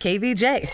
KVJ.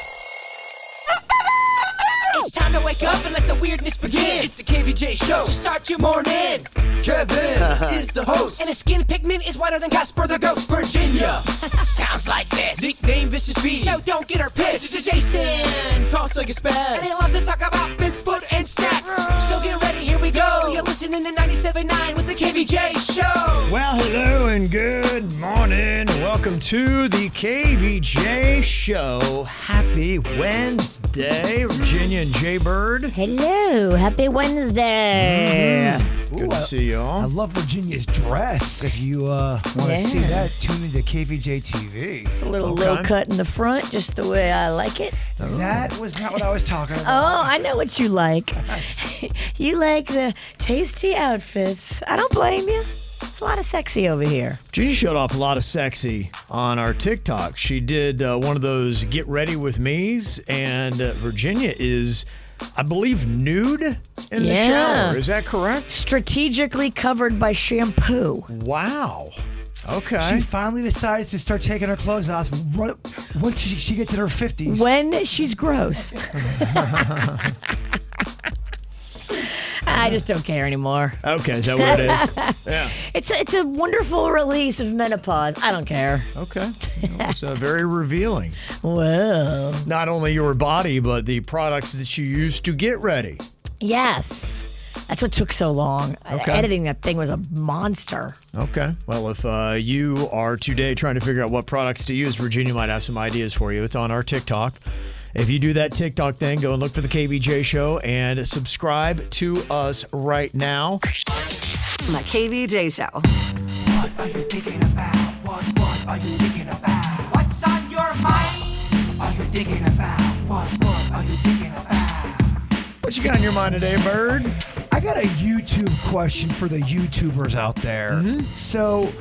It's time to wake up and let the weirdness begin. It's the KVJ show to start your morning. Kevin is the host, and his skin pigment is whiter than Casper the Ghost. Virginia sounds like this. Nickname Vicious B, so don't get her pissed. It's Jason talks like a spaz, and he loves to talk about Bigfoot and stacks. So get ready, here we go. You're listening to 97.9 with the KVJ show. Well, hello and good morning. Welcome to the KVJ show. Happy Wednesday, Virginia and Jay Bird. Hello, happy Wednesday. Good to see y'all. I love Virginia's dress. If you uh, want to see that, tune into KVJ TV. It's a little Okay. low cut in the front, just the way I like it. That was not what I was talking about. Oh. I know what you like. you like the tasty outfits. I don't blame you. It's a lot of sexy over here. Virginia showed off a lot of sexy on our TikTok. She did uh, one of those get ready with me's, and uh, Virginia is, I believe, nude in the shower. Is that correct? Strategically covered by shampoo. Wow. Okay. She finally decides to start taking her clothes off run- once she, she gets in her 50s. When she's gross. I just don't care anymore. okay, is that what it is? yeah. It's a, it's a wonderful release of menopause. I don't care. Okay. It's uh, very revealing. Whoa. Not only your body, but the products that you use to get ready. Yes. That's what took so long. Okay. Editing that thing was a monster. Okay. Well, if uh, you are today trying to figure out what products to use, Virginia might have some ideas for you. It's on our TikTok. If you do that TikTok thing, go and look for the KVJ show and subscribe to us right now. My KVJ show. What are you thinking about? What, what are you thinking about? What's on your mind? Are you thinking about? What, what are you thinking about? What you got on your mind today, Bird? I got a YouTube question for the YouTubers out there. Mm-hmm. So,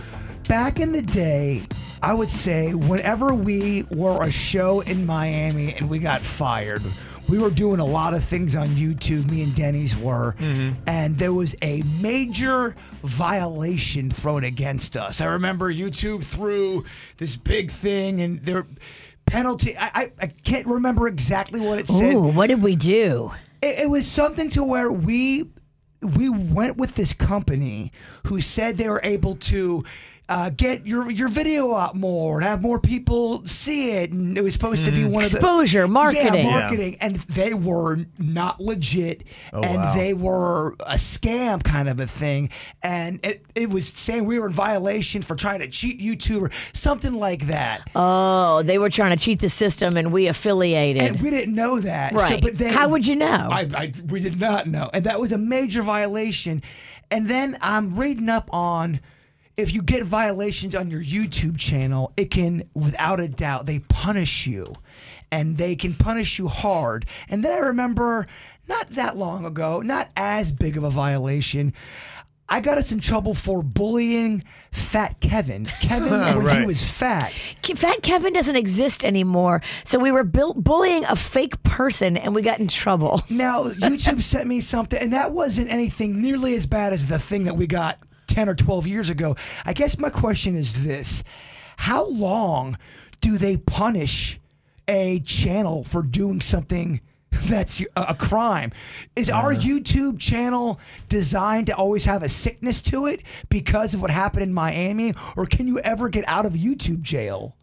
back in the day, I would say whenever we were a show in Miami and we got fired, we were doing a lot of things on YouTube, me and Denny's were, mm-hmm. and there was a major violation thrown against us. I remember YouTube threw this big thing and their penalty. I, I, I can't remember exactly what it said Ooh, what did we do? it, it was something to where we we went with this company who said they were able to uh, get your your video out more and have more people see it, and it was supposed to be one of the Exposure, marketing. Yeah, marketing, and they were not legit, and wow. they were a scam kind of a thing, and it, it was saying we were in violation for trying to cheat YouTube or something like that. Oh, they were trying to cheat the system and we affiliated. And we didn't know that. So, Right. but they, How would you know? I, I, we did not know. And that was a major violation. And then I'm reading up on if you get violations on your YouTube channel, it can, without a doubt, they punish you. And they can punish you hard. And then I remember not that long ago, not as big of a violation. I got us in trouble for bullying Fat Kevin. Kevin, when he was fat. Ke- Fat Kevin doesn't exist anymore. So we were built bullying a fake person and we got in trouble. Now, YouTube sent me something, and that wasn't anything nearly as bad as the thing that we got 10 or 12 years ago. I guess my question is this How long do they punish a channel for doing something? That's a a crime. Is our YouTube channel designed to always have a sickness to it because of what happened in Miami? Or can you ever get out of YouTube jail?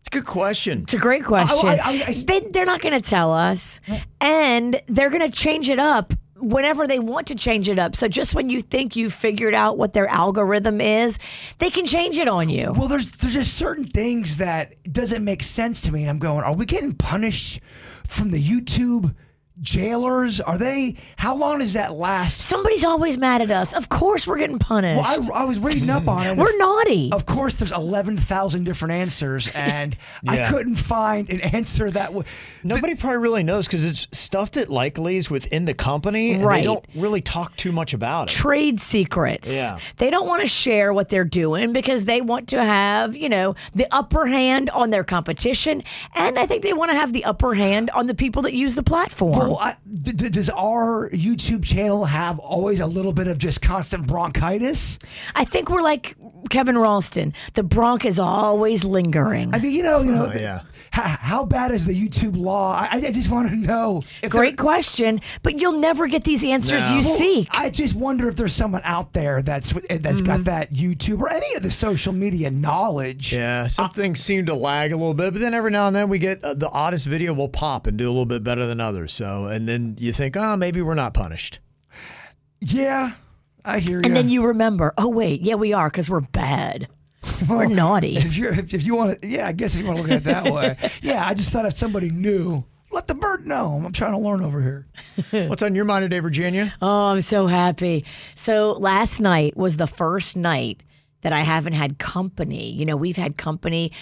It's a good question. It's a great question. I- I- I- they, they're not going to tell us, and they're going to change it up whenever they want to change it up. So just when you think you've figured out what their algorithm is, they can change it on you. Well, there's there's just certain things that doesn't make sense to me, and I'm going, are we getting punished from the YouTube jailers? Are they? How long does that last? Somebody's always mad at us. Of course, we're getting punished. Well, I, I was reading up on it. we're naughty. Of course, there's 11,000 different answers, and I couldn't find an answer that would. Nobody probably really knows because it's stuff that likely is within the company, and Right. they don't really talk too much about it. trade secrets. Yeah. They don't want to share what they're doing because they want to have, you know, the upper hand on their competition. And I think they want to have the upper hand on the people that use the platform. Well, Does our YouTube channel have always a little bit of just constant bronchitis? I think we're like Kevin Ralston. The bronc is always lingering. I mean, you know, you know, Oh, yeah. how, how bad is the YouTube law? I, I just want to know. If Great there- question, but you'll never get these answers No. you Well, seek. I just wonder if there's someone out there that's that's Mm-hmm. got that YouTube or any of the social media knowledge. Yeah, some things seem to lag a little bit, but then every now and then we get uh, the oddest video will pop and do a little bit better than others. So, and then you think, oh, maybe we're not punished. Yeah, I hear you. and then you remember, oh, wait, yeah, we are because we're bad. we're naughty. if you're if, if you want to, yeah, I guess if you want to look at it that way, yeah. I just thought if somebody knew, let the bird know. I'm trying to learn over here. What's on your mind today, Virginia? Oh, I'm so happy. So last night was the first night that I haven't had company. You know, we've had company,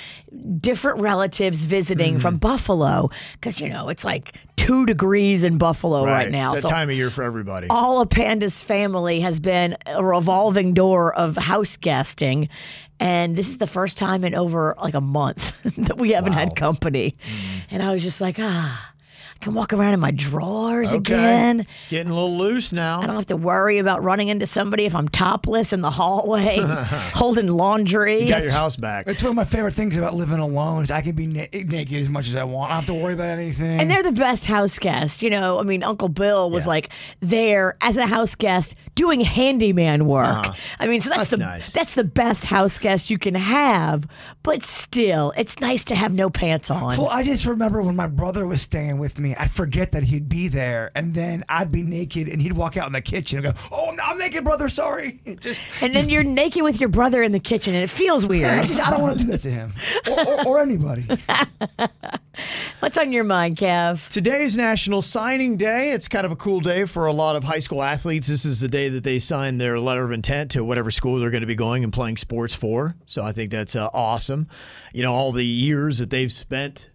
different relatives visiting from Buffalo because, you know, it's like two degrees in Buffalo right, now. It's that So time of year for everybody. all of Panda's family has been a revolving door of house guesting. And this is the first time in over like a month that we haven't had company. And I was just like, ah, I can walk around in my drawers Okay. again. Getting a little loose now. I don't have to worry about running into somebody if I'm topless in the hallway, holding laundry. You got your house back. It's one of my favorite things about living alone is I can be na- naked as much as I want. I don't have to worry about anything. And they're the best house guests. You know, I mean, Uncle Bill was Yeah. like there as a house guest doing handyman work. I mean, so that's, Uh-huh. That's the nice. that's the best house guest you can have. But still, it's nice to have no pants on. Well, I just remember when my brother was staying with me, I'd forget that he'd be there, and then I'd be naked, and he'd walk out in the kitchen and go, "Oh, I'm naked, brother. Sorry." Just, and then you're naked with your brother in the kitchen, and it feels weird. I weird. just, I don't want to do that to him or, or, or anybody. What's on your mind, Kev? Today is National Signing Day. It's kind of a cool day for a lot of high school athletes. This is the day that they sign their letter of intent to whatever school they're going to be going and playing sports for. So I think that's uh, awesome. You know, all the years that they've spent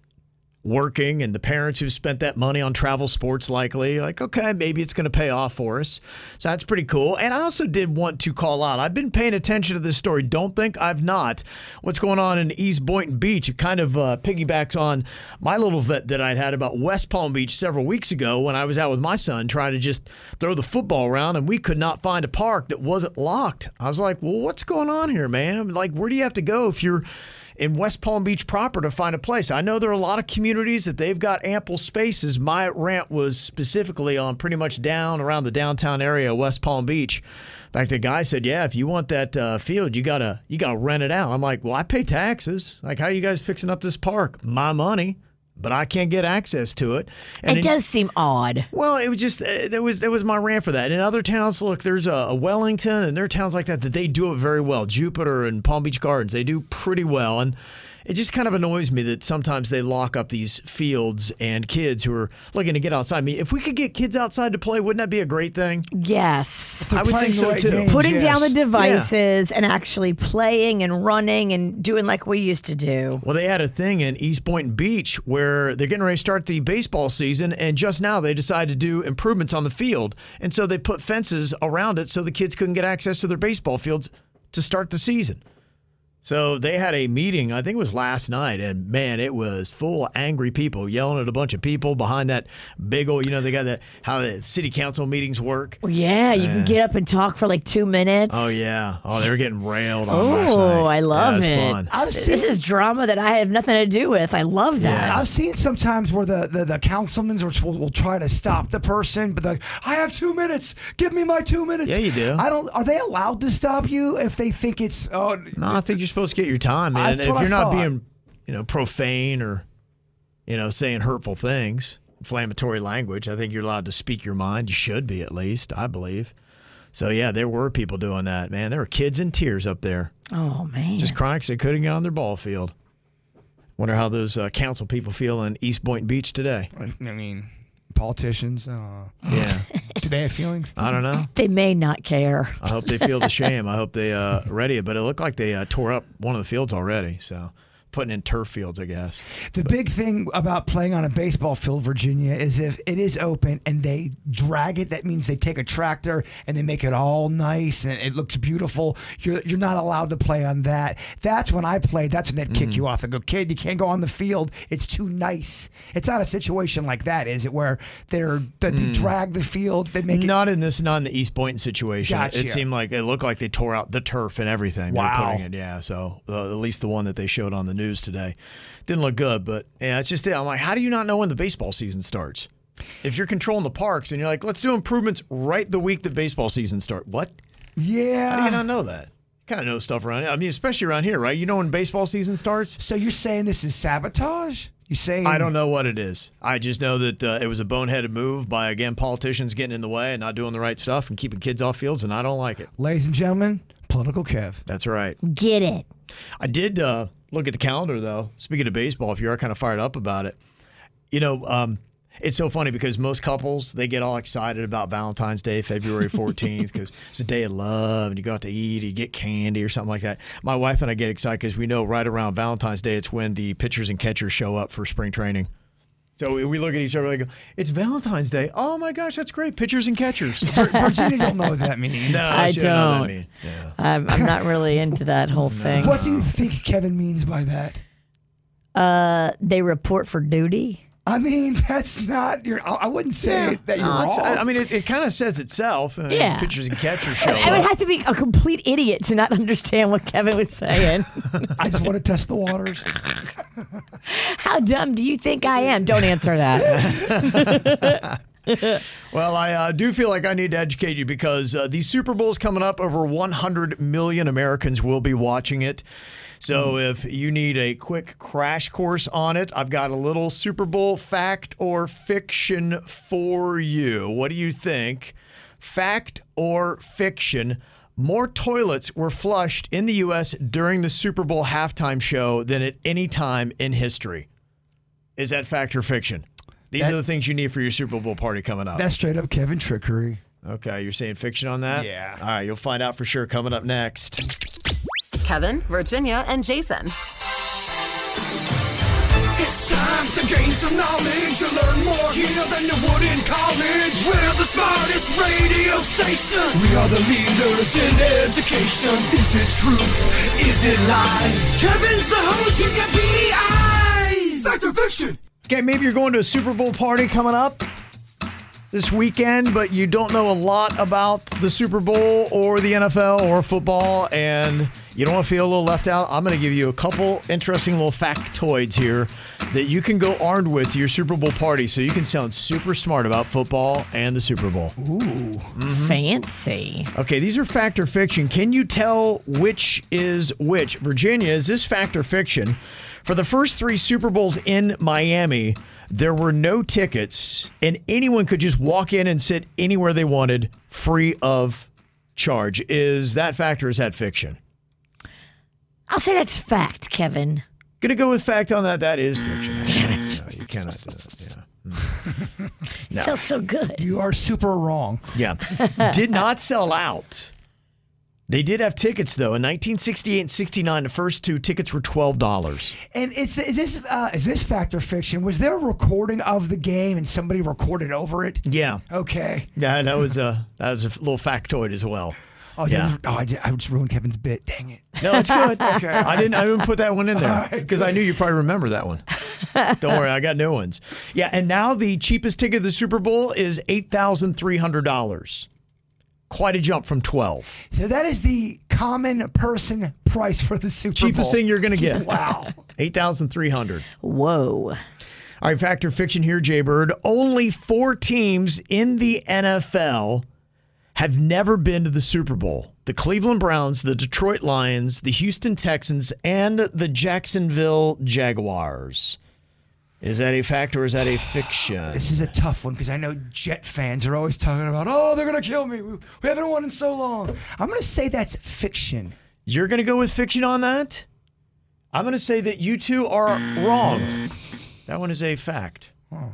working and the parents who've spent that money on travel sports likely like okay maybe it's going to pay off for us. So that's pretty cool. And i also did want to call out i've been paying attention to this story. Don't think i've not. What's going on in east boynton beach it kind of uh, piggybacks on my little vet that i'd had about west palm beach several weeks ago when i was out with my son trying to just throw the football around and we could not find a park that wasn't locked. I was like well what's going on here man like where do you have to go if you're in West Palm Beach proper to find a place. I know there are a lot of communities that they've got ample spaces. My rant was specifically on pretty much down around the downtown area of West Palm Beach. In fact, the guy said, "Yeah, if you want that uh, field, you gotta you gotta rent it out." I'm like, "Well, I pay taxes. Like, how are you guys fixing up this park? My money." But I can't get access to it. And It in- does seem odd. well, it was just uh, there was there was my rant for that. In other towns, look, there's a, a Wellington, and there are towns like that that they do it very well. Jupiter and Palm Beach Gardens, they do pretty well, and it just kind of annoys me that sometimes they lock up these fields and kids who are looking to get outside. I mean, if we could get kids outside to play, wouldn't that be a great thing? Yes. I would think so right too. games. Putting down the Yes. devices and actually playing and running and doing like we used to do. Well, they had a thing in East Boynton Beach where they're getting ready to start the baseball season, and just now they decided to do improvements on the field. And so they put fences around it so the kids couldn't get access to their baseball fields to start the season. So they had a meeting, I think it was last night, and man, it was full of angry people yelling at a bunch of people behind that big old, you know, they got that, how the city council meetings work. Well, yeah, you can get up and talk for like two minutes. Oh, yeah. Oh, they were getting railed on last night. Oh, I love yeah, it. was Fun. I've This is drama that I have nothing to do with. I love that. Yeah. I've seen sometimes where the, the, the councilmen will, will try to stop the person, but they're like, I have two minutes. Give me my two minutes. Yeah, you do. I don't. Are they allowed to stop you if they think it's? Oh, No, I think you're supposed to get your time, man. That's if what you're not thought. being you know, profane or, you know, saying hurtful things, inflammatory language. I think you're allowed to speak your mind. You should be, at least, I believe. So, yeah, there were people doing that, man. There were kids in tears up there, Oh man. just crying because they couldn't get on their ball field. Wonder how those uh, council people feel in East Boynton Beach today. I mean, politicians. Uh, Yeah. do they have feelings? I don't know. they may not care. I hope they feel the shame. I hope they uh, ready it. But it looked like they uh, tore up one of the fields already. So putting in turf fields, I guess. The big thing about playing on a baseball field, Virginia, is if it is open and they drag it, that means they take a tractor and they make it all nice and it looks beautiful. You're you're not allowed to play on that. That's when I played. That's when they'd kick you off. They go, kid, you can't go on the field. It's too nice. It's not a situation like that, is it? Where they're that they drag the field, they make it. Not in this, not in the East Boynton situation. Gotcha. It seemed like it looked like they tore out the turf and everything. Wow. putting it, yeah. So uh, at least the one that they showed on the news today didn't look good. But yeah, it's just it. I'm like, how do you not know when the baseball season starts? If you're controlling the parks and you're like, let's do improvements right the week that baseball season start. What? Yeah. How do you not know that? Kind of know stuff around here. I mean, especially around here, right? You know when baseball season starts? so you're saying this is sabotage? You saying I don't know what it is. I just know that uh, it was a boneheaded move by again politicians getting in the way and not doing the right stuff and keeping kids off fields, and I don't like it. ladies and gentlemen, political Kev. That's right. Get it. I did uh, look at the calendar though. Speaking of baseball, if you are kind of fired up about it, you know, um, it's so funny because most couples they get all excited about Valentine's Day, February 14th, because it's a day of love and you go out to eat, you get candy or something like that. My wife and I get excited because we know right around Valentine's Day it's when the pitchers and catchers show up for spring training. So we- we look at each other like, "It's Valentine's Day! Oh my gosh, that's great! Pitchers and catchers." Vir- Virginia don't know what that means. No, I she didn't know don't. that mean. Yeah. I'm, I'm not really into that whole thing. What do you think Kevin means by that? Uh, they report for duty. I mean, that's not your. I I wouldn't say that you're No, wrong. I I mean, it, it kind of says itself. Uh, Yeah. Pitchers and catchers show I would up. have to be a complete idiot to not understand what Kevin was saying. I just want to test the waters. How dumb do you think I am? Don't answer that. Well, I uh, do feel like I need to educate you because uh, the Super Bowl is coming up. Over 100 million Americans will be watching it. So hmm. if you need a quick crash course on it, I've got a little Super Bowl fact or fiction for you. What do you think? Fact or fiction? More toilets were flushed in the U.S. during the Super Bowl halftime show than at any time in history. Is that fact or fiction? These That- are the things you need for your Super Bowl party coming up. That's straight up Kevin trickery. Okay, you're saying fiction on that? Yeah. All right, you'll find out for sure coming up next. Kevin, Virginia, and Jason. It's time to gain some knowledge. You learn more here than you would in college. We're the smartest radio station. We are the leaders in education. Is it truth? Is it lies? Kevin's the host. He's got beady eyes. Fact or fiction? Okay, maybe you're going to a Super Bowl party coming up this weekend, but you don't know a lot about the Super Bowl or the NFL or football, and you don't want to feel a little left out. I'm going to give you a couple interesting little factoids here that you can go armed with to your Super Bowl party so you can sound super smart about football and the Super Bowl. Ooh. Mm-hmm. Fancy. Okay, these are fact or fiction. Can you tell which is which? Virginia, is this fact or fiction? For the first three Super Bowls in Miami, there were no tickets, and anyone could just walk in and sit anywhere they wanted free of charge. Is that fact or is that fiction? I'll say that's fact, Kevin. Gonna go with fact on that. That is fiction. Damn it. No, you cannot do that. Yeah. Feels so good. You are super wrong. Yeah. did not sell out. They did have tickets though. In 1968 and 69, the first two tickets were $12. And is, is this uh, is this fact or fiction? Was there a recording of the game and somebody recorded over it? Yeah. Okay. Yeah, that was a that was a little factoid as well. Oh Yeah. Oh, I, did- I just ruined Kevin's bit. Dang it. No, it's good. okay. I didn't I didn't put that one in there because I knew you probably remember that one. Don't worry, I got new ones. Yeah, and now the cheapest ticket of the Super Bowl is $8,300. Quite a jump from 12. So that is the common person price for the Super Cheapest Bowl. Cheapest thing you're going to get. Wow. 8,300. Whoa. All right, factor fiction here, Jay Bird. Only four teams in the NFL have never been to the Super Bowl. the Cleveland Browns, the Detroit Lions, the Houston Texans, and the Jacksonville Jaguars. Is that a fact or is that a fiction? This is a tough one because I know Jet fans are always talking about, oh, they're going to kill me. We, we haven't won in so long. I'm going to say that's fiction. You're going to go with fiction on that? I'm going to say that you two are wrong. That one is a fact. yeah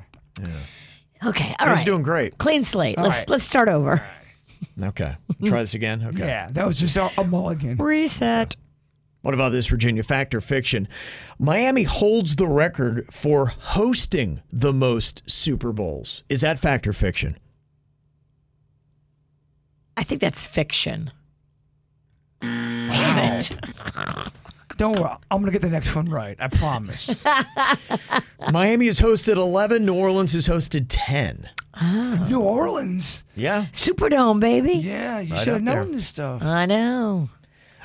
Okay, all He's right. doing great. Clean slate. let's right. let's start over. Okay. Try this again. Okay. Yeah, that was just a, a mulligan. Reset. What about this, Virginia? Fact or fiction? Miami holds the record for hosting the most Super Bowls. Is that fact or fiction? I think that's fiction. Damn it. Don't worry. I'm going to get the next one right. I promise. Miami has hosted 11, New Orleans has hosted 10. New Orleans. Yeah. Superdome, baby. Yeah, you Right should have up there. known this stuff. I know.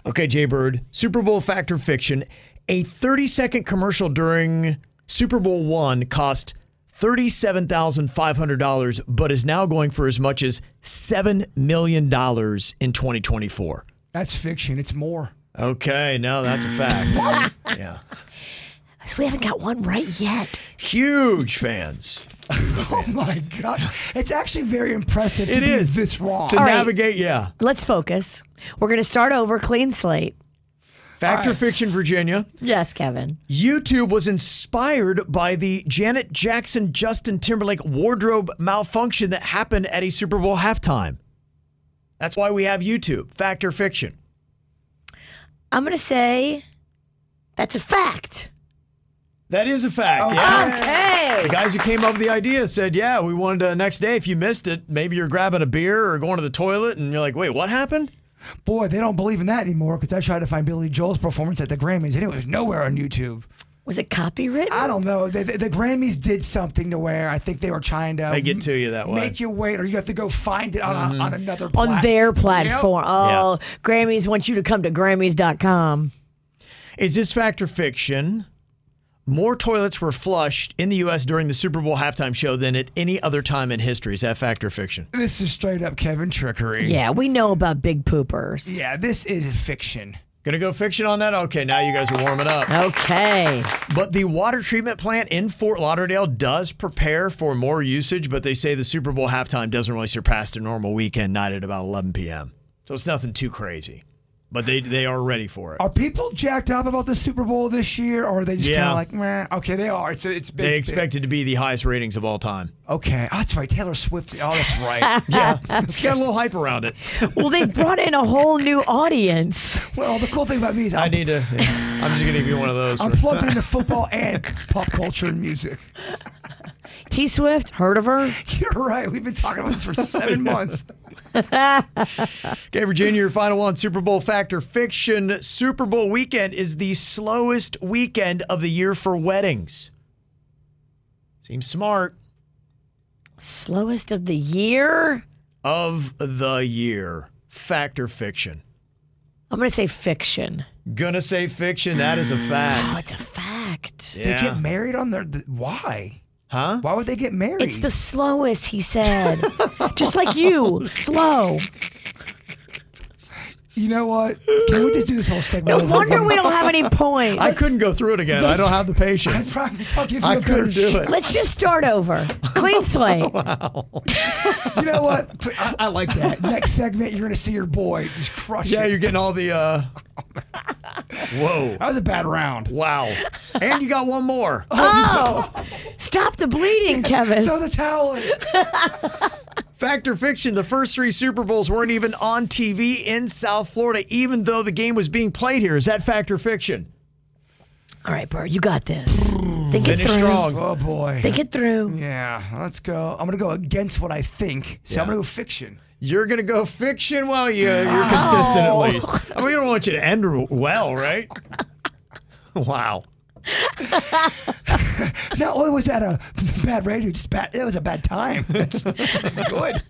Okay, Jay Bird. Super Bowl fact or fiction? A 30 second commercial during Super Bowl one cost $37,500, but is now going for as much as $7 million in 2024. That's fiction. It's more. Okay, no, that's a fact. yeah. So we haven't got one right yet. Huge fans. Oh my God. It's actually very impressive to It be is. this wrong. To All right. navigate, yeah. Let's focus. We're going to start over clean slate. Fact or fiction, Virginia? Yes, Kevin. YouTube was inspired by the Janet Jackson Justin Timberlake wardrobe malfunction that happened at a Super Bowl halftime. That's why we have YouTube. Fact or fiction? I'm going to say that's a fact. That is a fact. Yeah. Okay. The guys who came up with the idea said, "Yeah, we wanted to next day. If you missed it, maybe you're grabbing a beer or going to the toilet, and you're like, wait, what happened?" Boy, they don't believe in that anymore because I tried to find Billy Joel's performance at the Grammys and it was nowhere on YouTube. Was it copywritten? I don't know. The, the, the Grammys did something to where I think they were trying to They get to you that way. make you wait, or you have to go find it on, a, mm-hmm. on another platform On plat- their Yep. platform. Oh, Grammys want you to come to Grammys.com. Is this fact or fiction? More toilets were flushed in the U.S. during the Super Bowl halftime show than at any other time in history. Is that fact or fiction? This is straight up Kevin trickery. Yeah, we know about big poopers. Yeah, this is fiction. Gonna go fiction on that? Okay, now you guys are warming up. Okay. But the water treatment plant in Fort Lauderdale does prepare for more usage, but they say the Super Bowl halftime doesn't really surpass a normal weekend night at about 11 p.m. So it's nothing too crazy. But they they are ready for it. Are people jacked up about the Super Bowl this year, or are they just Yeah. kind of like, Meh. okay, they are. It's it's big. They expect it to be the highest ratings of all time. Okay, oh, that's right. Taylor Swift. Oh, that's right. Yeah, it's got a little hype around it. Well, they've brought in a whole new audience. well, the cool thing about me is I I'm, need to. I'm just gonna give you one of those. I'm for- plugged into football and pop culture and music. T Swift, heard of her? You're right. We've been talking about this for seven months. Okay, Virginia, your final one Super Bowl factor fiction. Super Bowl weekend is the slowest weekend of the year for weddings. Seems smart. Slowest of the year? Of the year. Factor fiction. I'm going to say fiction. Gonna say fiction. That is a Oh, fact. it's a fact. They get married on their. th- Why? Huh? Why would they get married? It's the slowest, he said. Just like you, slow. You know what? Can we just do this whole segment? No over wonder again? we don't have any points. I couldn't go through it again. I don't have the patience. I patience. promise I'll give you I a better couldn't do shot. it. Let's just start over. Clean slate. wow. You know what? I, I like that. Next segment, you're gonna see your boy just crush Yeah, it. you're getting all the. uh Whoa. that was a bad round. Wow. And you got one more. Oh, no stop the bleeding, Kevin. Throw the towel in. Fact or fiction, the first three Super Bowls weren't even on TV in South Florida, even though the game was being played here. Is that fact or fiction? All right, Bird, you got this. Think it through. strong. Oh boy. Think it through. Yeah, let's go. I'm gonna go against what I think. So I'm gonna go fiction. You're going to go fiction? Well, you, you're consistent at least. I mean, we don't want you to end well, right? wow. Not only was that a bad radio, just bad. It was a bad time. Good.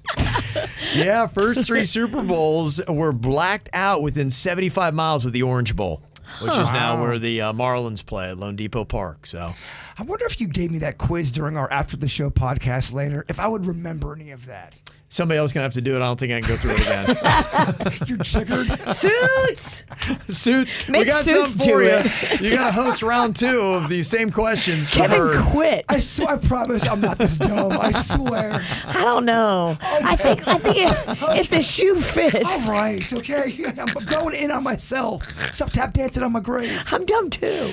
Yeah, first three Super Bowls were blacked out within 75 miles of the Orange Bowl, which is now where the uh, Marlins play at loanDepot Park. So I wonder if you gave me that quiz during our after the show podcast later, if I would remember any of that. Somebody else gonna have to do it. I don't think I can go through it again. You're triggered. Suits. Suit, we got Suits something for you. it. You got to host round two of the same questions for Kevin her. quit. I swear, I promise I'm not this dumb. I swear. I don't know. I think I think it, if the shoe fits, All right, okay. I'm going in on myself. Stop tap dancing on my grave. I'm dumb too.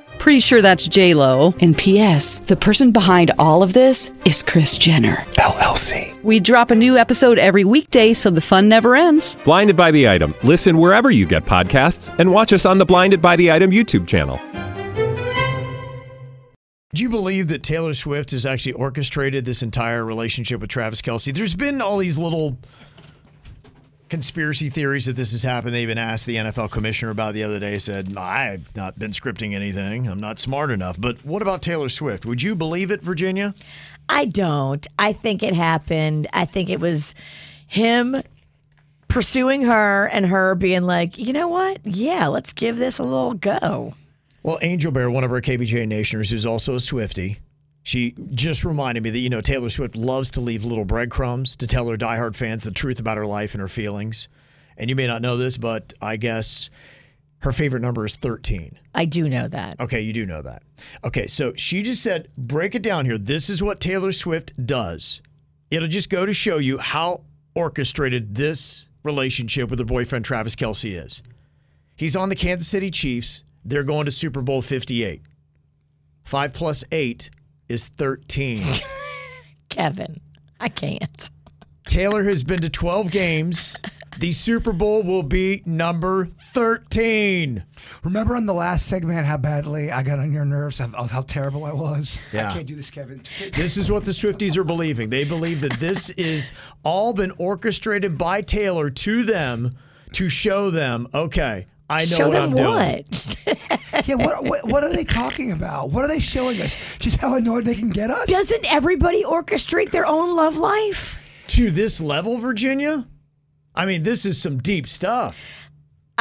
Pretty sure that's J Lo. And P.S. The person behind all of this is Kris Jenner. LLC. We drop a new episode every weekday, so the fun never ends. Blinded by the item. Listen wherever you get podcasts, and watch us on the Blinded by the Item YouTube channel. Do you believe that Taylor Swift has actually orchestrated this entire relationship with Travis Kelce? There's been all these little conspiracy theories that this has happened. They even asked the NFL commissioner about the other day. Said I've not been scripting anything. I'm not smart enough. But what about Taylor Swift? Would you believe it, Virginia? I don't. I think it happened. I think it was him pursuing her and her being like, you know what? Yeah, let's give this a little go. Well, Angel Bear, one of our KVJ Nationers, who's also a Swifty, she just reminded me that, you know, Taylor Swift loves to leave little breadcrumbs to tell her diehard fans the truth about her life and her feelings. And you may not know this, but I guess her favorite number is 13. I do know that. Okay, you do know that. Okay, so she just said, break it down here. This is what Taylor Swift does. It'll just go to show you how orchestrated this relationship with her boyfriend, Travis Kelce, is. He's on the Kansas City Chiefs. They're going to Super Bowl 58. Five plus eight is 13. Kevin, I can't. Taylor has been to 12 games. The Super Bowl will be number 13. Remember on the last segment how badly I got on your nerves, how, how terrible I was? Yeah. I can't do this, Kevin. This is what the Swifties are believing. They believe that this is all been orchestrated by Taylor to them to show them, okay, I know Show what them I'm doing. what? yeah, what, what what are they talking about? What are they showing us? Just how annoyed they can get us? Doesn't everybody orchestrate their own love life? To this level, Virginia? I mean, this is some deep stuff.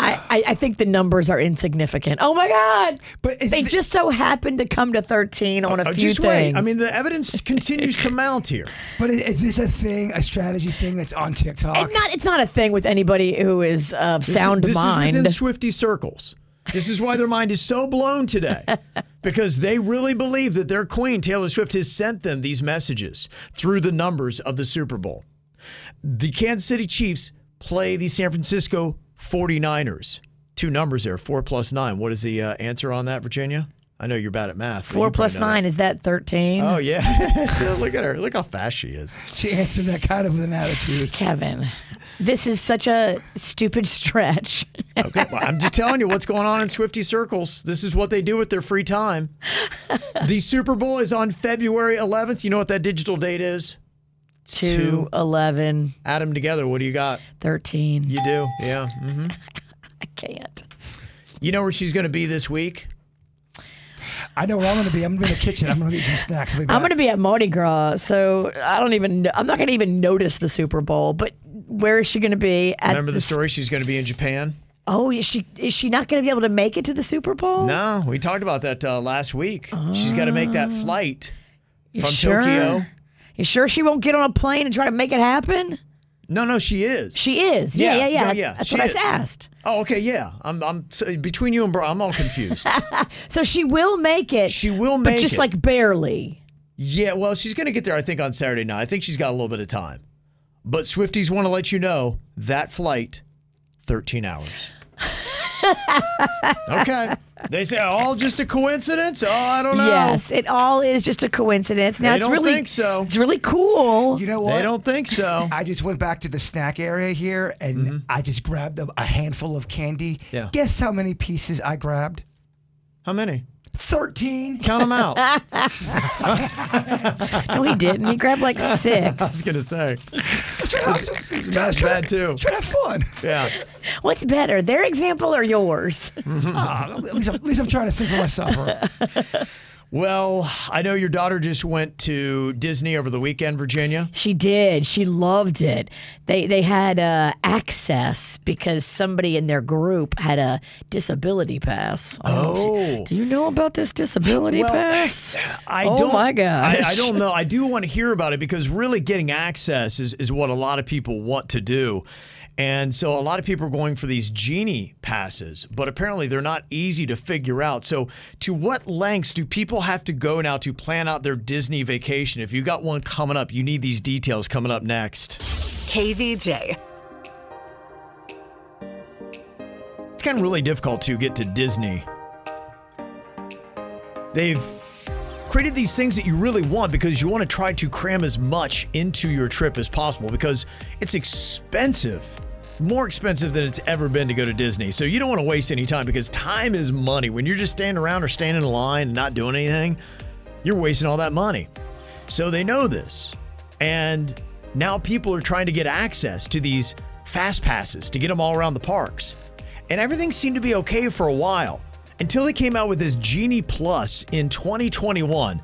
I, I, I think the numbers are insignificant. Oh my God. But They the- just so happened to come to 13 on a Oh, few just things. wait. I mean, the evidence continues to mount here. But is, is this a thing, a strategy thing that's on TikTok? And not, it's not a thing with anybody who is of This, sound this mind. is within Swifty circles. This is why their mind is so blown today. Because they really believe that their queen, Taylor Swift, has sent them these messages through the numbers of the Super Bowl. The Kansas City Chiefs play the San Francisco 49ers. Two numbers there, four plus nine. What is the uh, answer on that, Virginia? I know you're bad at math. Four you plus probably know nine, is that 13? Oh, yeah. so look at her. Look how fast she is. she answered that kind of with an attitude. Kevin, this is such a stupid stretch. Okay, well, I'm just telling you what's going on in Swifty circles. This is what they do with their free time. The Super Bowl is on February 11th. You know what that digital date is? Two, Two. 11, Add them together. What do you got? 13. You do, yeah. hmm I can't. You know where she's going to be this week? I know where I'm going to be. I'm going to be in the kitchen. I'm going to eat some snacks. I'll be I'm going to be at Mardi Gras, so I don't even, I'm not going to even notice the Super Bowl, but where is she going to be? At Remember the s- story? She's going to be in Japan. Oh, is she, is she not going to be able to make it to the Super Bowl? No, we talked about that uh, last week. She's got to make that flight from sure? Tokyo. You sure she won't get on a plane and try to make it happen? No, no, she is. She is. Yeah, yeah, yeah. no, yeah. That's she what is. I asked. Oh, okay, yeah. I'm, I'm so between you and Bro, I'm all confused. So she will make it. She will but make just it. like barely. Yeah, well, she's going to get there, I think, on Saturday night. I think she's got a little bit of time. But Swifties want to let you know that flight, 13 hours. okay. They say all just a coincidence. Oh, I don't know. Yes, it all is just a coincidence. Now They it's don't really think so. It's really cool. You know what? They don't think so. I just went back to the snack area here and I just grabbed a, a handful of candy. Mm-hmm. Yeah. Guess how many pieces I grabbed? How many? 13. Count them out. No, he didn't. He grabbed like six. was gonna say. That's That's bad too. Try to have fun. Yeah. What's better, their example or yours? Ah, at, least, at least I'm trying to sing for myself. right? Well, I know your daughter just went to Disney over the weekend, Virginia. She did. She loved it. They they had uh, access because somebody in their group had a disability pass. I don't know if you- Oh. do you know about this disability Well, pass? I oh don't, my gosh! I, I don't know. I do want to hear about it because really getting access is, is what a lot of people want to do. And so a lot of people are going for these genie passes, but apparently they're not easy to figure out. So, to what lengths do people have to go now to plan out their Disney vacation? If you got one coming up, you need these details coming up next. KVJ. It's kind of really difficult to get to Disney. They've created these things that you really want because you want to try to cram as much into your trip as possible because it's expensive. More expensive than it's ever been to go to Disney. So you don't want to waste any time because time is money. When you're just standing around or standing in line and not doing anything, you're wasting all that money. So they know this. And now people are trying to get access to these fast passes to get them all around the parks. And everything seemed to be okay for a while until they came out with this Genie Plus in 2021.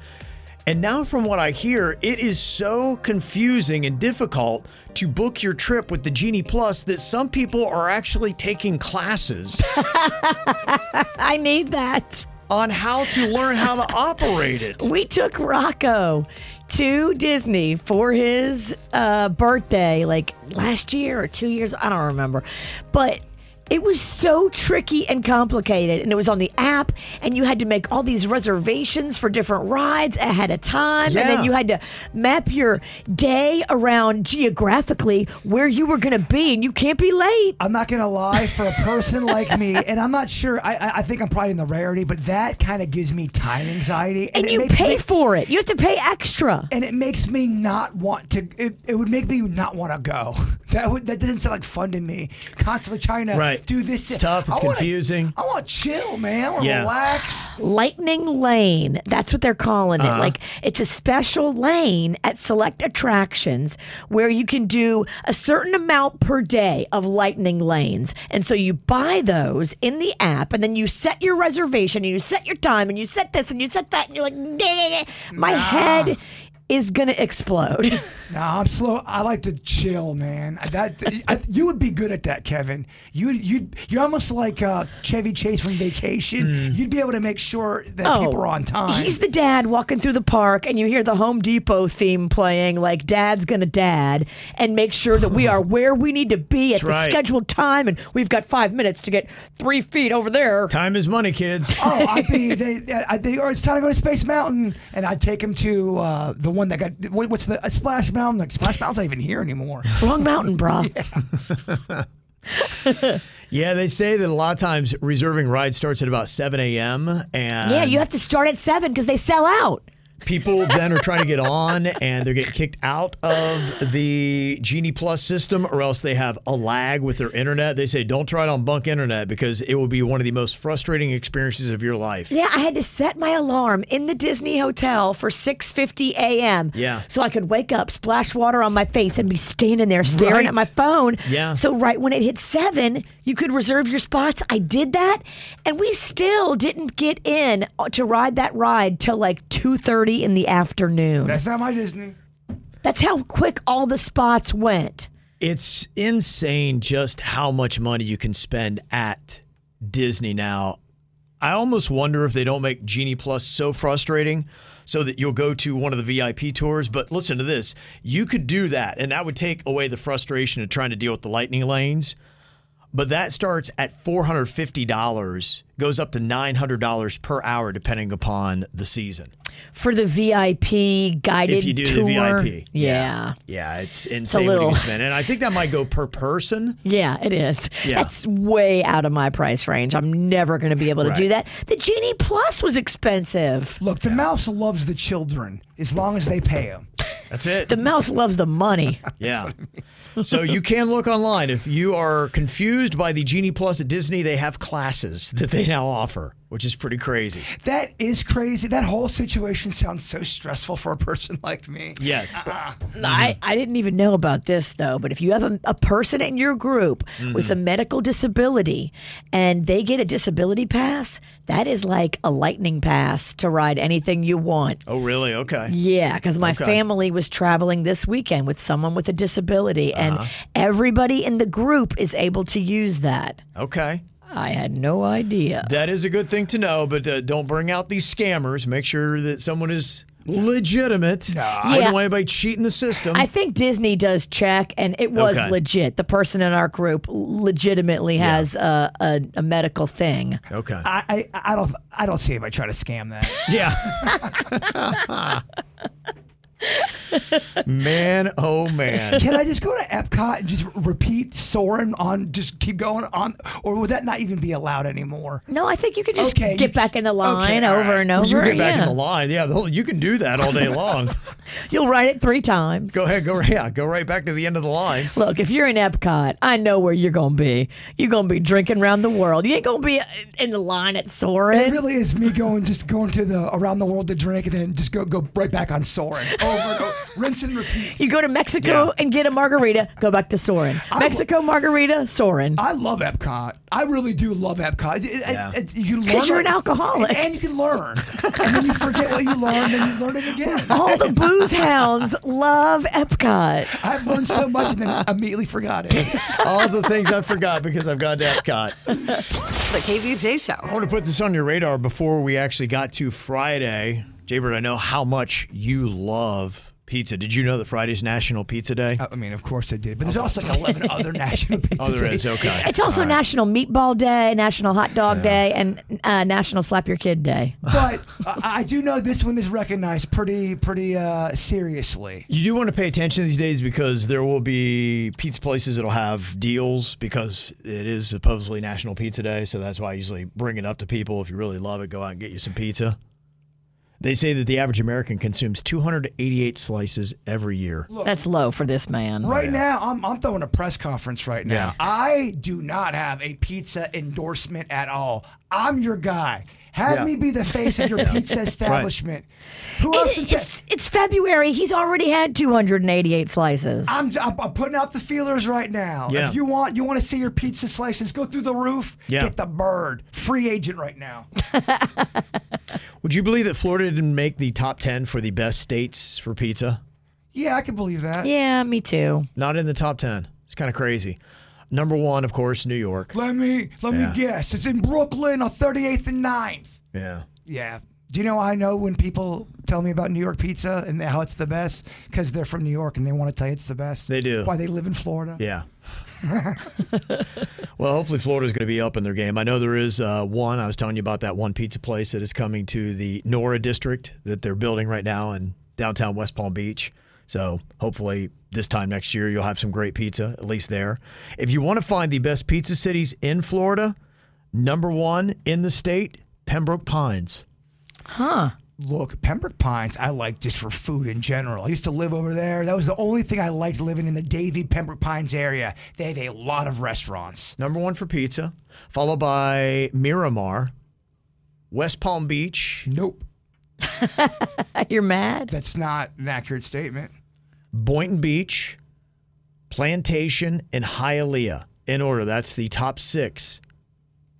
And now, from what I hear, it is so confusing and difficult to book your trip with the Genie Plus that some people are actually taking classes I need that. on how to learn how to operate it. We took Rocco to Disney for his uh, birthday, like last year or two years. I don't remember. But it was so tricky and complicated. And it was on the app, and you had to make all these reservations for different rides ahead of time. And then you had to map your day around geographically where you were going to be, and you can't be late. I'm not gonna lie, for a person like me, and I'm not sure. I I, I think I'm probably in the rarity, but that kind of gives me time anxiety, And it you makes pay me, for it. You have to pay extra. and it makes me not want to. It, it would make me not want to go. That would that doesn't sound like fun to me. Constantly trying to Right. Do this. It's tough, it's I wanna- confusing. I want to chill, man. I want to Yeah. relax. Lightning Lane. That's what they're calling Uh-huh. it. Like it's a special lane at select attractions where you can do a certain amount per day of lightning lanes. And so you buy those in the app and then you set your reservation and you set your time and you set this and you set that and you're like, "Nah." my head is going to explode. Nah, I'm slow. I like to chill, man. That I, you would be good at that, Kevin. You you you're almost like uh, Chevy Chase from Vacation. You'd be able to make sure that people are on time. Oh, He's the dad walking through the park, and you hear the Home Depot theme playing, like "Dad's gonna dad," and make sure that we are where we need to be at the right. scheduled time, and we've got five minutes to get three feet over there. Time is money, kids. Oh, I'd be they, I, they or it's time to go to Space Mountain, and I'd take him to uh, the one that got what, what's the uh, Splash Mountain? Like Splash Mountain's not even here anymore. Wrong mountain, bro. Yeah, they say that a lot of times reserving rides starts at about 7 a.m. and Yeah, you have to start at seven because they sell out. People then are trying to get on and they're getting kicked out of the Genie Plus system or else they have a lag with their internet. They say don't try it on bunk internet because it will be one of the most frustrating experiences of your life. Yeah, I had to set my alarm in the Disney hotel for 6:50 a.m. Yeah. So I could wake up, splash water on my face, and be standing there staring Right. at my phone. Yeah. So right when it hit seven, you could reserve your spots. I did that, and we still didn't get in to ride that ride till like 2:30 in the afternoon. That's not my Disney. That's how quick all the spots went. It's insane just how much money you can spend at Disney now. I almost wonder if they don't make Genie Plus so frustrating so that you'll go to one of the VIP tours. But listen to this you could do that, and that would take away the frustration of trying to deal with the lightning lanes. but that starts at $450, goes up to $900 per hour depending upon the season. For the VIP guided if you do tour. the VIP. Yeah. Yeah, it's insane what little- you spend. And I think that might go per person. Yeah, it is. Yeah. That's way out of my price range. I'm never going to be able to do that. The Genie Plus was expensive. Look, the mouse loves the children as long as they pay them. That's it. The mouse loves the money. Yeah. so you can look online. If you are confused by the Genie Plus at Disney, they have classes that they now offer, which is pretty crazy. That is crazy. That whole situation sounds so stressful for a person like me. Yes. Uh-uh. I, I didn't even know about this though, but if you have a, a person in your group with mm-hmm. a medical disability and they get a disability pass, that is like a lightning pass to ride anything you want. Oh, really? Okay. Yeah, because my Okay. family was traveling this weekend with someone with a disability, and uh-huh. everybody in the group is able to use that. Okay. I had no idea. That is a good thing to know, but uh, don't bring out these scammers. Make sure that someone is legitimate. I Yeah. don't want anybody cheating the system. I think Disney does check, and it was Okay. legit. The person in our group legitimately has a, a, a medical thing. okay. I, I I don't I don't see anybody try to scam that. yeah. man, oh man. Can I just go to Epcot and just repeat Soarin' on just keep going on or would that not even be allowed anymore? No, I think you could just Okay, get back in the line okay, over right. and over. You get back yeah. in the line. Yeah, the whole- you can do that all day long. You'll write it three times. go ahead, go yeah, go right back to the end of the line. Look, if you're in Epcot, I know where you're gonna be. You're gonna be drinking around the world. You ain't gonna be uh, in the line at It really is me going just going to the around the world to drink and then just go go right back on Soarin'. Over and over. Rinse and repeat. You go to Mexico Yeah. and get a margarita, go back to Soarin'. Mexico margarita, Soarin'. I love Epcot. I really do love Epcot. It- it- Yeah. it- you learn 'Cause you're an alcoholic. and you can learn, and then you forget what you learned, and you learn it again. All the booze hounds love Epcot. I've learned so much and then immediately forgot it. All the things I forgot because I've gone to Epcot. The KVJ Show. I want to put this on your radar before we actually got to Friday. Jaybird, I know how much you love pizza. Did you know that Friday's National Pizza Day? I mean, of course I did, but there's also like 11 other national pizza oh, there days. is. Okay. It's also National Meatball Day, National Hot Dog Day, and uh, National Slap Your Kid Day. But uh, I do know this one is recognized pretty, pretty uh, seriously. You do want to pay attention these days because there will be pizza places that'll have deals because it is supposedly National Pizza Day. So that's why I usually bring it up to people. If you really love it, go out and get you some pizza. They say that the average American consumes 288 slices every year. That's low for this man. Right now, I'm, I'm throwing a press conference right now. Yeah. I do not have a pizza endorsement at all. I'm your guy. Have Yeah. me be the face of your pizza establishment. Who else? in It- ta- it's, it's February. He's already had 288 slices. I'm, I'm, I'm putting out the feelers right now. Yeah. If you want you want to see your pizza slices go through the roof, Yeah. get the bird. Free agent right now. Would you believe that Florida didn't make the top 10 for the best states for pizza? Yeah, I can believe that. yeah, me too. Not in the top 10. It's kind of crazy. Number one, of course, New York. Let me let Yeah. me guess. It's in Brooklyn on 38th and 9th. Yeah. Yeah. Do you know I know when people tell me about New York pizza and how it's the best? Because they're from New York and they want to tell you it's the best. They do. Why they live in Florida? Yeah. well, hopefully Florida's going to be up in their game. I know there is uh, one. I was telling you about that one pizza place that is coming to the Nora district that they're building right now in downtown West Palm Beach. So hopefully this time next year you'll have some great pizza, at least there. If you want to find the best pizza cities in Florida, number one in the state, Pembroke Pines. Huh. Look, Pembroke Pines, I like just for food in general. I used to live over there. That was the only thing I liked living in the Davie Pembroke Pines area. They have a lot of restaurants. Number one for pizza, followed by Miramar, West Palm Beach, Nope, You're mad? that's not an accurate statement. Boynton Beach, Plantation, and Hialeah. In order, that's the top six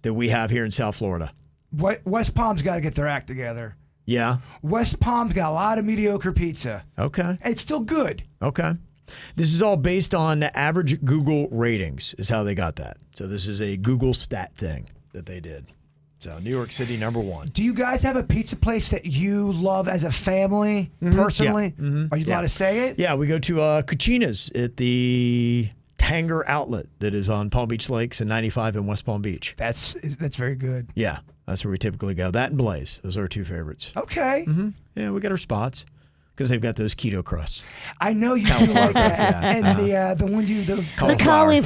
that we have here in South Florida. West Palm's got to get their act together. Yeah. West Palm's got a lot of mediocre pizza. Okay. It's still good. Okay. This is all based on average Google ratings, is how they got that. So this is a Google stat thing that they did. So New York City, number one. Do you guys have a pizza place that you love as a family, personally? Are you allowed Mm-hmm. Yeah. to say it? Yeah, we go to uh, Cucina's at the Tanger Outlet that is on Palm Beach Lakes and 95 in West Palm Beach. That's that's very good. Yeah, that's where we typically go. That and Blaze. Those are our two favorites. Okay. hmm Yeah, we got our spots because they've got those keto crusts. I know you do like that. Yeah. And the uh, the one you the cauliflower. Yeah,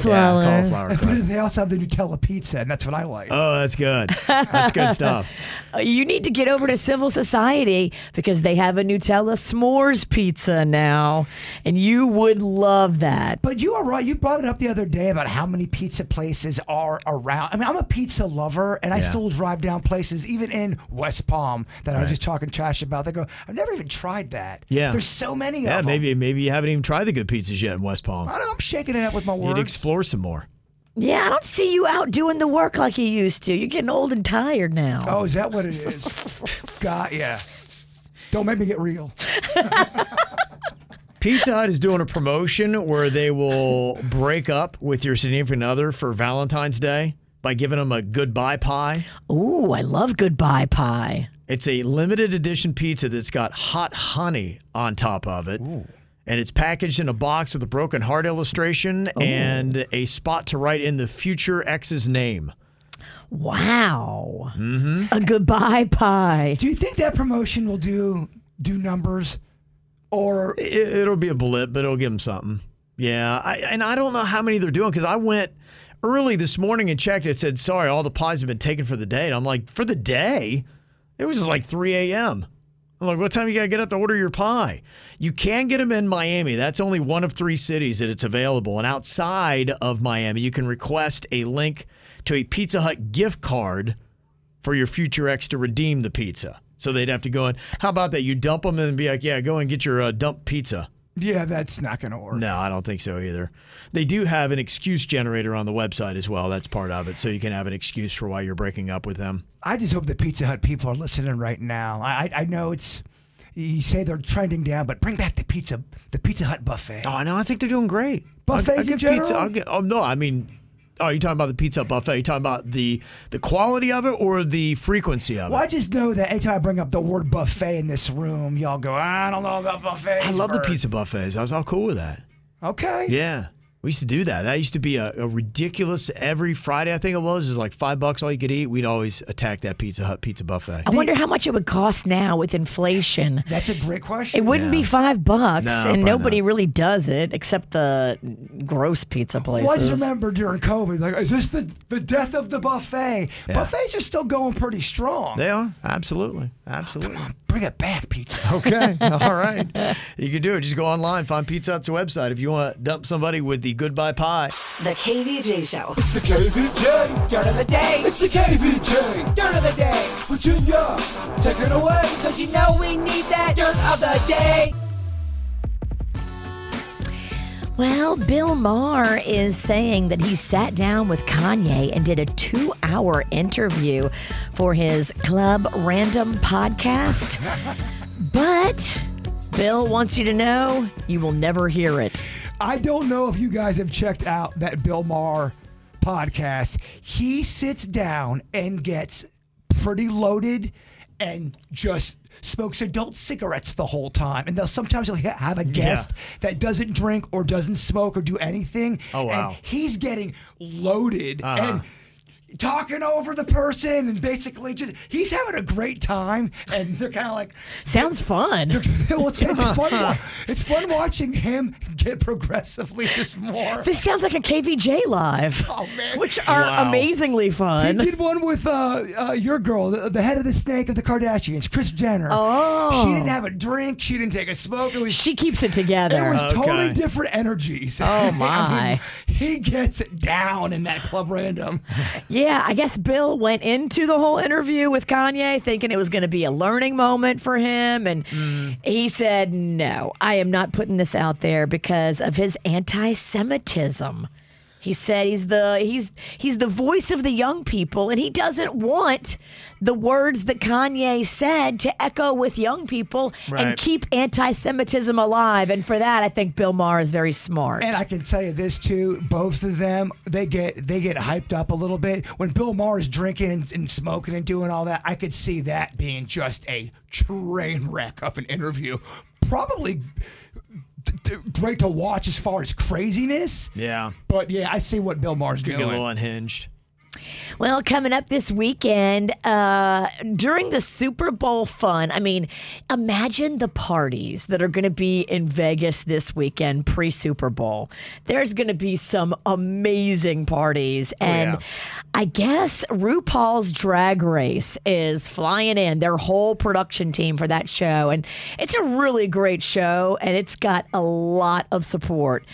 cauliflower But crust. they also have the Nutella pizza, and that's what I like. Oh, that's good. That's good stuff. Uh, You need to get over to Civil Society because they have a Nutella s'mores pizza now, and you would love that. But you are right. You brought it up the other day about how many pizza places are around. I mean, I'm a pizza lover, and I Yeah. still drive down places, even in West Palm, that I was just talking trash about. They go, I've never even tried that. Yeah. There's so many Yeah, of them. maybe maybe you haven't even tried the good pizzas yet in West Palm. I know, I'm shaking it up with my You'd words. explore some more. Yeah, I don't see you out doing the work like you used to. You're getting old and tired now. oh, is that what it is? Got ya. Don't make me get real. Pizza Hut is doing a promotion where they will break up with your significant other for Valentine's Day by giving them a goodbye pie. Ooh, I love goodbye pie. It's a limited edition pizza that's got hot honey on top of it. And it's packaged in a box with a broken heart illustration and a spot to write in the future ex's name. Wow. Mm-hmm. A goodbye pie. Do you think that promotion will do do numbers, or It, it'll be a blip, but it'll give them something. Yeah, I, and I don't know how many they're doing because I went early this morning and checked. It said, "Sorry, all the pies have been taken for the day." And I'm like, "For the day?" It was like 3 a.m. I'm like, "What time you gotta get up to order your pie?" You can get them in Miami. That's only one of three cities that it's available. And outside of Miami, you can request a link to a Pizza Hut gift card for your future ex to redeem the pizza. So they'd have to go in. How about that? You dump them and be like, "Yeah, go and get your uh, dump pizza." Yeah, that's not going to work. No, I don't think so either. They do have an excuse generator on the website as well. That's part of it. So you can have an excuse for why you're breaking up with them. I just hope the Pizza Hut people are listening right now. I I, know it's. You say they're trending down, but bring back the pizza, the Pizza Hut buffet. Oh, no, I think they're doing great. Buffets I'll, I'll in general? Pizza, I'll get, oh, no, I mean, oh, you talking about the pizza buffet? Are You talking about the the quality of it or the frequency of it? Well, I it? just know that anytime I bring up the word buffet in this room, y'all go, I don't know about buffets. I love the Bert." pizza buffets. I was all cool with that. Okay. Yeah. We used to do that. That used to be a, a ridiculous every Friday, I think it was. It was like five bucks all you could eat. We'd always attack that Pizza Hut pizza buffet. I wonder how much it would cost now with inflation. That's a great question. It wouldn't be five bucks, No, and nobody not. really does it except the gross pizza places. Well, I just remember during COVID, like, is this the, the death of the buffet? Yeah. Buffets are still going pretty strong. They are. Absolutely. Absolutely. Bring it back, pizza. Okay. All right. You can do it. Just go online, find Pizza Hut's website if you want to dump somebody with the goodbye pie. The KVJ Show. It's the KVJ Dirt of the Day. It's the KVJ Dirt of the Day. Virginia, take it away. Cause you know we need that Dirt of the Day. Well, Bill Maher is saying that he sat down with Kanye and did a two hour interview for his Club Random podcast. but Bill wants you to know you will never hear it. I don't know if you guys have checked out that Bill Maher podcast. He sits down and gets pretty loaded and just smokes adult cigarettes the whole time. And they'll sometimes he'll have a guest that doesn't drink or doesn't smoke or do anything. Oh, wow. And he's getting loaded Uh-huh. and talking over the person and basically just he's having a great time and they're kind of like Sounds fun. well, it's, it's fun. It's fun watching him get progressively just more. This sounds like a KVJ live, Oh man! which are Wow. amazingly fun He did one with uh, uh, your girl, the, the head of the snake of the Kardashians, Kris Jenner. Oh. she didn't have a drink. She didn't take a smoke. It was She keeps it together It together. was totally different energies. Oh, I mean, my. he gets down in that club random. Yeah, I guess Bill went into the whole interview with Kanye thinking it was going to be a learning moment for him. And mm. he said, No, I am not putting this out there because of his anti Semitism. He said he's the he's he's the voice of the young people and he doesn't want the words that Kanye said to echo with young people Right. and keep anti-Semitism alive. And for that, I think Bill Maher is very smart. And I can tell you this too: both of them, they get they get hyped up a little bit when Bill Maher is drinking and, and smoking and doing all that. I could see that being just a train wreck of an interview. Probably great to watch as far as craziness. Yeah. But yeah, I see what Bill Maher's Could doing. get a little unhinged. Well, coming up this weekend, uh, during the Super Bowl fun, I mean, imagine the parties that are going to be in Vegas this weekend pre Super Bowl. There's going to be some amazing parties. And yeah. I guess RuPaul's Drag Race is flying in, their whole production team for that show. And it's a really great show, and it's got a lot of support.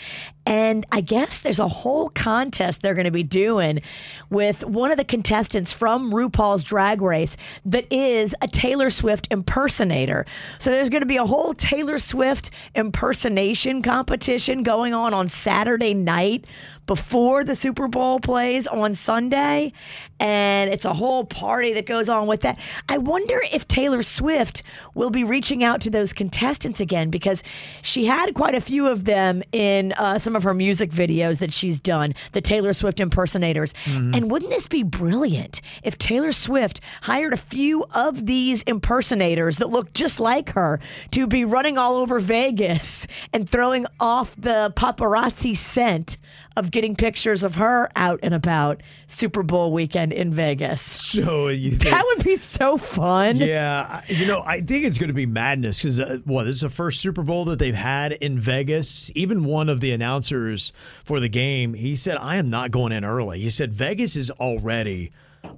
And I guess there's a whole contest they're going to be doing with one of the contestants from RuPaul's Drag Race that is a Taylor Swift impersonator. So there's going to be a whole Taylor Swift impersonation competition going on on Saturday night before the Super Bowl plays on Sunday. And it's a whole party that goes on with that. I wonder if Taylor Swift will be reaching out to those contestants again because she had quite a few of them in uh, some of her music videos that she's done, the Taylor Swift impersonators. And wouldn't this be brilliant if Taylor Swift hired a few of these impersonators that look just like her to be running all over Vegas and throwing off the paparazzi scent of getting pictures of her out and about Super Bowl weekend in Vegas? So you think. That would be so fun. Yeah, you know, I think it's going to be madness because uh, what this is the first Super Bowl that they've had in Vegas. Even one of the announcers for the game, he said, "I am not going in early." He said, "Vegas is already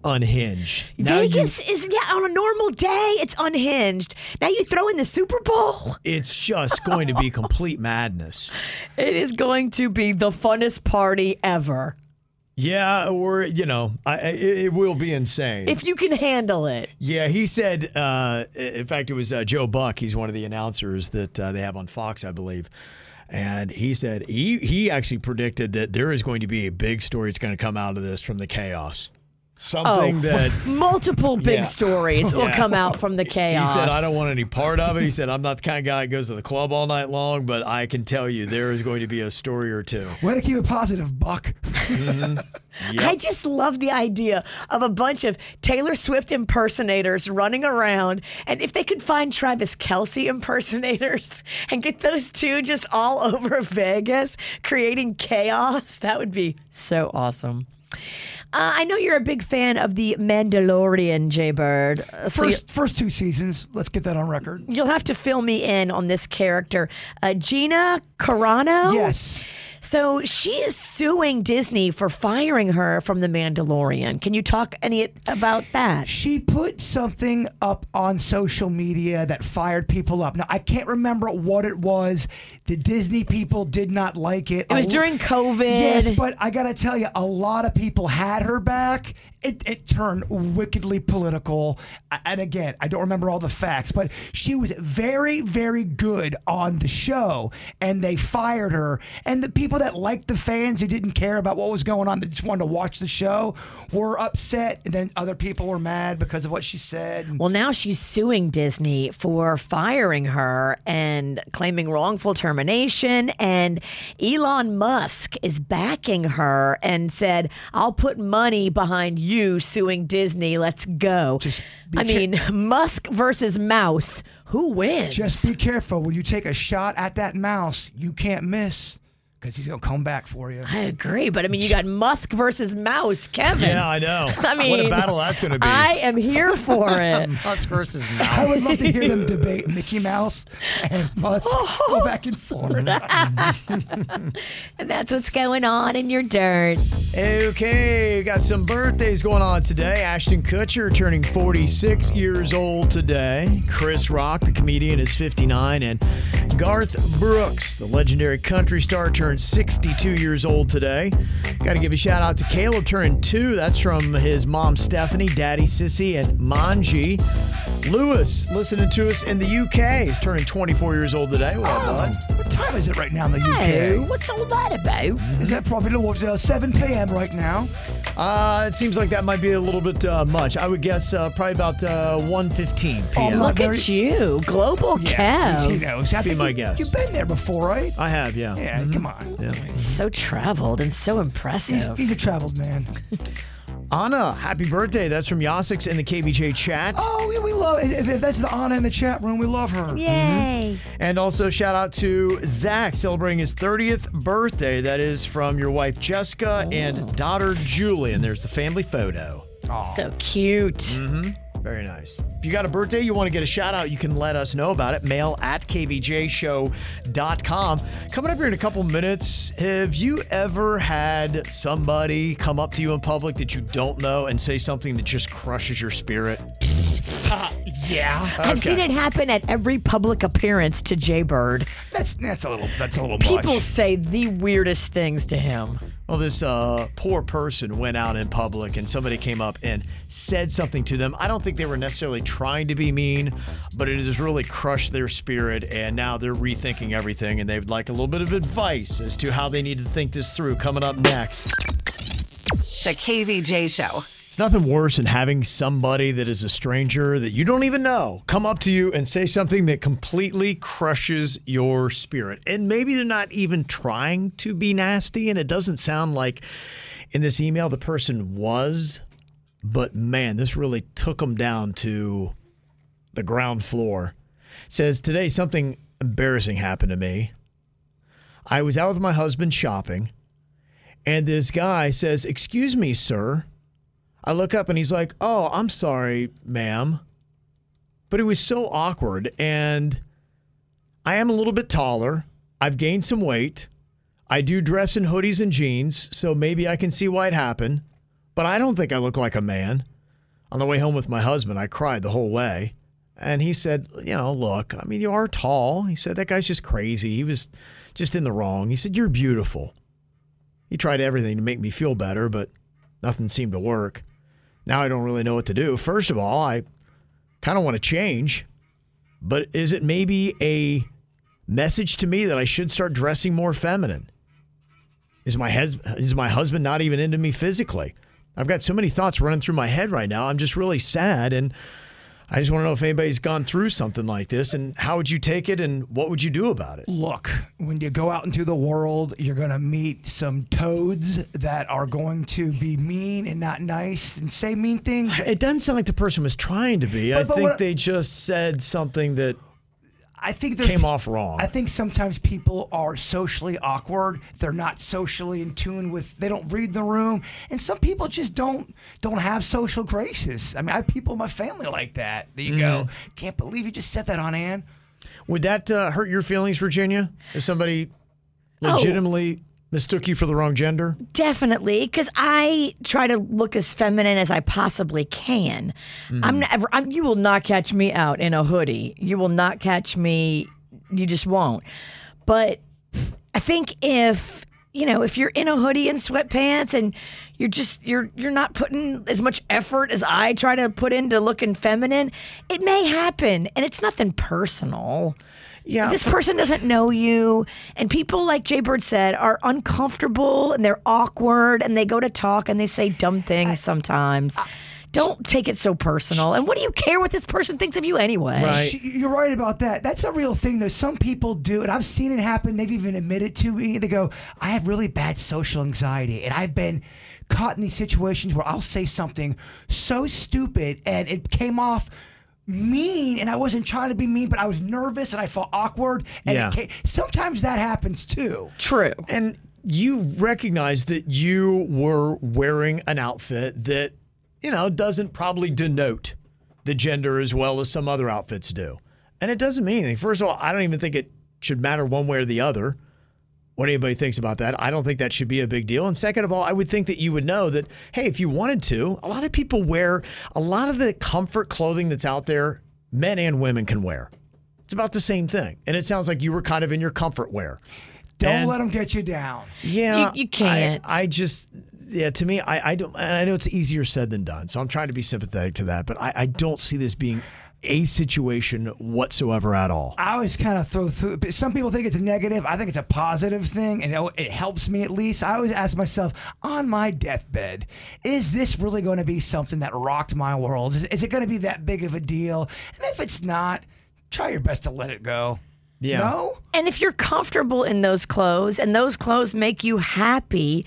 unhinged." Now you- Vegas is yeah on a normal day it's unhinged. Now you throw in the Super Bowl. it's just going to be complete madness. It is going to be the funnest party ever Yeah, or you know, I, I- it, it will be insane. if you can handle it. Yeah, he said. Uh, in fact, it was uh, Joe Buck. He's one of the announcers that uh, they have on Fox, I believe. And he said he he actually predicted that there is going to be a big story that's going to come out of this from the chaos. Something oh, that multiple big Yeah. stories will Yeah. come out from the chaos. he said I don't want any part of it. He said I'm not the kind of guy that goes to the club all night long, but I can tell you there is going to be a story or two. Way to keep it positive, Buck. Mm-hmm. I just love the idea of a bunch of Taylor Swift impersonators running around. And if they could find Travis Kelce impersonators and get those two just all over Vegas creating chaos, that would be so awesome. Uh, I know you're a big fan of the Mandalorian, Jay Bird. Uh, so First, first two seasons. Let's get that on record. you'll have to fill me in on this character. Uh, Gina Carano? Yes. So she is suing Disney for firing her from The Mandalorian. Can you talk any about that? She put something up on social media that fired people up. Now, I can't remember what it was. The Disney people did not like it. It was during COVID. Yes, but I got to tell you, a lot of people had her back. It, it turned wickedly political. And again, I don't remember all the facts, but she was very, very good on the show, and they fired her. And the people that liked the fans who didn't care about what was going on, that just wanted to watch the show, were upset. And then other people were mad because of what she said. Well, now she's suing Disney for firing her and claiming wrongful termination. And Elon Musk is backing her and said, I'll put money behind you suing Disney. Let's go. Just I care- mean, Musk versus Mouse. Who wins? Just be careful when you take a shot at that mouse. You can't miss because he's gonna come back for you. I agree, but I mean, you got Musk versus Mouse, Kevin. Yeah, I know. I mean, what a battle that's going to be. I am here for it. Musk versus Mouse. I would love to hear them debate Mickey Mouse and Musk go oh. back and forth. and that's what's going on in your dirt. Okay, got some birthdays going on today. Ashton Kutcher turning 46 years old today. Chris Rock, the comedian, is 59. And Garth Brooks, the legendary country star, turned 62 years old today. Got to give a shout out to Caleb, turning two. That's from his mom, Stephanie, daddy, Sissy, and Manji. Lewis, listening to us in the UK, is turning 24 years old today. What up, bud? What time is it right now in the Hey, UK? what's all that about? Is that probably what, uh, 7 p.m. right now? Uh, it seems like that might be a little bit uh, much. I would guess uh, probably about uh, 1.15 p.m. Oh, Look very- at you, global Kev. He knows. I Be think my you- guess. You've been there before, right? I have, yeah. Yeah, come on. So traveled and so He's, impressive. he's a traveled man. Anna, happy birthday. That's from Yasix in the KVJ chat. Oh, we, we love if, if that's the Anna in the chat room, we love her. Yay. And also shout out to Zach celebrating his 30th birthday. That is from your wife Jessica and daughter Julie. And there's the family photo. So cute. Mm-hmm. Very nice. If you got a birthday you want to get a shout out, you can let us know about it. Mail at kvjshow.com. Coming up here in a couple minutes, have you ever had somebody come up to you in public that you don't know and say something that just crushes your spirit? Uh, yeah. I've seen it happen at every public appearance to Jay Bird. That's that's a little that's a little People much. say the weirdest things to him. Well, this uh, poor person went out in public and somebody came up and said something to them. I don't think they were necessarily trying to be mean, but it has really crushed their spirit. And now they're rethinking everything and they'd like a little bit of advice as to how they need to think this through. Coming up next. The KVJ Show. Nothing worse than having somebody that is a stranger that you don't even know come up to you and say something that completely crushes your spirit. And maybe they're not even trying to be nasty, and it doesn't sound like in this email the person was, but man, this really took them down to the ground floor. It says today something embarrassing happened to me. I was out with my husband shopping, and this guy says, Excuse me, sir. I look up and he's like, Oh, I'm sorry, ma'am. But it was so awkward. And I am a little bit taller. I've gained some weight. I do dress in hoodies and jeans, so maybe I can see why it happened. But I don't think I look like a man. On the way home with my husband, I cried the whole way. And he said, You know, look, I mean, you are tall. He said, That guy's just crazy. He was just in the wrong. He said, You're beautiful. He tried everything to make me feel better, but nothing seemed to work. Now I don't really know what to do. First of all, I kind of want to change, but is it maybe a message to me that I should start dressing more feminine? Is my hes- is my husband not even into me physically? I've got so many thoughts running through my head right now. I'm just really sad and I just want to know if anybody's gone through something like this and how would you take it and what would you do about it? Look, when you go out into the world, you're going to meet some toads that are going to be mean and not nice and say mean things. It doesn't sound like the person was trying to be. I But- but think they just said something that I think there's came off wrong. I think sometimes people are socially awkward. They're not socially in tune with. They don't read the room, and some people just don't don't have social graces. I mean, I have people in my family like that. That you go, Mm-hmm. can't believe you just said that on Ann. Would that uh, hurt your feelings, Virginia? If somebody Oh. Mistook you for the wrong gender? Definitely, because I try to look as feminine as I possibly can. Hmm. I'm never. I'm, you will not catch me out in a hoodie. You will not catch me. You just won't. But I think if you know if you're in a hoodie and sweatpants and you're just you're you're not putting as much effort as I try to put into looking feminine, it may happen, and it's nothing personal. Yeah. This person doesn't know you. And people, like Jay Bird said, are uncomfortable and they're awkward and they go to talk and they say dumb things sometimes. Don't take it so personal. And what do you care what this person thinks of you anyway? Sh- You're right about that. That's a real thing, though. Some people do, and I've seen it happen. They've even admitted to me. They go, I have really bad social anxiety, and I've been caught in these situations where I'll say something so stupid and it came off mean and I wasn't trying to be mean but I was nervous and I felt awkward and Yeah. it came, sometimes that happens too True. And you recognize that you were wearing an outfit that, you know, doesn't probably denote the gender as well as some other outfits do. And it doesn't mean anything. First of all, I don't even think it should matter one way or the other what anybody thinks about that. I don't think that should be a big deal. And second of all, I would think that you would know that, hey, if you wanted to, a lot of people wear a lot of the comfort clothing that's out there, men and women can wear. It's about the same thing. And it sounds like you were kind of in your comfort wear. don't And- let them get you down Yeah, You- you can't. I, I just, yeah, to me, I, I don't, and I know it's easier said than done. So I'm trying to be sympathetic to that, but I, I don't see this being a situation whatsoever at all. I always kind of throw through. But some people think it's a negative. I think it's a positive thing, and it, it helps me at least. I always ask myself, on my deathbed, is this really going to be something that rocked my world? Is, is it going to be that big of a deal? And if it's not, try your best to let it go. Yeah. No. And if you're comfortable in those clothes and those clothes make you happy,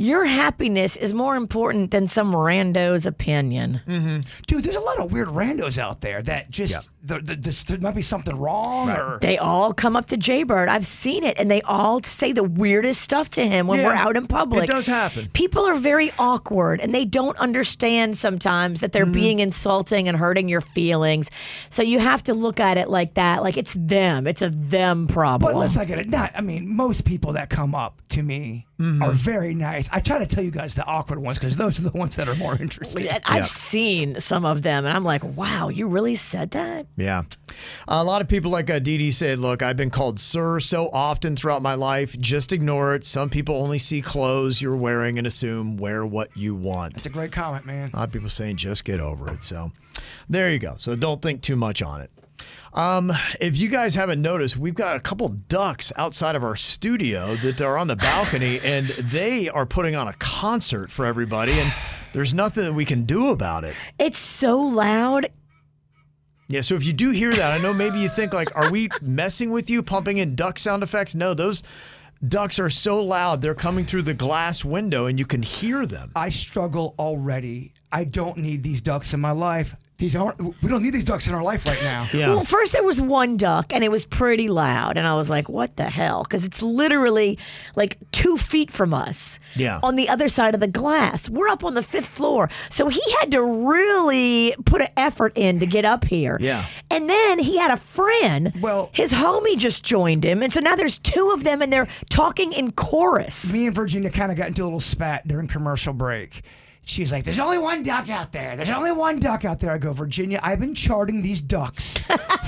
Your happiness is more important than some rando's opinion. Mm-hmm. Dude, there's a lot of weird randos out there that just the, the, this- there might be something wrong or They all come up to Jaybird. I've seen it, and they all say the weirdest stuff to him when Yeah, we're out in public. it does happen. People are very awkward, and they don't understand sometimes that they're Mm-hmm. being insulting and hurting your feelings. So you have to look at it like that, like it's them. It's a them problem. But let's not get it. Not, I mean, most people that come up to me Mm-hmm. are very nice. I try to tell you guys the awkward ones because those are the ones that are more interesting. I've seen some of them, and I'm like, wow, you really said that? Yeah. A lot of people like uh, Dee Dee said, look, I've been called sir so often throughout my life. Just ignore it. Some people only see clothes you're wearing and assume wear what you want. That's a great comment, man. A lot of people saying just get over it. So there you go. So don't think too much on it. Um, if you guys haven't noticed, we've got a couple ducks outside of our studio that are on the balcony and they are putting on a concert for everybody and there's nothing that we can do about it. It's so loud. Yeah, so if you do hear that, I know maybe you think like, are we messing with you, pumping in duck sound effects? No, those ducks are so loud they're coming through the glass window and you can hear them. I struggle already. I don't need these ducks in my life. These aren't. We don't need these ducks in our life right now. Well, first there was one duck, and it was pretty loud, and I was like, "What the hell?" Because it's literally like two feet from us. Yeah. On the other side of the glass, we're up on the fifth floor, so he had to really put an effort in to get up here. Yeah. And then he had a friend. Well, his homie just joined him, and so now there's two of them, and they're talking in chorus. Me and Virginia kind of got into a little spat during commercial break. She's like, "There's only one duck out there. There's only one duck out there." I go, "Virginia, I've been charting these ducks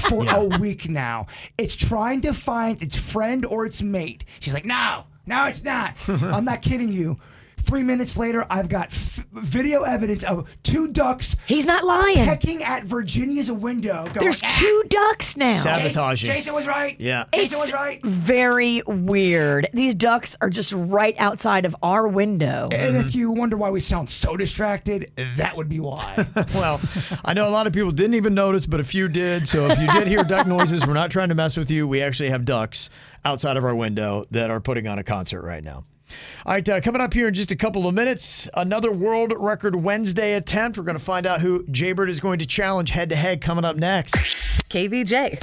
for a week now. It's trying to find its friend or its mate." She's like, "No, no, it's not. I'm not kidding you." Three minutes later, I've got f- video evidence of two ducks. He's not lying. Pecking at Virginia's window. Going, There's "Ah, two ducks now. Sabotaging. Jason, Jason was right. Yeah. Jason was right. very weird. These ducks are just right outside of our window. And if you wonder why we sound so distracted, that would be why. well, I know a lot of people didn't even notice, but a few did. So if you did hear duck noises, we're not trying to mess with you. We actually have ducks outside of our window that are putting on a concert right now. All right, uh, coming up here in just a couple of minutes, another world record Wednesday attempt. We're going to find out who Jaybird is going to challenge head to head coming up next. KVJ.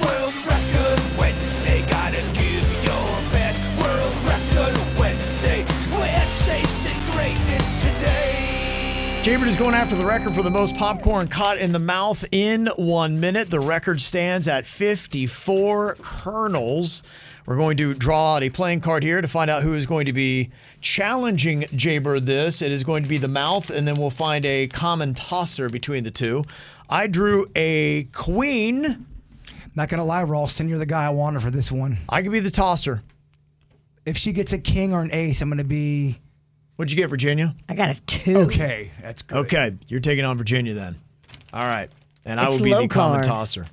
World Record Wednesday, gotta give your best. World Record Wednesday, we're chasing greatness today. Jaybird is going after the record for the most popcorn caught in the mouth in one minute. The record stands at 54 kernels. We're going to draw out a playing card here to find out who is going to be challenging Jaybird this. It is going to be the mouth, and then we'll find a common tosser between the two. I drew a queen. Not gonna lie, Ralston, you're the guy I wanted for this one. I could be the tosser. If she gets a king or an ace, I'm gonna be What'd you get, Virginia? I got a two. okay. That's good. Okay, you're taking on Virginia then. All right. And I It's will be low the common tosser.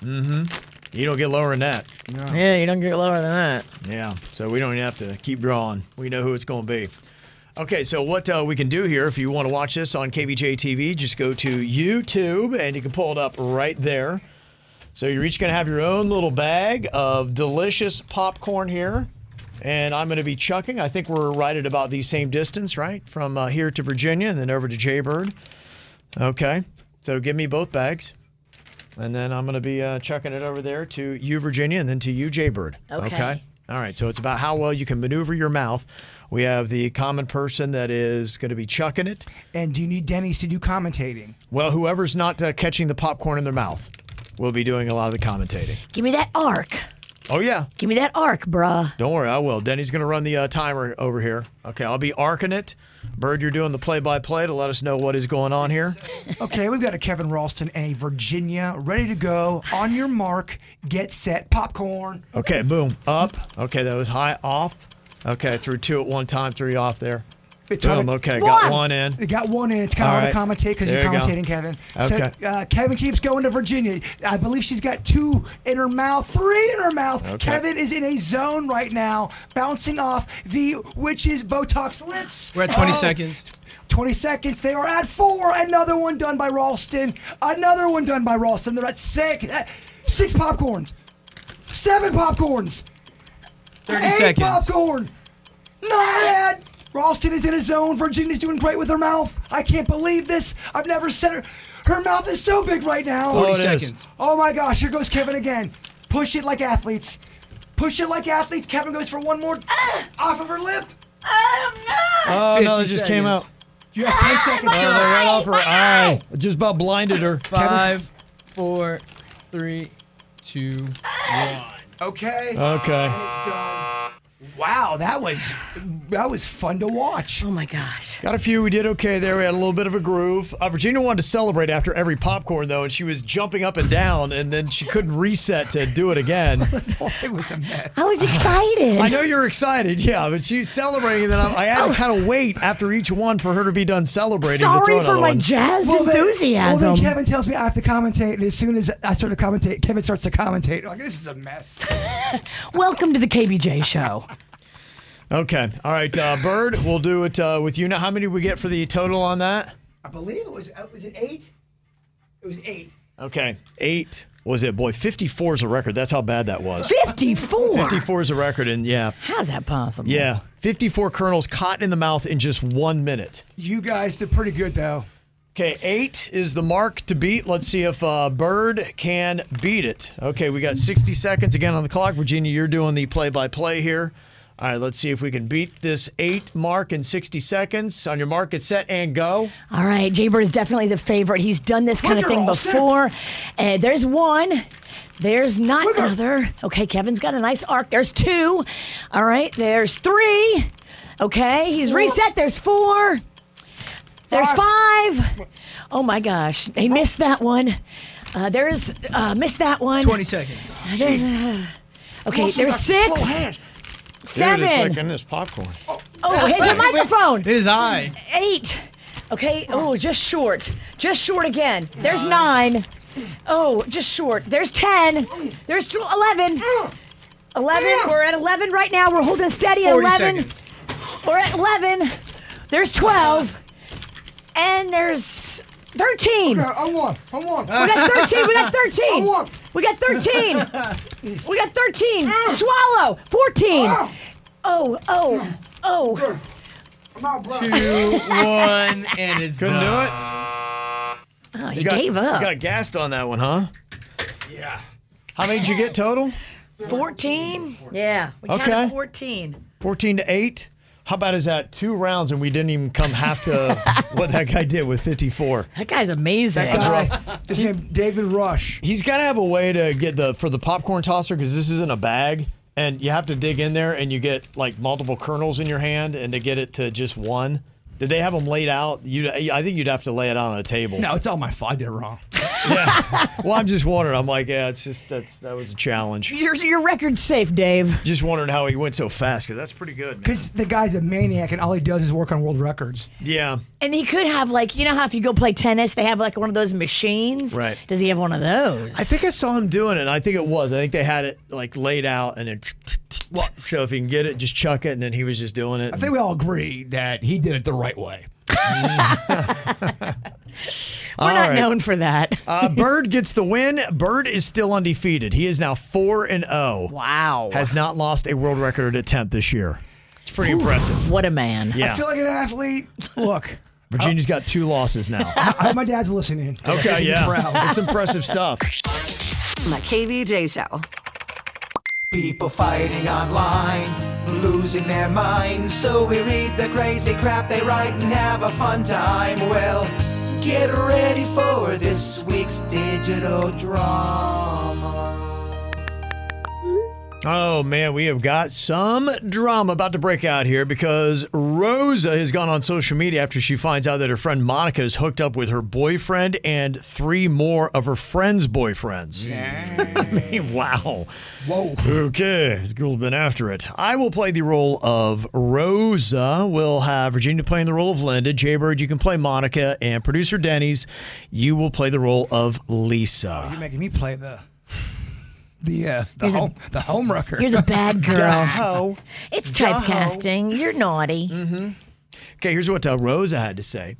Mm-hmm. You don't get lower than that. Yeah, you don't get lower than that. Yeah, so we don't even have to keep drawing. We know who it's going to be. Okay, so what uh, we can do here, if you want to watch this on KVJ TV, just go to YouTube and you can pull it up right there. So you're each going to have your own little bag of delicious popcorn here. And I'm going to be chucking. I think we're right at about the same distance, right? From uh, here to Virginia and then over to Jaybird. Okay, so give me both bags. And then I'm going to be uh, chucking it over there to you, Virginia, and then to you, Jaybird. Okay. All right. So it's about how well you can maneuver your mouth. We have the common person that is going to be chucking it. And do you need Denny's to do commentating? Well, whoever's not uh, catching the popcorn in their mouth will be doing a lot of the commentating. Give me that arc. Oh, yeah. Give me that arc, bruh. Don't worry. I will. Denny's going to run the uh, timer over here. Okay. I'll be arcing it. Bird, you're doing the play by play to let us know what is going on here. Okay, we've got a Kevin Ralston and a Virginia ready to go. On your mark, get set, popcorn. Okay. Boom. Up. Okay. That was high. Off. Okay. Threw two at one time. Three off there. It's Boom. hard- Okay. Got one in. You got one in. It's kind All of right. hard to commentate because you're you go. commentating, Kevin. Okay. So uh, Kevin keeps going to Virginia. I believe she's got two in her mouth, three in her mouth. Okay. Kevin is in a zone right now, bouncing off the witch's Botox lips. We're at 20 Oh, seconds. 20 seconds. They are at four. Another one done by Ralston. Another one done by Ralston. They're at six. uh, Six popcorns. Seven popcorns. 30 Eight seconds. popcorn. Not Ralston is in his zone. Virginia's doing great with her mouth. I can't believe this. I've never said her. Her mouth is so big right now. Oh, it is. seconds. Oh my gosh, here goes Kevin again. Push it like athletes. Push it like athletes. Kevin goes for one more off of her lip. Oh no, Oh no, it 50 just came out. You have 10 seconds. Oh, Go. right off her eye. Just about blinded her. Five, four, three, two, one. Okay. Okay. It's done. Wow, that was that was fun to watch. Oh my gosh. Got a few. We did okay there. We had a little bit of a groove. Uh, Virginia wanted to celebrate after every popcorn, though, and she was jumping up and down, and then she couldn't reset to do it again. it was a mess. I was excited. I know you're excited, yeah, but she's celebrating, and then I, I had to kind of wait after each one for her to be done celebrating. Sorry for my one. jazzed well, enthusiasm. then Kevin tells me I have to commentate, and as soon as I start to commentate, Kevin starts to commentate. Like this is a mess. Welcome to the KVJ show. Okay, all right, uh, Bird, we'll do it uh, with you now. How many did we get for the total on that? I believe it was uh, was it eight? It was eight. Okay, eight was it? Boy, 54 is a record. That's how bad that was. 54. 54 is a record, and yeah, How's that possible? yeah, 54 kernels caught in the mouth in just one minute. You guys did pretty good though. Okay, eight is the mark to beat. Let's see if uh, Bird can beat it. Okay, we got 60 seconds again on the clock. Virginia, you're doing the play by play here. All right, let's see if we can beat this eight mark in 60 seconds. On your mark, get set, and go. All right, Jay Bird is definitely the favorite. He's done this kind Look of thing before. Uh, there's one. There's not Look another. Okay, Kevin's got a nice arc. There's two. All right, there's three. Okay, he's reset. There's four. There's five. Oh my gosh, he missed that one. Uh, there's uh, missed that one. 20 seconds. There's, okay, there's six. Seven. Dude, it's like in this popcorn. Oh, oh hit your microphone. It is I. Eight. Okay. Oh, just short. Just short again. There's nine. Oh, just short. There's ten. There's tw- eleven. Eleven. We're at eleven right now. We're holding steady at 40 eleven. seconds. We're at eleven. There's twelve. And there's thirteen. Okay, I won. I won. We got 13. We got 13. I won. We got 13. We got 13. Swallow. 14. Ah. Oh, oh, oh. I'm out, bro. Two, one, and it's Couldn't do it? Oh, he You got, up. You got gassed on that one, huh? Yeah. How many did you get total? 14? Yeah. We Okay. 14. 14 to 8? How about is that two rounds and we didn't even come half to what that guy did with 54? That guy's amazing. Guy, his name David Rush. He's got to have a way to get the for the popcorn tosser because this isn't a bag and you have to dig in there and you get like multiple kernels in your hand and to get it to just one. Did they have them laid out? You, I think you'd have to lay it out on a table. No, it's all my fault. I did it wrong. Well, I'm just wondering. I'm like, yeah, it's just that's that was a challenge. Your, your record's safe, Dave. Just wondering how he went so fast because that's pretty good. Because the guy's a maniac and all he does is work on world records. Yeah. And he could have, like, you know how if you go play tennis, they have, like, one of those machines? Right. Does he have one of those? I think I saw him doing it. and I think it was. I think they had it like laid out and then. So if you can get it, just chuck it, and then he was just doing it. I think we all agree that he did it the right way. We're All not right. known for that. Uh, Bird gets the win. Bird is still undefeated. He is now four and zero. Wow. Has not lost a world record attempt this year. It's pretty impressive. What a man. Yeah. I feel like an athlete. Look, Virginia's got two losses now. I hope my dad's listening. Okay, yeah, Proud. that's impressive stuff. The KVJ Show. People fighting online, losing their minds. So we read the crazy crap they write and have a fun time. Well, get ready for this week's digital drama. Oh man, we have got some drama about to break out here because Rosa has gone on social media after she finds out that her friend Monica is hooked up with her boyfriend and three more of her friends' boyfriends. I mean, wow. Whoa. Okay, this girl's been after it. I will play the role of Rosa. We'll have Virginia playing the role of Linda. Jaybird, you can play Monica. And producer Denny's, you will play the role of Lisa. You're making me play the the uh, the home the home wrecker. You're the bad girl. Daho. It's typecasting. You're naughty. Mm-hmm. Okay, here's what uh, Rosa had to say.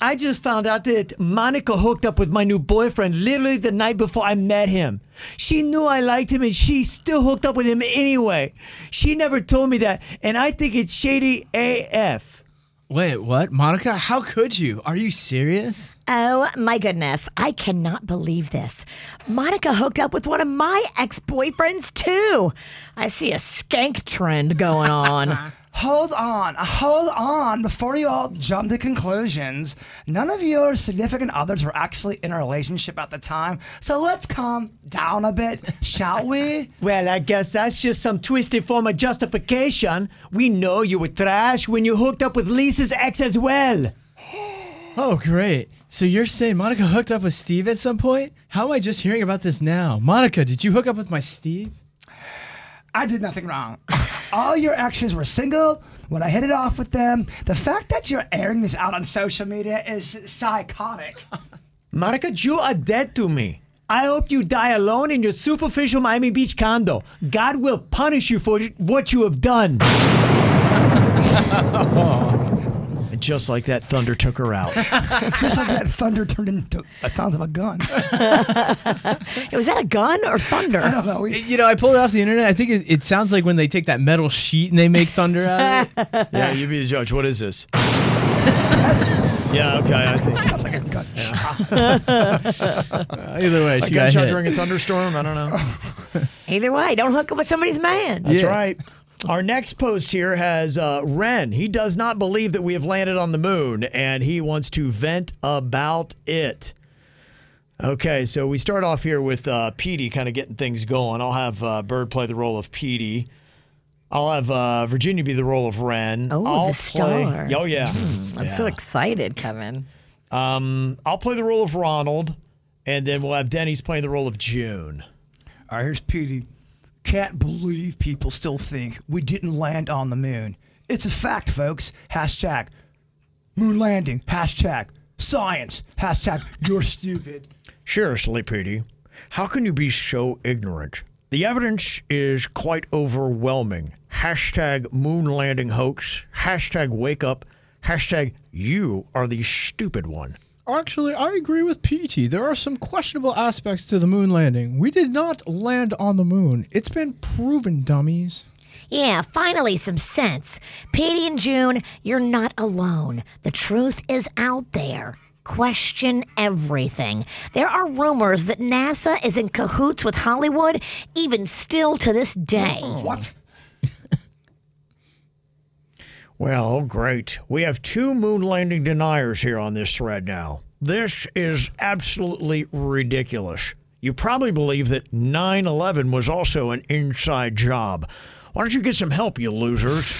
I just found out that Monica hooked up with my new boyfriend literally the night before I met him. She knew I liked him and she still hooked up with him anyway. She never told me that, and I think it's shady AF. Wait, what? Monica, how could you? Are you serious? Oh my goodness, I cannot believe this. Monica hooked up with one of my ex boyfriends too. I see a skank trend going on. Hold on, uh, hold on. Before you all jump to conclusions, none of your significant others were actually in a relationship at the time. So let's calm down a bit, shall we? Well, I guess that's just some twisted form of justification. We know you were trash when you hooked up with Lisa's ex as well. Oh, great. So you're saying Monica hooked up with Steve at some point? How am I just hearing about this now? Monica, did you hook up with my Steve? I did nothing wrong. All your exes were single when I hit it off with them. The fact that you're airing this out on social media is psychotic. Monica, you are dead to me. I hope you die alone in your superficial Miami Beach condo. God will punish you for what you have done. And just like that, thunder took her out. Just like that thunder turned into a sound of a gun. Was that a gun or thunder? I don't know. We, You know, I pulled it off the internet. I think it, it sounds like when they take that metal sheet and they make thunder out of it. yeah, you be the judge. What is this? yeah, okay. I think. sounds like a gun. Uh, either way, A she got gunshot hit. during a thunderstorm? I don't know. Either way, don't hook up with somebody's man. That's Yeah. right. Our next post here has uh, Ren. He does not believe that we have landed on the moon, and he wants to vent about it. Okay, so we start off here with uh, Petey kind of getting things going. I'll have uh, Bird play the role of Petey. I'll have uh, Virginia be the role of Ren. Oh, I'll the star. Play, oh, yeah. I'm so excited, Kevin. Um, I'll play the role of Ronald, and then we'll have Denny's playing the role of June. All right, here's Petey. Can't believe people still think we didn't land on the moon. It's a fact, folks. Hashtag moon landing. Hashtag science. Hashtag you're stupid. Seriously, Petey, how can you be so ignorant? The evidence is quite overwhelming. Hashtag moon landing hoax. Hashtag wake up. Hashtag you are the stupid one. Actually, I agree with Petey. There are some questionable aspects to the moon landing. We did not land on the moon. It's been proven, dummies. Yeah, finally some sense. Petey and June, you're not alone. The truth is out there. Question everything. There are rumors that NASA is in cahoots with Hollywood, even still to this day. What? Well, great. We have two moon landing deniers here on this thread now. This is absolutely ridiculous. You probably believe that 9 11 was also an inside job. Why don't you get some help, you losers?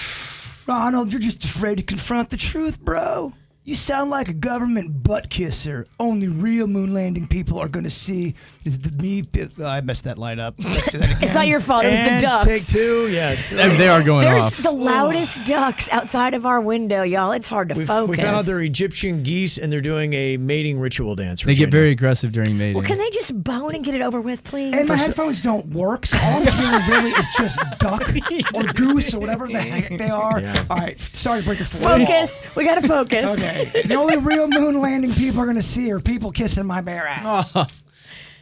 Ronald, you're just afraid to confront the truth, bro. You sound like a government butt kisser. Only real moon landing people are going to see is the me. Oh, I messed that line up. That. It's not your fault, it was the ducks. take two, yes. They they are going There's off. the loudest ducks outside of our window, y'all. It's hard to We've, focus. we found out they're Egyptian geese and they're doing a mating ritual dance. They get very aggressive during mating. well, can they just bone and get it over with, please? And my headphones don't work, so all I'm hearing really is just duck or goose or whatever the heck they are. All right, sorry to break the fourth wall. Focus. We got to focus. Okay, the only real moon landing people are going to see are people kissing my bare ass. Oh.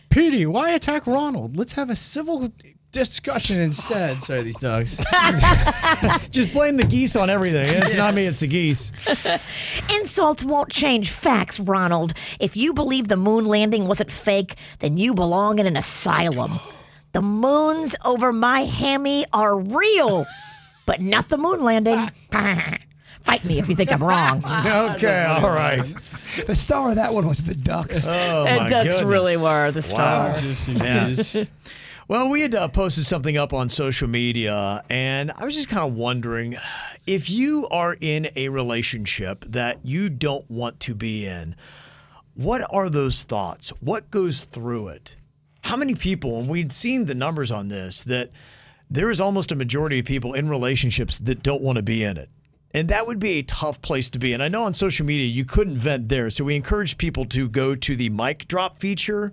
Petey, why attack Ronald? Let's have a civil discussion instead. Sorry, these dogs. Just blame the geese on everything. It's not me, it's the geese. Insults won't change facts, Ronald. If you believe the moon landing wasn't fake, then you belong in an asylum. The moons over my hammy are real, but not the moon landing. Fight me if you think I'm wrong. Okay, all right. The star of that one was the ducks. Oh, And my ducks goodness. really were the star. Yes. Well, we had uh, posted something up on social media, and I was just kind of wondering if you are in a relationship that you don't want to be in, what are those thoughts? What goes through it? How many people, and we'd seen the numbers on this, that there is almost a majority of people in relationships that don't want to be in it. And that would be a tough place to be. And I know on social media you couldn't vent there. So we encourage people to go to the mic drop feature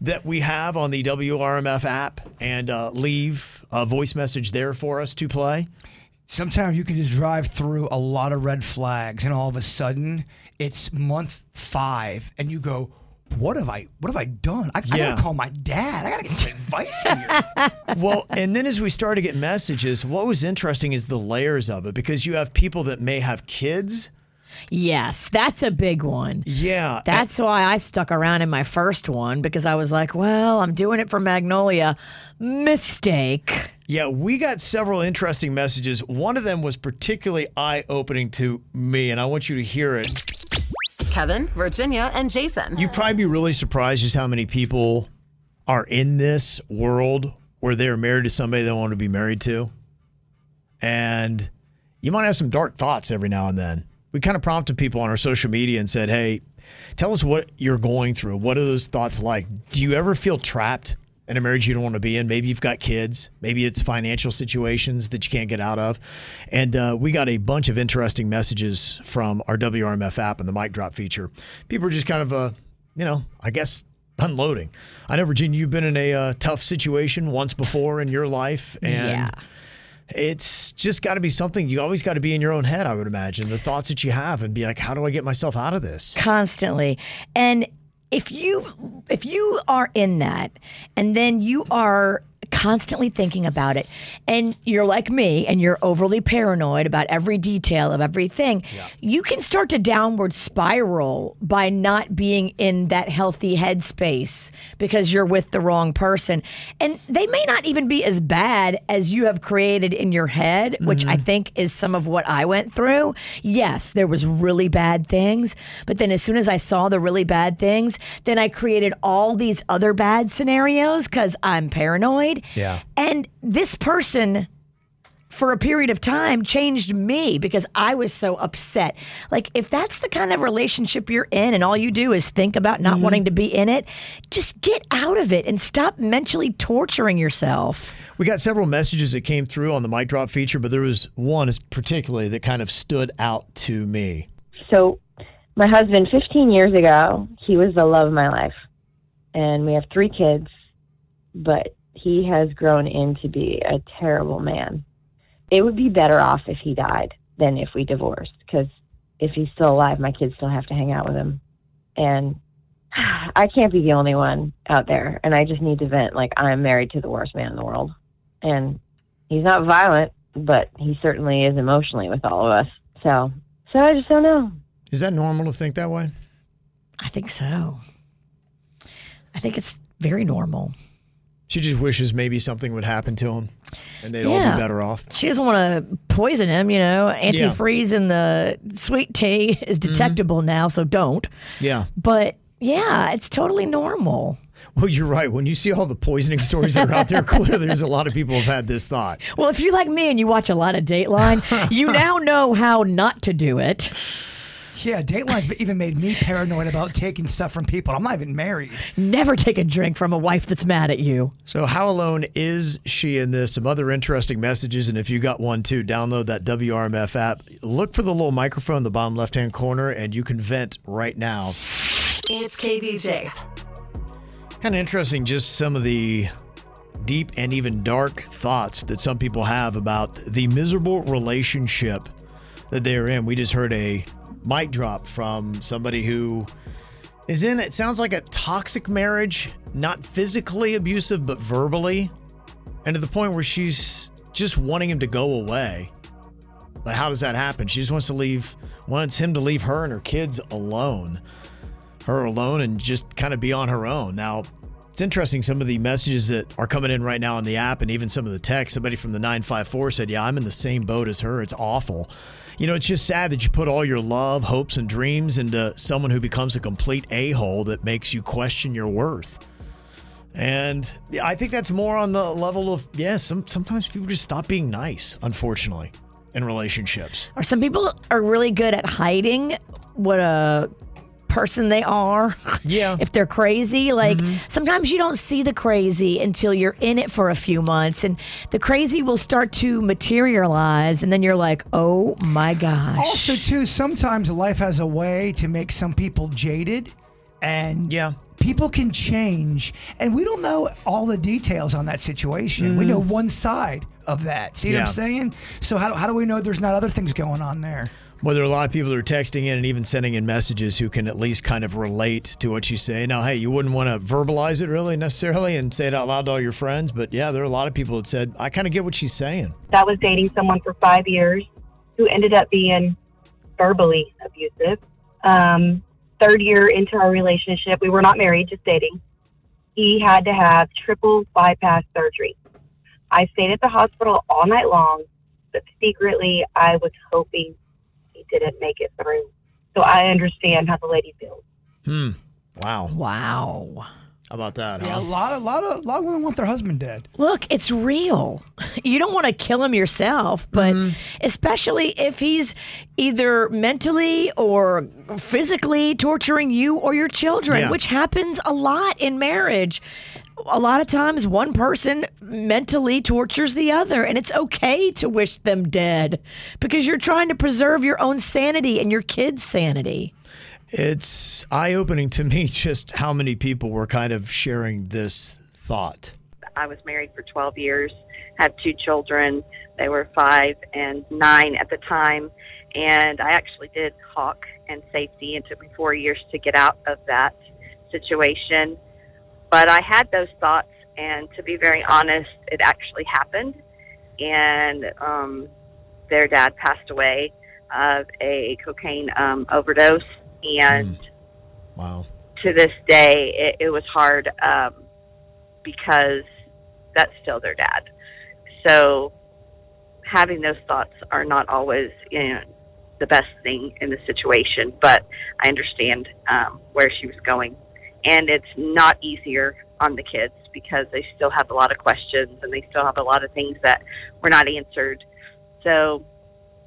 that we have on the WRMF app and uh, leave a voice message there for us to play. Sometimes you can just drive through a lot of red flags, and all of a sudden it's month five, and you go, "What have I? What have I done? I, I gotta call my dad. I gotta get some advice here." well, and then as we started to get messages, what was interesting is the layers of it because you have people that may have kids. Yes, that's a big one. Yeah. That's why I stuck around in my first one because I was like, well, I'm doing it for Magnolia. Mistake. Yeah, we got several interesting messages. One of them was particularly eye opening to me, and I want you to hear it. Kevin, Virginia, and Jason. You'd probably be really surprised just how many people are in this world where they're married to somebody they want to be married to. And you might have some dark thoughts every now and then. We kind of prompted people on our social media and said, hey, tell us what you're going through. What are those thoughts like? Do you ever feel trapped in a marriage you don't want to be in? Maybe you've got kids. Maybe it's financial situations that you can't get out of. And uh, we got a bunch of interesting messages from our WRMF app and the mic drop feature. People are just kind of, uh, you know, I guess unloading. I know, Virginia, you've been in a uh, tough situation once before in your life. And Yeah. it's just got to be something you always got to be in your own head, I would imagine, the thoughts that you have and be like, how do I get myself out of this? constantly and if you if you are in that and then you are constantly thinking about it. And you're like me and you're overly paranoid about every detail of everything. You can start to downward spiral by not being in that healthy headspace because you're with the wrong person. And they may not even be as bad as you have created in your head which i mm-hmm. think is some of what i went through. Yes there was really bad things but then as soon as i saw the really bad things then i created all these other bad scenarios because i'm paranoid Yeah. and this person for a period of time changed me because I was so upset. Like, if that's the kind of relationship you're in and all you do is think about not mm-hmm. wanting to be in it, just get out of it and stop mentally torturing yourself. We got several messages that came through on the mic drop feature, but there was one particularly that kind of stood out to me. So, my husband, 15 years ago, he was the love of my life. And we have three kids, but he has grown into be a terrible man. It would be better off if he died than if we divorced because if he's still alive, my kids still have to hang out with him. And I can't be the only one out there. And I just need to vent like I'm married to the worst man in the world. And he's not violent, but he certainly is emotionally with all of us. So, so I just don't know. Is that normal to think that way? I think so. I think it's very normal. She just wishes maybe something would happen to him and they'd all be better off. She doesn't want to poison him, you know. Antifreeze in the sweet tea is mm-hmm. detectable now, so don't. Yeah. But yeah, it's totally normal. Well, you're right. When you see all the poisoning stories that are out there, clearly there's a lot of people have had this thought. Well, if you're like me and you watch a lot of Dateline, you now know how not to do it. Yeah, Dateline's even made me paranoid about taking stuff from people. I'm not even married. Never take a drink from a wife that's mad at you. So, how alone is she in this? Some other interesting messages. And if you got one too, download that WRMF app. Look for the little microphone in the bottom left hand corner, and you can vent right now. It's KVJ. Kind of interesting, just some of the deep and even dark thoughts that some people have about the miserable relationship that they're in. We just heard a mic drop from somebody who is in, it sounds like a toxic marriage, not physically abusive, but verbally, and to the point where she's just wanting him to go away. But how does that happen? She just wants to leave, wants him to leave her and her kids alone her alone and just kind of be on her own. Now, it's interesting some of the messages that are coming in right now on the app and even some of the text. Somebody from the 954 said, Yeah, I'm in the same boat as her. It's awful. You know, it's just sad that you put all your love, hopes, and dreams into someone who becomes a complete a hole that makes you question your worth. And I think that's more on the level of, yes, some, sometimes people just stop being nice, unfortunately, in relationships. Or some people are really good at hiding what a person they are. Yeah. if they're crazy, like sometimes you don't see the crazy until you're in it for a few months and the crazy will start to materialize and then you're like, "Oh my gosh." Also, too, sometimes life has a way to make some people jaded, and yeah, people can change, and we don't know all the details on that situation. We Mhm. know one side of that. See what I'm saying? So how, how do we know there's not other things going on there? Well, there are a lot of people who are texting in and even sending in messages who can at least kind of relate to what you say. Now, hey, you wouldn't want to verbalize it really necessarily and say it out loud to all your friends, but yeah, there are a lot of people that said, I kind of get what she's saying. that was dating someone for five years who ended up being verbally abusive. Um, third year into our relationship, we were not married, just dating. He had to have triple bypass surgery. I stayed at the hospital all night long, but secretly I was hoping didn't make it through. So I understand how the lady feels. Hmm. Wow. Wow. How about that? Yeah, huh? a lot, a lot of, a lot of women want their husband dead. Look, it's real. You don't want to kill him yourself, but especially if he's either mentally or physically torturing you or your children, Yeah. which happens a lot in marriage. A lot of times, one person mentally tortures the other, and it's okay to wish them dead because you're trying to preserve your own sanity and your kids' sanity. It's eye opening to me just how many people were kind of sharing this thought. I was married for 12 years, had two children. They were five and nine at the time. And I actually did hawk and safety. It took me four years to get out of that situation. But I had those thoughts, and to be very honest, it actually happened. And um, their dad passed away of a cocaine um, overdose. And Wow. to this day, it, it was hard um, because that's still their dad. So having those thoughts are not always you know, the best thing in the situation, but I understand um, where she was going. And it's not easier on the kids because they still have a lot of questions and they still have a lot of things that were not answered. So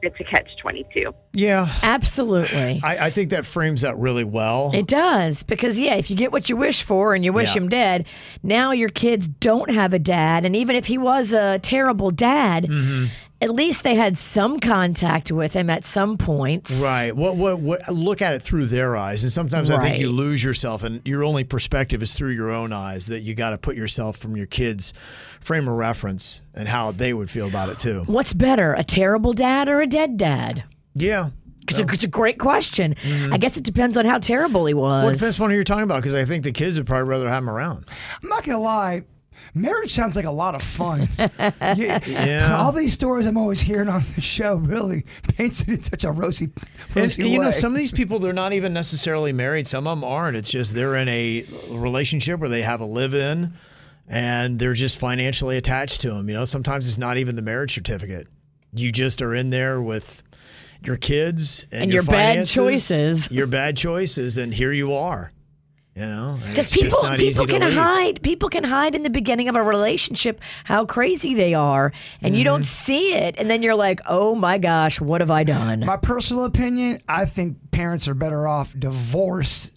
it's a catch 22. Yeah. Absolutely. I, I think that frames that really well. It does because yeah, if you get what you wish for and you wish Yeah. him dead, now your kids don't have a dad, and even if he was a terrible dad, Mm-hmm. At least they had some contact with him at some point. Right. What, what what look at it through their eyes. And sometimes I think you lose yourself and your only perspective is through your own eyes that you got to put yourself from your kids frame of reference and how they would feel about it too. What's better, a terrible dad or a dead dad? Yeah. It's, a, it's a great question. Mm-hmm. I guess it depends on how terrible he was. Well, it depends on who you're talking about because I think the kids would probably rather have him around. I'm not gonna lie. Marriage sounds like a lot of fun. yeah. Yeah. All these stories I'm always hearing on the show really paints it in such a rosy, And, rosy you know, some of these people, they're not even necessarily married. Some of them aren't. It's just they're in a relationship where they have a live in and they're just financially attached to them. You know, sometimes it's not even the marriage certificate. You just are in there with your kids and, And your bad finances, choices. Your bad choices, and here you are. You know, Because it's just people, not people easy can hide. People can hide in the beginning of a relationship how crazy they are, and you Mm-hmm. don't see it, and then you're like, "Oh my gosh, what have I done?" My personal opinion, I think parents are better off divorce.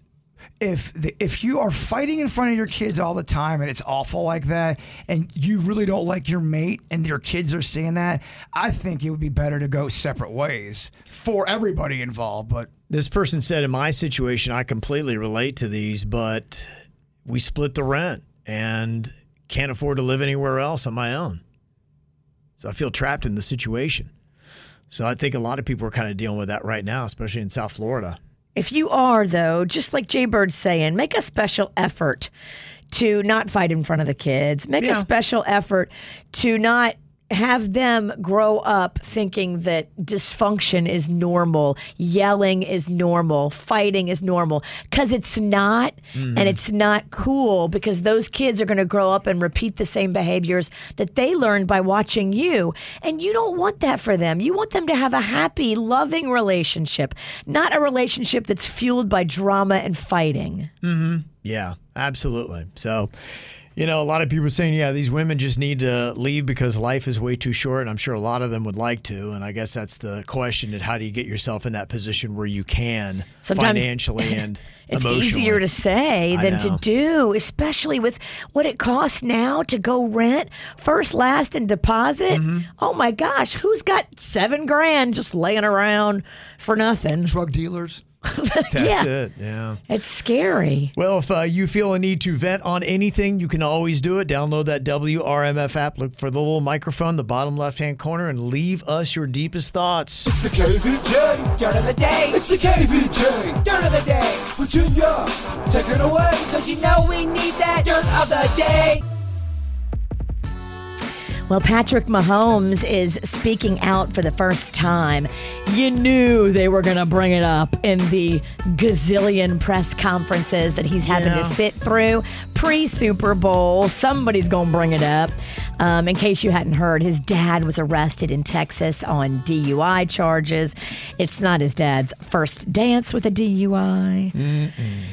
If the, if you are fighting in front of your kids all the time and it's awful like that, and you really don't like your mate and your kids are seeing that, I think it would be better to go separate ways for everybody involved. But This person said, in my situation, I completely relate to these, but we split the rent and can't afford to live anywhere else on my own. So I feel trapped in the situation. So I think a lot of people are kind of dealing with that right now, especially in South Florida. If you are, though, just like Jay Bird's saying, make a special effort to not fight in front of the kids. Make a special effort to not have them grow up thinking that dysfunction is normal, yelling is normal, fighting is normal, because it's not, Mhm. and it's not cool because those kids are going to grow up and repeat the same behaviors that they learned by watching you. And you don't want that for them. You want them to have a happy, loving relationship, not a relationship that's fueled by drama and fighting. Mm-hmm. Yeah, absolutely. So, you know, a lot of people are saying, yeah, these women just need to leave because life is way too short. And I'm sure a lot of them would like to. And I guess that's the question: that how do you get yourself in that position where you can Sometimes- financially and It's emotionally? easier to say than to do, especially with what it costs now to go rent first, last, and deposit. Mm-hmm. Oh my gosh, who's got seven grand just laying around for nothing? Drug dealers. That's Yeah. it. Yeah. It's scary. Well, if uh, you feel a need to vent on anything, you can always do it. Download that WRMF app, look for the little microphone, in the bottom left hand corner, and leave us your deepest thoughts. It's the KVJ dirt of the day. It's the KVJ dirt of the day. Virginia, take it away. Cause you know we need that dirt of the day. Well, Patrick Mahomes is speaking out for the first time. You knew they were going to bring it up in the gazillion press conferences that he's having Yeah. to sit through pre Super Bowl. Somebody's going to bring it up. Um, in case you hadn't heard, his dad was arrested in Texas on DUI charges. It's not his dad's first dance with a DUI.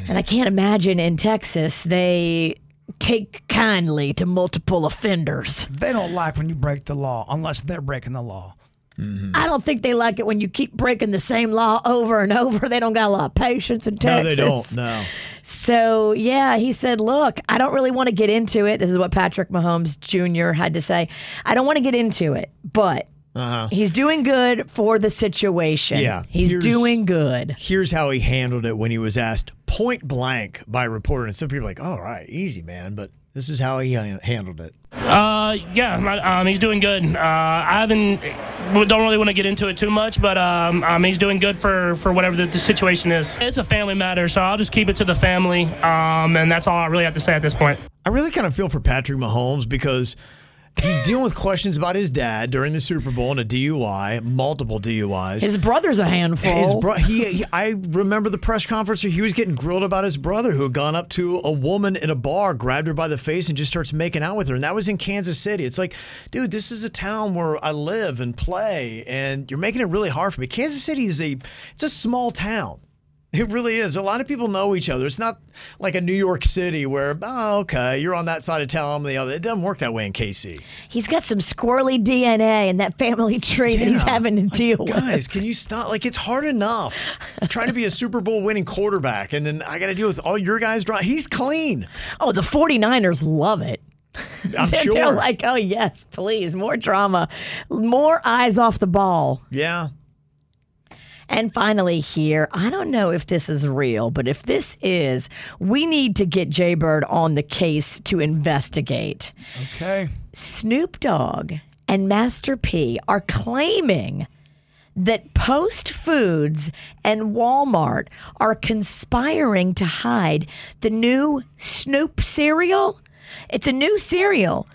And I can't imagine in Texas they take kindly to multiple offenders. They don't like when you break the law unless they're breaking the law. Mm-hmm. I don't think they like it when you keep breaking the same law over and over. They don't got a lot of patience in Texas. No, Texas. they don't. No. So, yeah, he said, Look, I don't really want to get into it. This is what Patrick Mahomes Jr. had to say. I don't want to get into it, but Uh-huh. he's doing good for the situation. Yeah. He's Here's- doing good. Here's how he handled it when he was asked point blank by a reporter. And some people are like, all right, easy, man. But this is how he handled it. Uh, yeah, um, he's doing good. Uh, I haven't, don't really want to get into it too much, but um, um, he's doing good for, for whatever the, the situation is. It's a family matter, so I'll just keep it to the family, um, and that's all I really have to say at this point. I really kind of feel for Patrick Mahomes because he's dealing with questions about his dad during the Super Bowl and a DUI, multiple DUIs. His brother's a handful. His bro- he, he, I remember the press conference where he was getting grilled about his brother who had gone up to a woman in a bar, grabbed her by the face, and just starts making out with her. And that was in Kansas City. It's like, dude, this is a town where I live and play, and you're making it really hard for me. Kansas City is a it's a small town. It really is. A lot of people know each other. It's not like a New York City where, oh, okay, you're on that side of town, I'm the other. It doesn't work that way in KC. He's got some squirrely DNA in that family tree that he's having to deal with. Guys, can you stop? Like, it's hard enough trying to be a Super Bowl winning quarterback, and then I got to deal with all your guys. Dry. He's clean. Oh, the 49ers love it. I'm They're sure. like, oh, yes, please, more drama, more eyes off the ball. Yeah. And finally, here, I don't know if this is real, but if this is, we need to get Jaybird on the case to investigate. Okay. Snoop Dogg and Master P are claiming that Post Foods and Walmart are conspiring to hide the new Snoop cereal. It's a new cereal.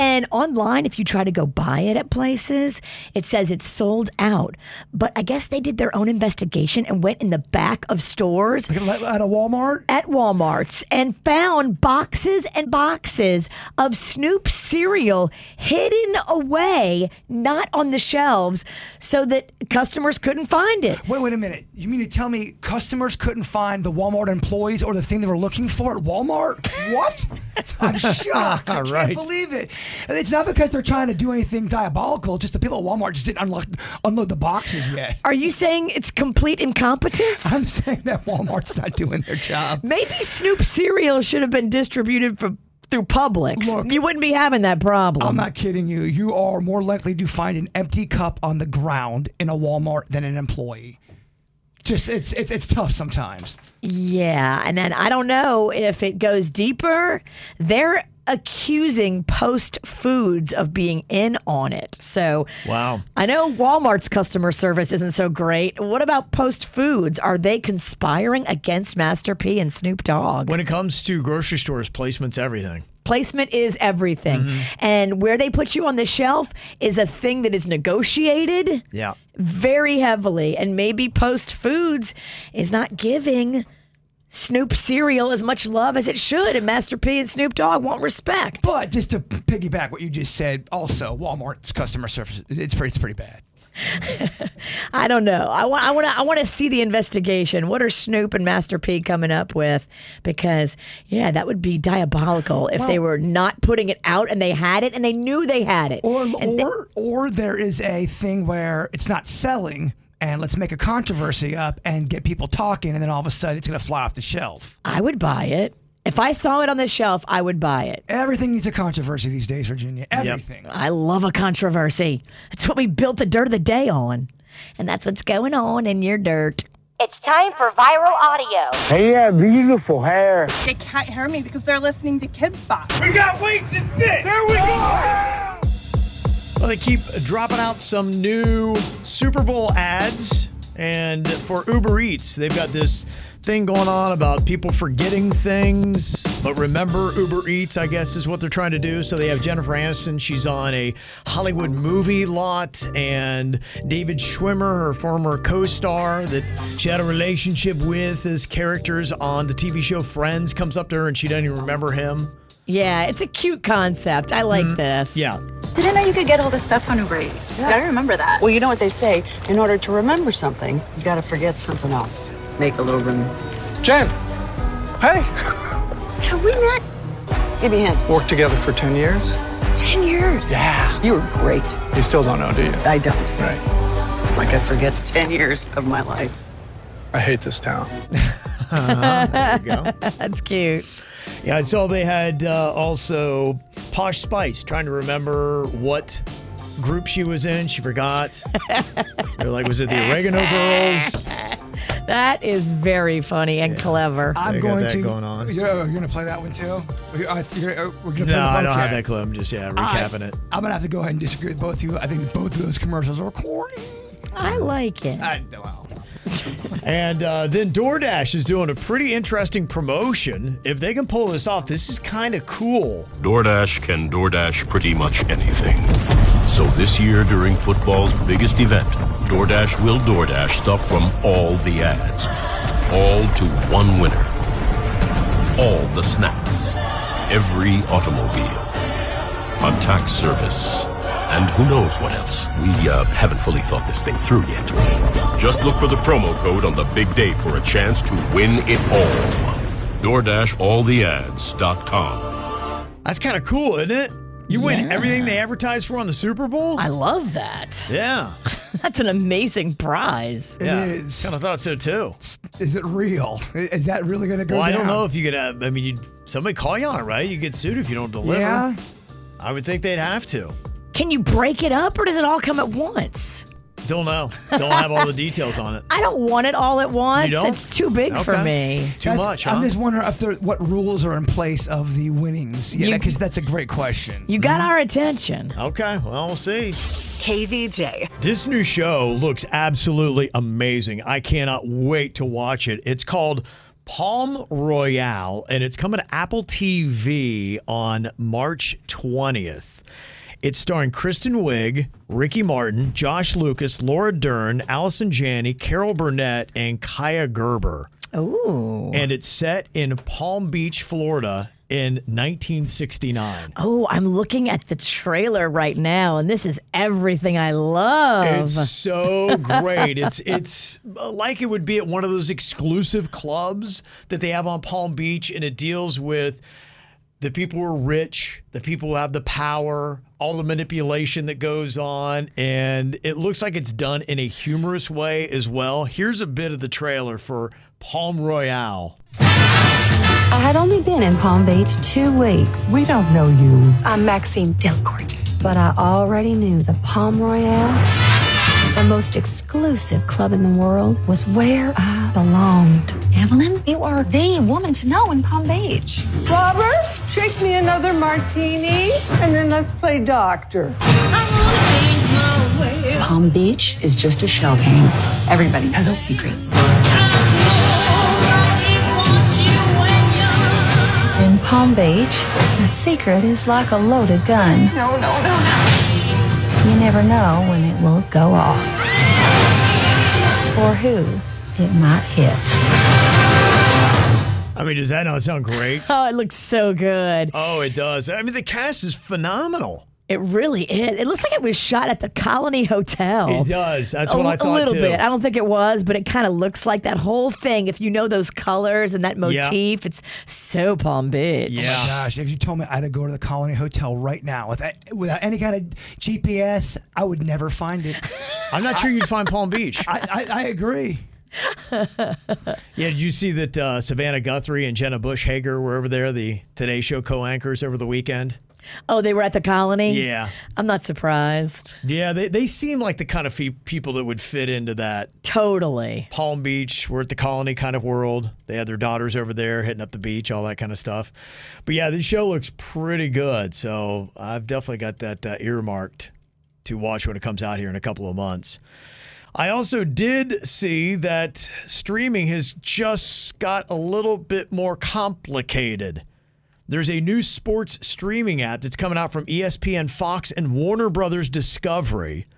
And online, if you try to go buy it at places, it says it's sold out. But I guess they did their own investigation and went in the back of stores at a Walmart? At Walmart's and found boxes and boxes of Snoop cereal hidden away, not on the shelves, so that customers couldn't find it. Wait, wait a minute. You mean to tell me customers couldn't find the Walmart employees or the thing they were looking for at Walmart? What? I'm shocked. I can't Right. believe it. It's not because they're trying to do anything diabolical. Just the people at Walmart just didn't unload, unload the boxes yet. Are you saying it's complete incompetence? I'm saying that Walmart's not doing their job. Maybe Snoop cereal should have been distributed for, through Publix. you wouldn't be having that problem. I'm not kidding you. You are more likely to find an empty cup on the ground in a Walmart than an employee. Just it's it's it's tough sometimes. Yeah, and then I don't know if it goes deeper. They're accusing Post Foods of being in on it. So Wow. I know Walmart's customer service isn't so great. What about Post Foods? Are they conspiring against Master P and Snoop Dogg? When it comes to grocery stores, placement's everything. Placement is everything. Mm-hmm. And where they put you on the shelf is a thing that is negotiated Yeah. very heavily. And maybe Post Foods is not giving Snoop cereal as much love as it should. And Master P and Snoop Dogg want respect. But just to piggyback what you just said, also Walmart's customer service it's pretty it's pretty bad. I don't know. I want. I want to. I want to see the investigation. What are Snoop and Master P coming up with? Because yeah, that would be diabolical if they were not putting it out and they had it and they knew they had it. Or or or there is a thing where it's not selling and let's make a controversy up and get people talking and then all of a sudden it's going to fly off the shelf. I would buy it. If I saw it on the shelf, I would buy it. Everything needs a controversy these days, Virginia. Everything. I love a controversy. It's what we built the dirt of the day on. And that's what's going on in your dirt. It's time for viral audio. Hey, yeah, beautiful hair. They can't hear me because they're listening to Kids Spot. We got weights and fit. There we go. Well, they keep dropping out some new Super Bowl ads. And for Uber Eats, they've got this thing going on about people forgetting things. But remember, Uber Eats, I guess, is what they're trying to do. So they have Jennifer Aniston. She's on a Hollywood movie lot. And David Schwimmer, her former co star that she had a relationship with as characters on the TV show Friends, comes up to her and she doesn't even remember him. Yeah, it's a cute concept. I like mm-hmm. this. Yeah. Didn't know you could get all this stuff on Uber Eats. Gotta remember that. Well, you know what they say. In order to remember something, you gotta forget something else. Make a little room. Jen. Hey. Have we met? Give me a hand. Worked together for 10 years? Ten years. Yeah. You were great. You still don't know, do you? I don't. Right. Like I forget ten years of my life. I hate this town. there you go. That's cute. Yeah, I saw they had uh, also Posh Spice trying to remember what group she was in. She forgot. They're like, was it the Oregano Girls? That is very funny and clever. I'm They got going that to. going on. You're, you're going to play that one too. We- I- you're gonna- we're gonna play No, the I don't have that clip. I'm just yeah I- recapping it. I'm gonna have to go ahead and disagree with both of you. I think both of those commercials are corny. I like it. I, well, And uh, then DoorDash is doing a pretty interesting promotion. If they can pull this off, this is kind of cool. DoorDash can DoorDash pretty much anything. So this year during football's biggest event, DoorDash will DoorDash stuff from all the ads. All to one winner. All the snacks. Every automobile. A tax service. And who knows what else? We uh, haven't fully thought this thing through yet. Just look for the promo code on the big day for a chance to win it all. DoorDashAllTheAds.com. That's kind of cool, isn't it? You win Yeah. everything they advertise for on the Super Bowl. I love that. yeah, That's an amazing prize. It yeah. is. Kind of thought so too. Is it real? Is that really going to go Well, I don't know if you could have. I mean, you somebody call you on it, right? You get sued if you don't deliver. Yeah. I would think they'd have to. Can you break it up or does it all come at once? Don't know. Don't have all the details on it. I don't want it all at once. You don't? It's too big for me. Too That's- much, huh? I'm just wondering if there, what rules are in place of the winnings. Yeah, You- because that's a great question. You got hmm? our attention. Okay, well, we'll see. KVJ. This new show looks absolutely amazing. I cannot wait to watch it. It's called Palm Royale, and it's coming to Apple TV on March 20th. It's starring Kristen Wiig, Ricky Martin, Josh Lucas, Laura Dern, Allison Janney, Carol Burnett, and Kaia Gerber. Ooh. And it's set in Palm Beach, Florida in 1969. Oh, I'm looking at the trailer right now, and this is everything I love. It's so great. It's it's uh, like it would be at one of those exclusive clubs that they have on Palm Beach, and it deals with the people who are rich, the people who have the power, all the manipulation that goes on, and it looks like it's done in a humorous way as well. Here's a bit of the trailer for Palm Royale. I had only been in Palm Beach two weeks. We don't know you. I'm Maxine Dellacorte. But I already knew the Palm Royale, the most exclusive club in the world, was where I belonged. Evelyn, you are the woman to know in Palm Beach. Robert, shake me another martini, and then let's play doctor. Palm Beach is just a shell game. Everybody has a secret. In Palm Beach, that secret is like a loaded gun. No, no, no, no. You never know when it will go off. Or who it might hit. I mean, does that not sound great? Oh, it looks so good. Oh, it does. I mean, the cast is phenomenal. It really is. It looks like it was shot at the Colony Hotel. It does. That's a, what I A thought A little too. bit. I don't think it was, but it kind of looks like that whole thing. If you know those colors and that Yeah. motif, it's so Palm Beach. Oh my gosh, if you told me I had to go to the Colony Hotel right now without, without any kind of GPS, I would never find it. I'm not sure you'd find Palm Beach. I, I, I agree. Yeah, did you see that uh, Savannah Guthrie and Jenna Bush Hager were over there, the Today Show co-anchors over the weekend? Oh, they were at the colony? Yeah. I'm not surprised. Yeah, they, they seem like the kind of fe- people that would fit into that. Totally. Palm Beach, we're at the colony kind of world. They had their daughters over there hitting up the beach, all that kind of stuff. But yeah, this show looks pretty good. So I've definitely got that uh, earmarked to watch when it comes out here in a couple of months. I also did see that streaming has just got a little bit more complicated. There's a new sports streaming app that's coming out from ESPN, Fox, and Warner Brothers Discovery,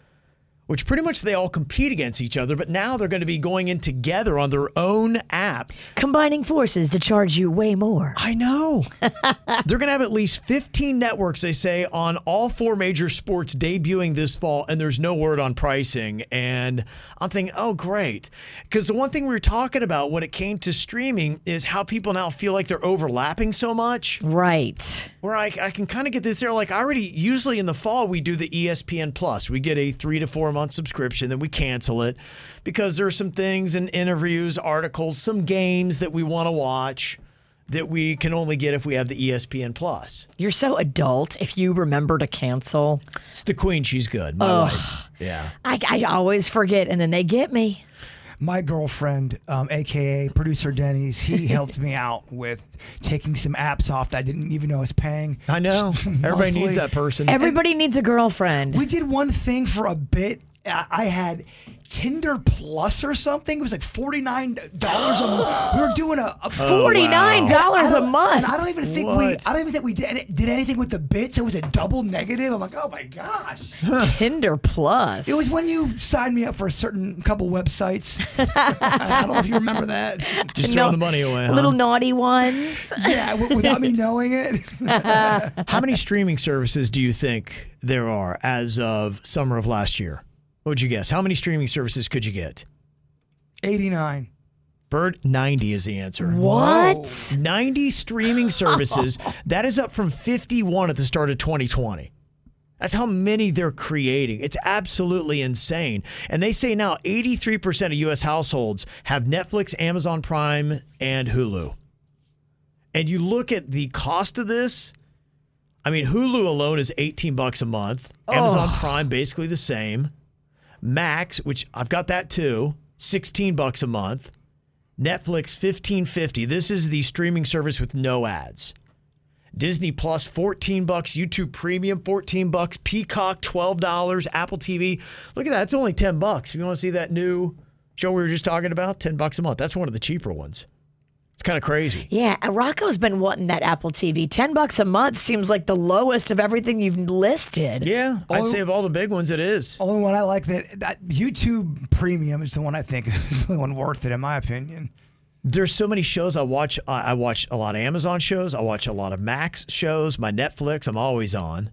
which pretty much they all compete against each other, but now they're going to be going in together on their own app. Combining forces to charge you way more. I know. they're going to have at least 15 networks, they say, on all four major sports debuting this fall, and there's no word on pricing. And I'm thinking, oh, great. Because the one thing we were talking about when it came to streaming is how people now feel like they're overlapping so much. Right. Where I, I can kind of get this there. Like, I already, usually in the fall, we do the ESPN Plus. We get a three to four month subscription, then we cancel it because there are some things and interviews, articles, some games that we want to watch that we can only get if we have the ESPN Plus. You're so adult if you remember to cancel. It's the queen. She's good. My Ugh. wife. Yeah. I, I always forget, and then they get me. My girlfriend, um, aka producer Denny's, he helped me out with taking some apps off that I didn't even know I was paying. I know. Everybody needs that person. Everybody needs a girlfriend. We did one thing for a bit. I I had Tinder Plus or something. It was like forty nine dollars a month. We were doing a, a $49 I don't- a month? And I don't even think we. I don't even think we did, did anything with the bits. It was a double negative. I'm like, oh my gosh. Tinder Plus. It was when you signed me up for a certain couple websites. I don't know if you remember that. Just throwing the money away. Huh? Little naughty ones. Yeah, w- without me knowing it. How many streaming services do you think there are as of summer of last year? What would you guess? How many streaming services could you get? 89. Bird 90 is the answer. What? 90 streaming services. that is up from 51 at the start of 2020. That's how many they're creating. It's absolutely insane. And they say now 83% of US households have Netflix, Amazon Prime, and Hulu. And you look at the cost of this, I mean, Hulu alone is 18 bucks a month. Amazon Oh. Prime basically the same. Max, which I've got that too, 16 bucks a month. Netflix 15.50. This is the streaming service with no ads. Disney Plus 14 bucks, YouTube Premium 14 bucks, Peacock $12, Apple TV. Look at that. It's only 10 bucks. If you want to see that new show we were just talking about, 10 bucks a month. That's one of the cheaper ones. It's kind of crazy. Yeah, Rocco's been wanting that Apple TV. Ten bucks a month seems like the lowest of everything you've listed. Yeah, I'd say of all the big ones, it is. Only one I like that, that YouTube Premium is the one I think is the only one worth it, in my opinion. There's so many shows I watch. I I watch a lot of Amazon shows. I watch a lot of Max shows. My Netflix, I'm always on.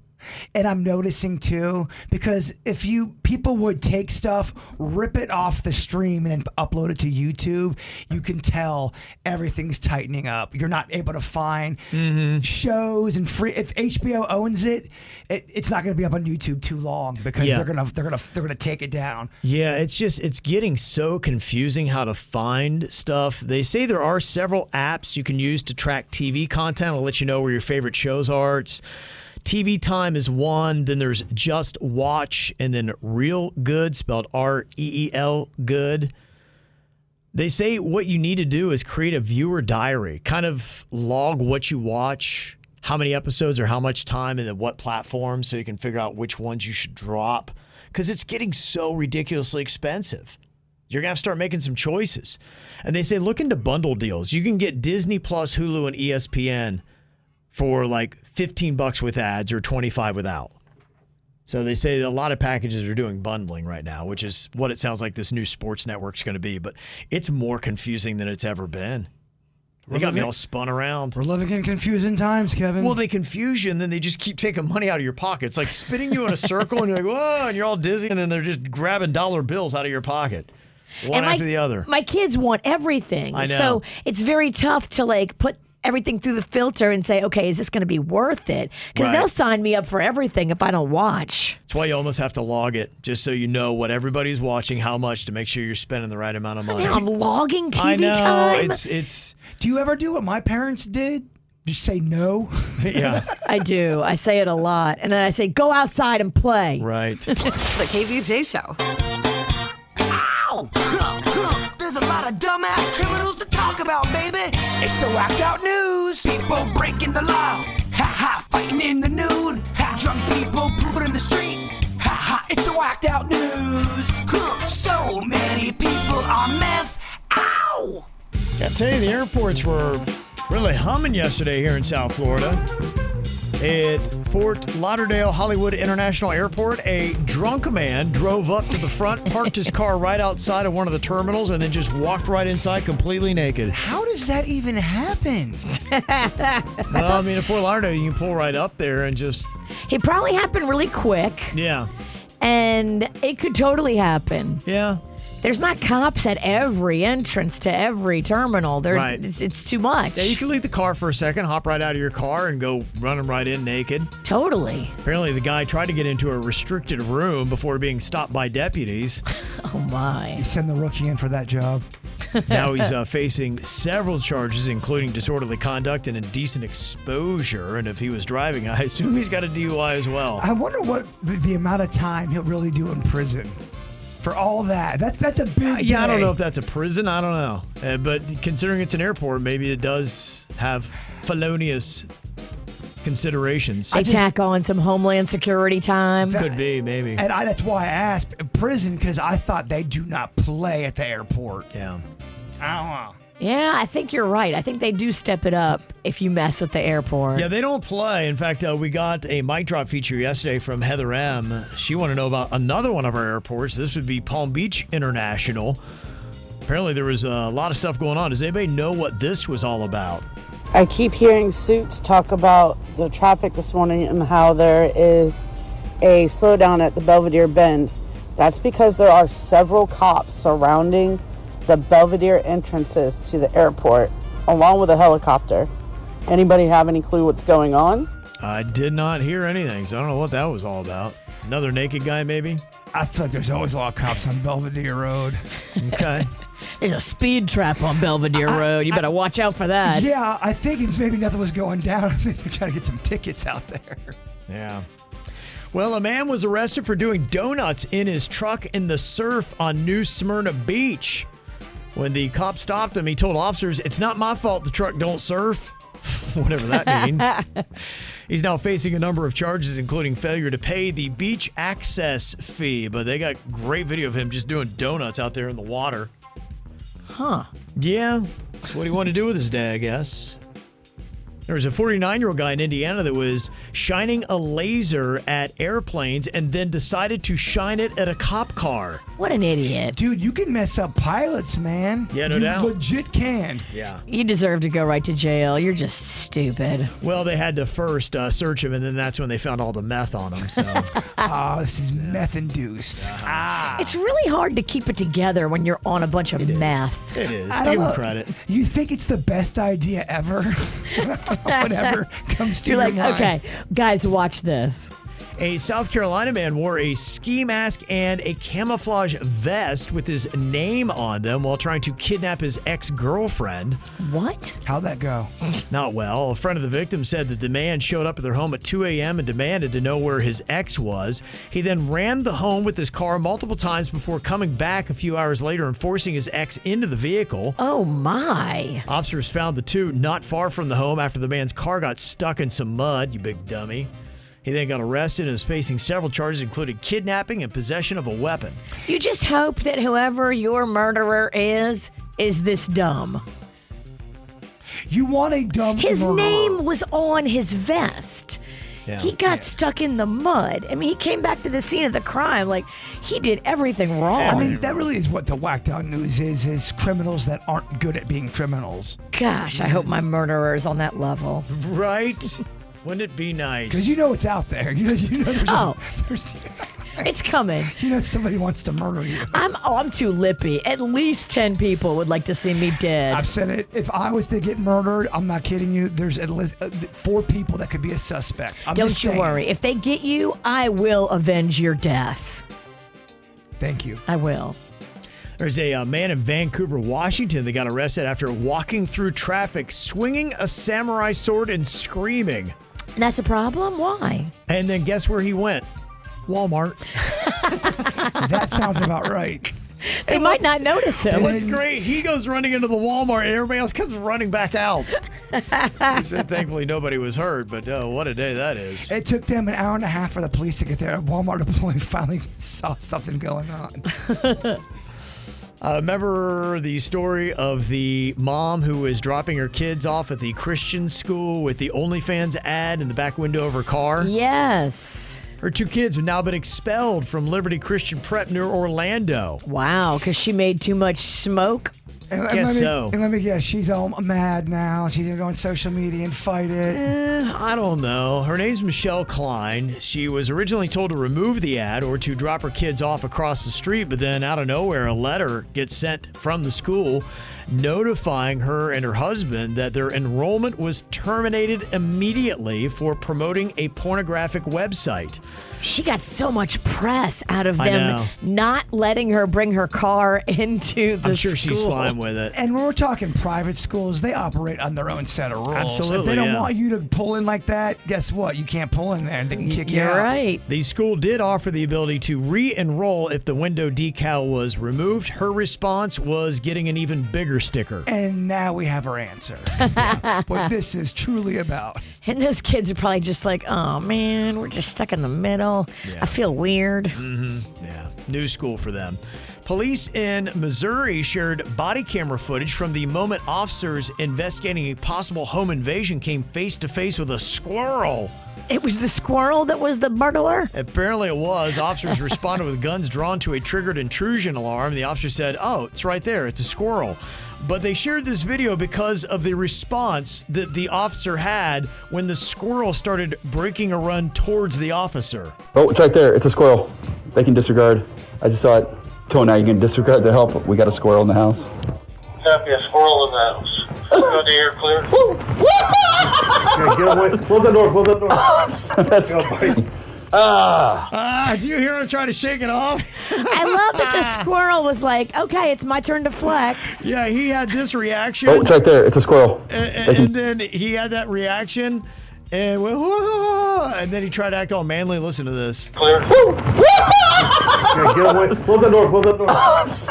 And I'm noticing too, because if you people would take stuff, rip it off the stream, and then upload it to YouTube, you can tell everything's tightening up. You're not able to find mm-hmm. shows and free. If HBO owns it, it it's not going to be up on YouTube too long because Yeah. they're gonna they're gonna they're gonna take it down. Yeah, it's just it's getting so confusing how to find stuff. They say there are several apps you can use to track TV content. I'll let you know where your favorite shows are. It's TV Time is one. Then there's JustWatch, and then Reelgood, spelled R E E L Good. They say what you need to do is create a viewer diary, kind of log what you watch, how many episodes or how much time, and then what platform, so you can figure out which ones you should drop. Because it's getting so ridiculously expensive. You're gonna have to start making some choices. And they say look into bundle deals. You can get Disney Plus, Hulu, and ESPN for like 15 bucks with ads or 25 without. So they say that a lot of packages are doing bundling right now, which is what it sounds like this new sports network's going to be. But it's more confusing than it's ever been. They We're got me all spun around. We're living in confusing times, Kevin. Well, they confuse you, and then they just keep taking money out of your pocket. It's like spinning you in a circle, and you're like, whoa, and you're all dizzy, and then they're just grabbing dollar bills out of your pocket, one And my- after the other. My kids want everything. I know. So it's very tough to like put everything through the filter and say, okay, is this going to be worth it? Because Right. they'll sign me up for everything if I don't watch. That's why you almost have to log it, just so you know what everybody's watching, how much, to make sure you're spending the right amount of money. Now I'm logging TV I know time. it's it's. Do you ever do what my parents did? Just say no. yeah. I do. I say it a lot. And then I say, go outside and play. Right. the KVJ Show. Ow! There's a lot of dumbass criminals to talk about, baby. It's the whacked out news. People breaking the law. Ha ha, fighting in the nude. Ha, drunk people pooping in the street. Ha ha, it's the whacked out news. So many people on meth. Ow! Gotta tell you, the airports were really humming yesterday here in South Florida. At Fort Lauderdale Hollywood International Airport, a drunk man drove up to the front, parked his car right outside of one of the terminals, and then just walked right inside completely naked. How does that even happen? Well, I mean, at Fort Lauderdale, you can pull right up there and just, It probably happened really quick, yeah. and it could totally happen. Yeah. There's not cops at every entrance to every terminal. There, Right. it's, it's too much. Yeah, you can leave the car for a second, hop right out of your car, and go running right in naked. Totally. Apparently, the guy tried to get into a restricted room before being stopped by deputies. Oh my! You send the rookie in for that job. now he's uh, facing several charges, including disorderly conduct and indecent exposure. And if he was driving, I assume he's got a DUI as well. I wonder what the, the amount of time he'll really do in prison for all that. That's that's a big. yeah, I don't know if that's a prison. I don't know. Uh, but considering it's an airport, maybe it does have felonious considerations. They tack on some Homeland Security time. Could be, maybe. And I, that's why I asked prison because I thought they do not play at the airport. Yeah. I don't know. Yeah, I think you're right. I think they do step it up if you mess with the airport. Yeah, they don't play. In fact, uh, we got a mic drop feature yesterday from Heather M. She wanted to know about another one of our airports. This would be Palm Beach International. Apparently, there was a lot of stuff going on. Does anybody know what this was all about? I keep hearing Suits talk about the traffic this morning and how there is a slowdown at the Belvedere Bend. That's because there are several cops surrounding the Belvedere entrances to the airport, along with a helicopter. Anybody have any clue what's going on? I did not hear anything, so I don't know what that was all about. Another naked guy, maybe? I feel like there's always a lot of cops on Belvedere Road. Okay. There's a speed trap on Belvedere Road. You better watch out for that. Yeah, I think maybe nothing was going down. I think they're trying to get some tickets out there. Yeah. Well, a man was arrested for doing donuts in his truck in the surf on New Smyrna Beach. When the cop stopped him, he told officers, It's not my fault the truck don't surf. Whatever that means. He's now facing a number of charges, including failure to pay the beach access fee. But they got great video of him just doing donuts out there in the water. Huh. Yeah, that's what he wanted to do with his day, I guess. There was a 49 year old guy in Indiana that was shining a laser at airplanes and then decided to shine it at a cop car. What an idiot. Dude, you can mess up pilots, man. Yeah, no you doubt. legit can. Yeah. You deserve to go right to jail. You're just stupid. Well, they had to first uh, search him, and then that's when they found all the meth on him. So, Oh, this is meth induced. Ah. It's really hard to keep it together when you're on a bunch of meth. it is. I don't Give him know. credit. You think it's the best idea ever? Whatever comes to You're your like, mind. okay, guys, watch this. A South Carolina man wore a ski mask and a camouflage vest with his name on them while trying to kidnap his ex girlfriend. What? How'd that go? Not well. A friend of the victim said that the man showed up at their home at 2 a.m. and demanded to know where his ex was. He then ran the home with his car multiple times before coming back a few hours later and forcing his ex into the vehicle. Oh my. Officers found the two not far from the home after the man's car got stuck in some mud, you big dummy. He then got arrested and is facing several charges, including kidnapping and possession of a weapon. You just hope that whoever your murderer is, is this dumb. You want a dumb His murderer. name was on his vest. Yeah. He got stuck in the mud. I mean, he came back to the scene of the crime like he did everything wrong. I mean, that really is what the whacked out news is: is criminals that aren't good at being criminals. Gosh, I hope my murderer is on that level. Right? Wouldn't it be nice? Because you know it's out there. You know, you know there's, Oh. a, there's It's coming. you know somebody wants to murder you. I'm oh, I'm too lippy. At least ten people would like to see me dead. I've said it. If I was to get murdered, I'm not kidding you. There's at least uh, four people that could be a suspect. I'm Don't just you saying. worry. If they get you, I will avenge your death. Thank you. I will. There's a uh, man in Vancouver, Washington that got arrested after walking through traffic, swinging a samurai sword and screaming. That's a problem? Why? And then guess where he went? Walmart. that sounds about right. They might not notice him. What's great, he goes running into the Walmart and everybody else comes running back out. he said, thankfully, nobody was hurt, but uh, what a day that is. It took them an hour and a half for the police to get there. Walmart employee finally saw something going on. Uh, remember the story of the mom who was dropping her kids off at the Christian school with the OnlyFans ad in the back window of her car? Yes. Her two kids have now been expelled from Liberty Christian Prep near Orlando. Wow, because she made too much smoke. And, and Guess let me, so. And let me guess, she's all mad now. She's gonna go on social media and fight it. Eh, I don't know. Her name's Michelle Klein. She was originally told to remove the ad or to drop her kids off across the street, but then out of nowhere, a letter gets sent from the school notifying her and her husband that their enrollment was terminated immediately for promoting a pornographic website. She got so much press out of them not letting her bring her car into the school. I'm sure she's school. fine with it. And when we're talking private schools, they operate on their own set of rules. Absolutely. If they don't yeah. want you to pull in like that, guess what? You can't pull in there and they can kick you You're out. right. The school did offer the ability to re enroll if the window decal was removed. Her response was getting an even bigger sticker. And now we have our answer. what this is truly about. And those kids are probably just like, oh man, we're just stuck in the middle. I feel weird. Mm-hmm. Yeah, new school for them. Police in Missouri shared body camera footage from the moment officers investigating a possible home invasion came face to face with a squirrel. It was the squirrel that was the burglar? Apparently, it was. Officers responded with guns drawn to a triggered intrusion alarm. The officer said, Oh, it's right there. It's a squirrel. But they shared this video because of the response that the officer had when the squirrel started breaking a run towards the officer. Oh, it's right there. It's a squirrel. They can disregard. I just saw it. Tony, now you can disregard the help. We got a squirrel in the house. Copy a squirrel in the house. Go to air clear. Yeah, get away. Close the door. Close the door. That's great. Ah. Ah, did you hear him trying to shake it off? I love that the squirrel was like, okay, it's my turn to flex. Yeah, he had this reaction. Oh, it's right there. It's a squirrel. And, They can- and then he had that reaction and went, "Whoa," and then he tried to act all manly. Listen to this. Clear. Yeah, get away. Close the door. Close the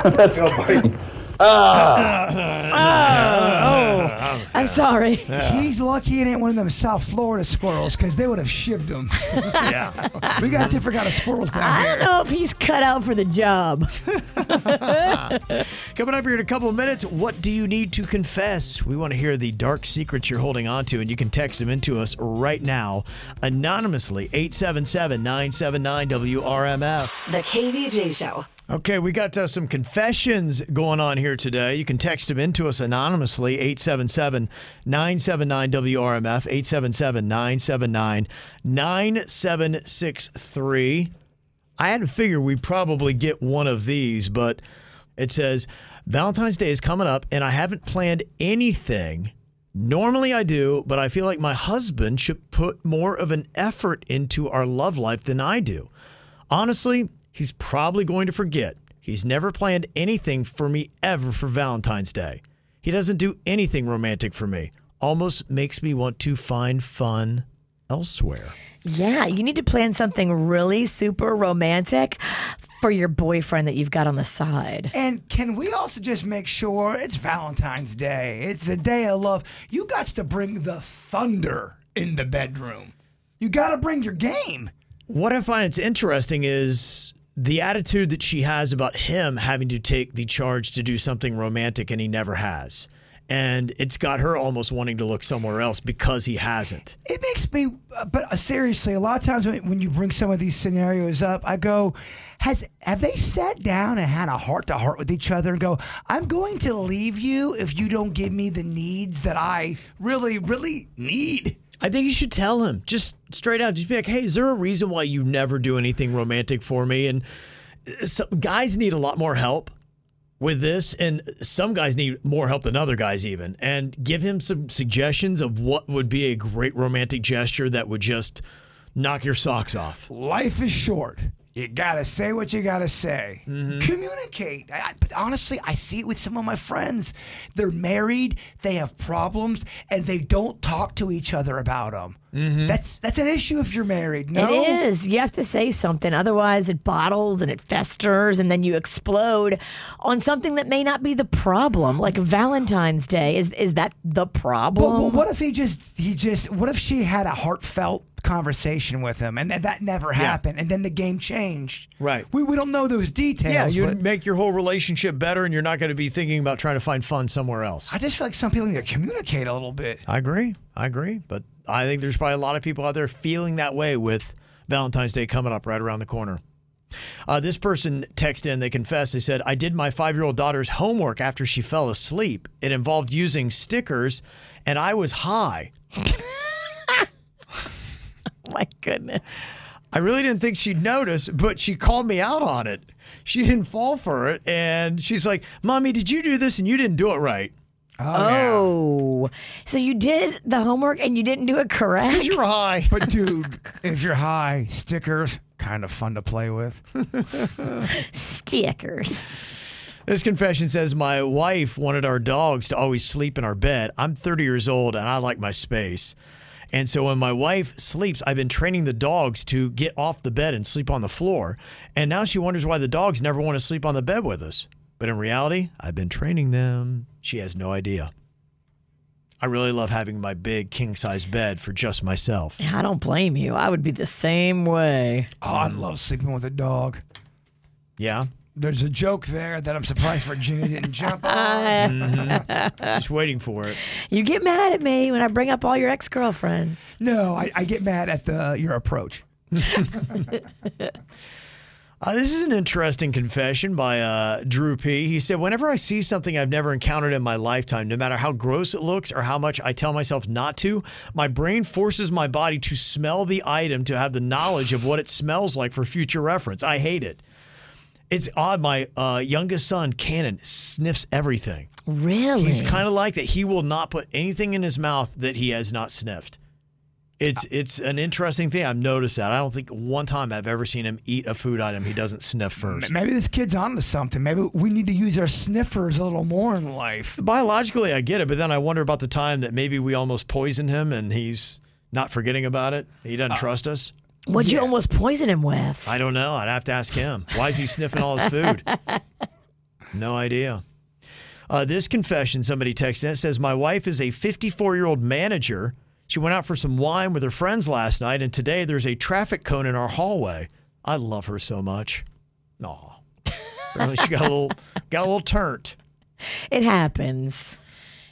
door. That's great. Ah. Oh, oh, I'm sorry. He's lucky it ain't one of them South Florida squirrels because they would have shivved him. yeah. we got different kind of squirrels down here. I here. don't know if he's cut out for the job. Coming up here in a couple of minutes, what do you need to confess? We want to hear the dark secrets you're holding on to, and you can text them into us right now anonymously 877 979 WRMF. The KVJ Show. Okay, we got uh, some confessions going on here today. You can text them into us anonymously, 877 979 WRMF, 877 979 9763. I had to figure we'd probably get one of these, but it says Valentine's Day is coming up and I haven't planned anything. Normally I do, but I feel like my husband should put more of an effort into our love life than I do. Honestly, he's probably going to forget. He's never planned anything for me ever for Valentine's Day. He doesn't do anything romantic for me. Almost makes me want to find fun elsewhere. Yeah, you need to plan something really super romantic for your boyfriend that you've got on the side. And can we also just make sure it's Valentine's Day? It's a day of love. You got to bring the thunder in the bedroom. You got to bring your game. What I find it's interesting is the attitude that she has about him having to take the charge to do something romantic and he never has. And it's got her almost wanting to look somewhere else because he hasn't. It makes me, but seriously, a lot of times when, when you bring some of these scenarios up, I go, has have they sat down and had a heart to heart with each other and go, I'm going to leave you if you don't give me the needs that I really, really need. I think you should tell him just straight out. Just be like, "Hey, is there a reason why you never do anything romantic for me?" And uh, some guys need a lot more help with this, and some guys need more help than other guys, even. And give him some suggestions of what would be a great romantic gesture that would just knock your socks off. Life is short. You gotta say what you gotta say. Mm-hmm. Communicate. I, I- but honestly, I see it with some of my friends. They're married, they have problems, and they don't talk to each other about them. That's that's an issue if you're married. No, It is. You have to say something. Otherwise, it bottles and it festers, and then you explode on something that may not be the problem. Like Valentine's Day. Is is that the But, problem? but what if he just he just what if she had a heartfelt conversation with him and that, that never happened and then the game changed? Right. We, we don't know those details. Yeah, you make your whole relationship better, and you're not going to be thinking about trying to find fun somewhere else. I just feel like some people need to communicate a little bit. I agree. I agree. But I think there's probably a lot of people out there feeling that way with Valentine's Day coming up right around the corner. Uh, this person texted in, they confessed, they said, I did my five year old daughter's homework after she fell asleep. It involved using stickers, and I was high. My goodness. I really didn't think she'd notice, but she called me out on it. She didn't fall for it. And she's like, Mommy, did you do this and you didn't do it right? Oh, oh. so you did the homework and you didn't do it correct? Because you're high. But dude, if you're high, stickers kind of fun to play with. Stickers. This confession says my wife wanted our dogs to always sleep in our bed. I'm 30 years old and I like my space. And so when my wife sleeps, I've been training the dogs to get off the bed and sleep on the floor. And now she wonders why the dogs never want to sleep on the bed with us. But in reality, I've been training them. She has no idea. I really love having my big king size bed for just myself. I don't blame you. I would be the same way. Oh, I love sleeping with a dog. Yeah. There's a joke there that I'm surprised Virginia didn't jump on. Mm-hmm. Just waiting for it. You get mad at me when I bring up all your ex girlfriends. No, I, I get mad at the your approach. Uh, this is an interesting confession by uh, Drew P. He said, Whenever I see something I've never encountered in my lifetime, no matter how gross it looks or how much I tell myself not to, my brain forces my body to smell the item to have the knowledge of what it smells like for future reference. I hate it. It's odd. My uh, youngest son, Cannon, sniffs everything. Really? He's kind of like that. He will not put anything in his mouth that he has not sniffed. It's it's an interesting thing. I've noticed that. I don't think one time I've ever seen him eat a food item he doesn't sniff first. Maybe this kid's onto something. Maybe we need to use our sniffers a little more in life. Biologically, I get it, but then I wonder about the time that maybe we almost poisoned him and he's not forgetting about it. He doesn't trust us. What'd you almost poison him with? I don't know. I'd have to ask him. Why is he sniffing all his food? No idea. Uh, this confession somebody texted in says my wife is a 54 year old manager. She went out for some wine with her friends last night, and today there's a traffic cone in our hallway. I love her so much. Aw. Apparently she got a little got a little turnt. It happens.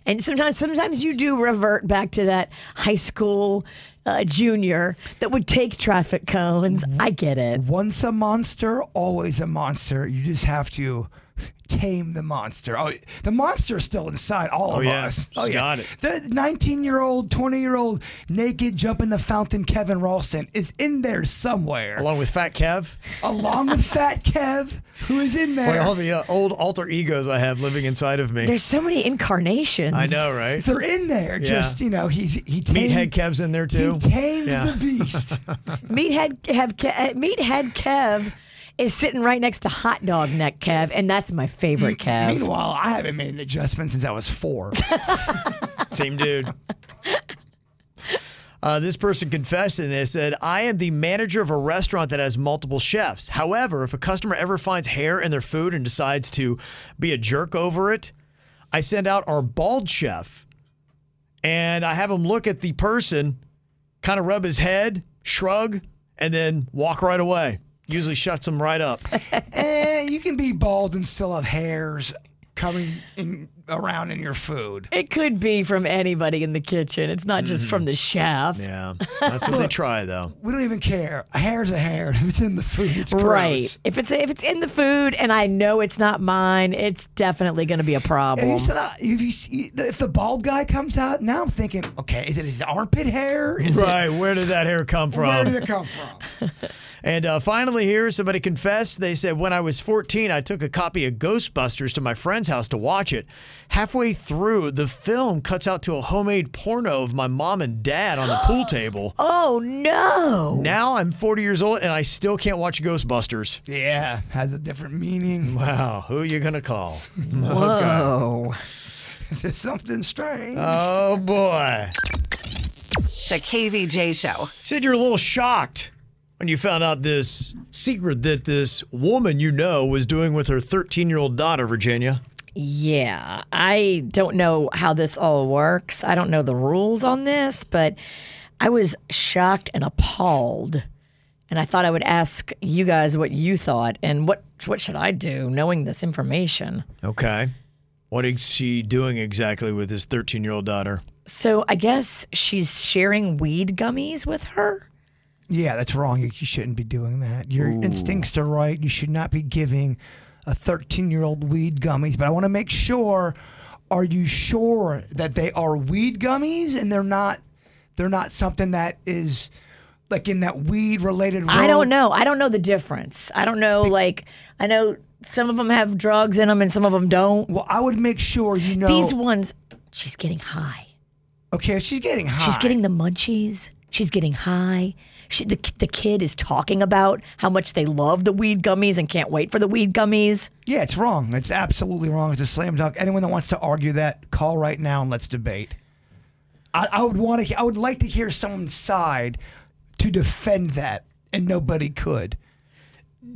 And sometimes sometimes you do revert back to that high school uh, junior that would take traffic cones. I get it. Once a monster, always a monster. You just have to tame the monster. Oh, the monster is still inside all Oh, of yeah. us. She's got it. The 19 year old, 20 year old, naked, jump in the fountain Kevin Ralston is in there somewhere. Along with Fat Kev. Along with Fat Kev, who is in there. Boy, all the uh, old alter egos I have living inside of me. There's so many incarnations. I know, right? They're in there. Yeah. Just, you know, he's he tamed, Meathead Kev's in there too. He tamed Yeah. the beast. Meathead have Ke- uh, Meathead Kev is sitting right next to Hot Dog Neck Kev, and that's my favorite Kev. Meanwhile, I haven't made an adjustment since I was four. Same dude. Uh, this person confessed and they said, I am the manager of a restaurant that has multiple chefs. However, if a customer ever finds hair in their food and decides to be a jerk over it, I send out our bald chef and I have him look at the person, kind of rub his head, shrug, and then walk right away. Usually shuts them right up. eh, you can be bald and still have hairs coming in around in your food. It could be from anybody in the kitchen. It's not just from the chef. Yeah. That's what they try, though. We don't even care. A hair's a hair. If it's in the food, it's gross. Right. If it's if it's in the food and I know it's not mine, it's definitely going to be a If, problem. you said, uh, if, you see, if the bald guy comes out, now I'm thinking, okay, is it his armpit hair? Is right. Where did that hair come from? where did it come from? And uh, finally, here, somebody confessed. They said, When I was 14, I took a copy of Ghostbusters to my friend's house to watch it. Halfway through, the film cuts out to a homemade porno of my mom and dad on the pool table. Oh no! Now I'm 40 years old and I still can't watch Ghostbusters. Yeah, has a different meaning. Wow, who are you gonna call? Whoa. There's something strange. Oh boy. The KVJ Show. Said you're a little shocked when you found out this secret that this woman you know was doing with her 13 year old daughter, Virginia. Yeah, I don't know how this all works. I don't know the rules on this, but I was shocked and appalled. And I thought I would ask you guys what you thought and what what should I do knowing this information. Okay. What is she doing exactly with his 13 year old daughter? So I guess she's sharing weed gummies with her. Yeah, that's wrong. You, you shouldn't be doing that. Your instincts are right. You should not be giving a 13 year old weed gummies. But I want to make sure are you sure that they are weed gummies and they're not they're not something that is like in that weed related I don't know. I don't know the difference. I don't know like I know some of them have drugs in them and some of them don't. Well, I would make sure you know These ones she's getting high. Okay, she's getting high. She's getting the munchies. She's getting high. She, the, the kid is talking about how much they love the weed gummies and can't wait for the weed gummies. Yeah, it's wrong. It's absolutely wrong. It's a slam dunk. Anyone that wants to argue that, call right now and let's debate. I, I would want to. I would like to hear someone's side to defend that, and nobody could.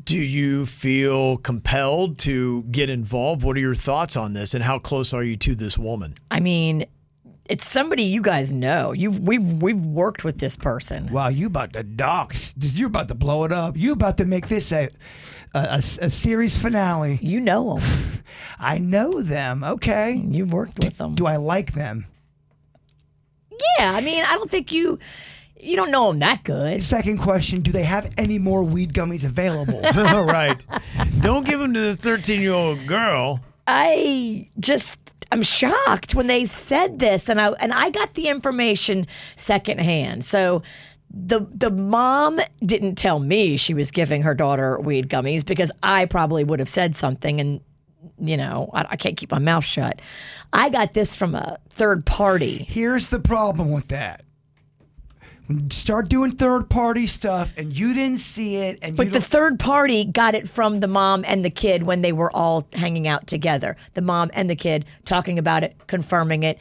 Do you feel compelled to get involved? What are your thoughts on this, and how close are you to this woman? I mean, it's somebody you guys know. You've we've we've worked with this person. Wow, you about to dox? You're about to blow it up. You about to make this a a, a- a series finale. You know them. I know them. Okay. You've worked with them. Do I like them? Yeah, I mean, I don't think you you don't know them that good. Second question: Do they have any more weed gummies available? All right. Don't give them to the 13 year old girl. I just I'm shocked when they said this and I and I got the information secondhand. So the the mom didn't tell me she was giving her daughter weed gummies because I probably would have said something and you know, I, I can't keep my mouth shut. I got this from a third party. Here's the problem with that. When you start doing third party stuff and you didn't see it and you But the third party got it from the mom and the kid when they were all hanging out together. The mom and the kid talking about it, confirming it,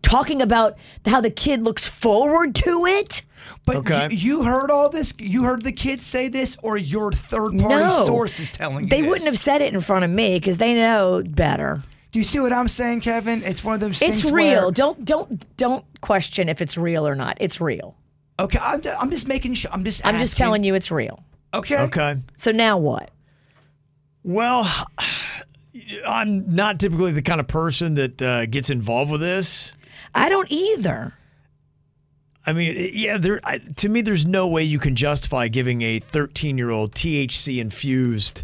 talking about how the kid looks forward to it. But y- you, heard all this? You heard the kids say this, or your third party No. source is telling you They this? wouldn't have said it in front of me because they know better. Do you see what I'm saying, Kevin? It's one of those things. It's real. where- Don't don't don't question if it's real or not. It's real. Okay, I'm, I'm just making sure. I'm just. I'm just telling you it's real. Okay. Okay. So now what? Well, I'm not typically the kind of person that uh, gets involved with this. I don't either. I mean, yeah, there. I, to me, there's no way you can justify giving a 13 year old THC infused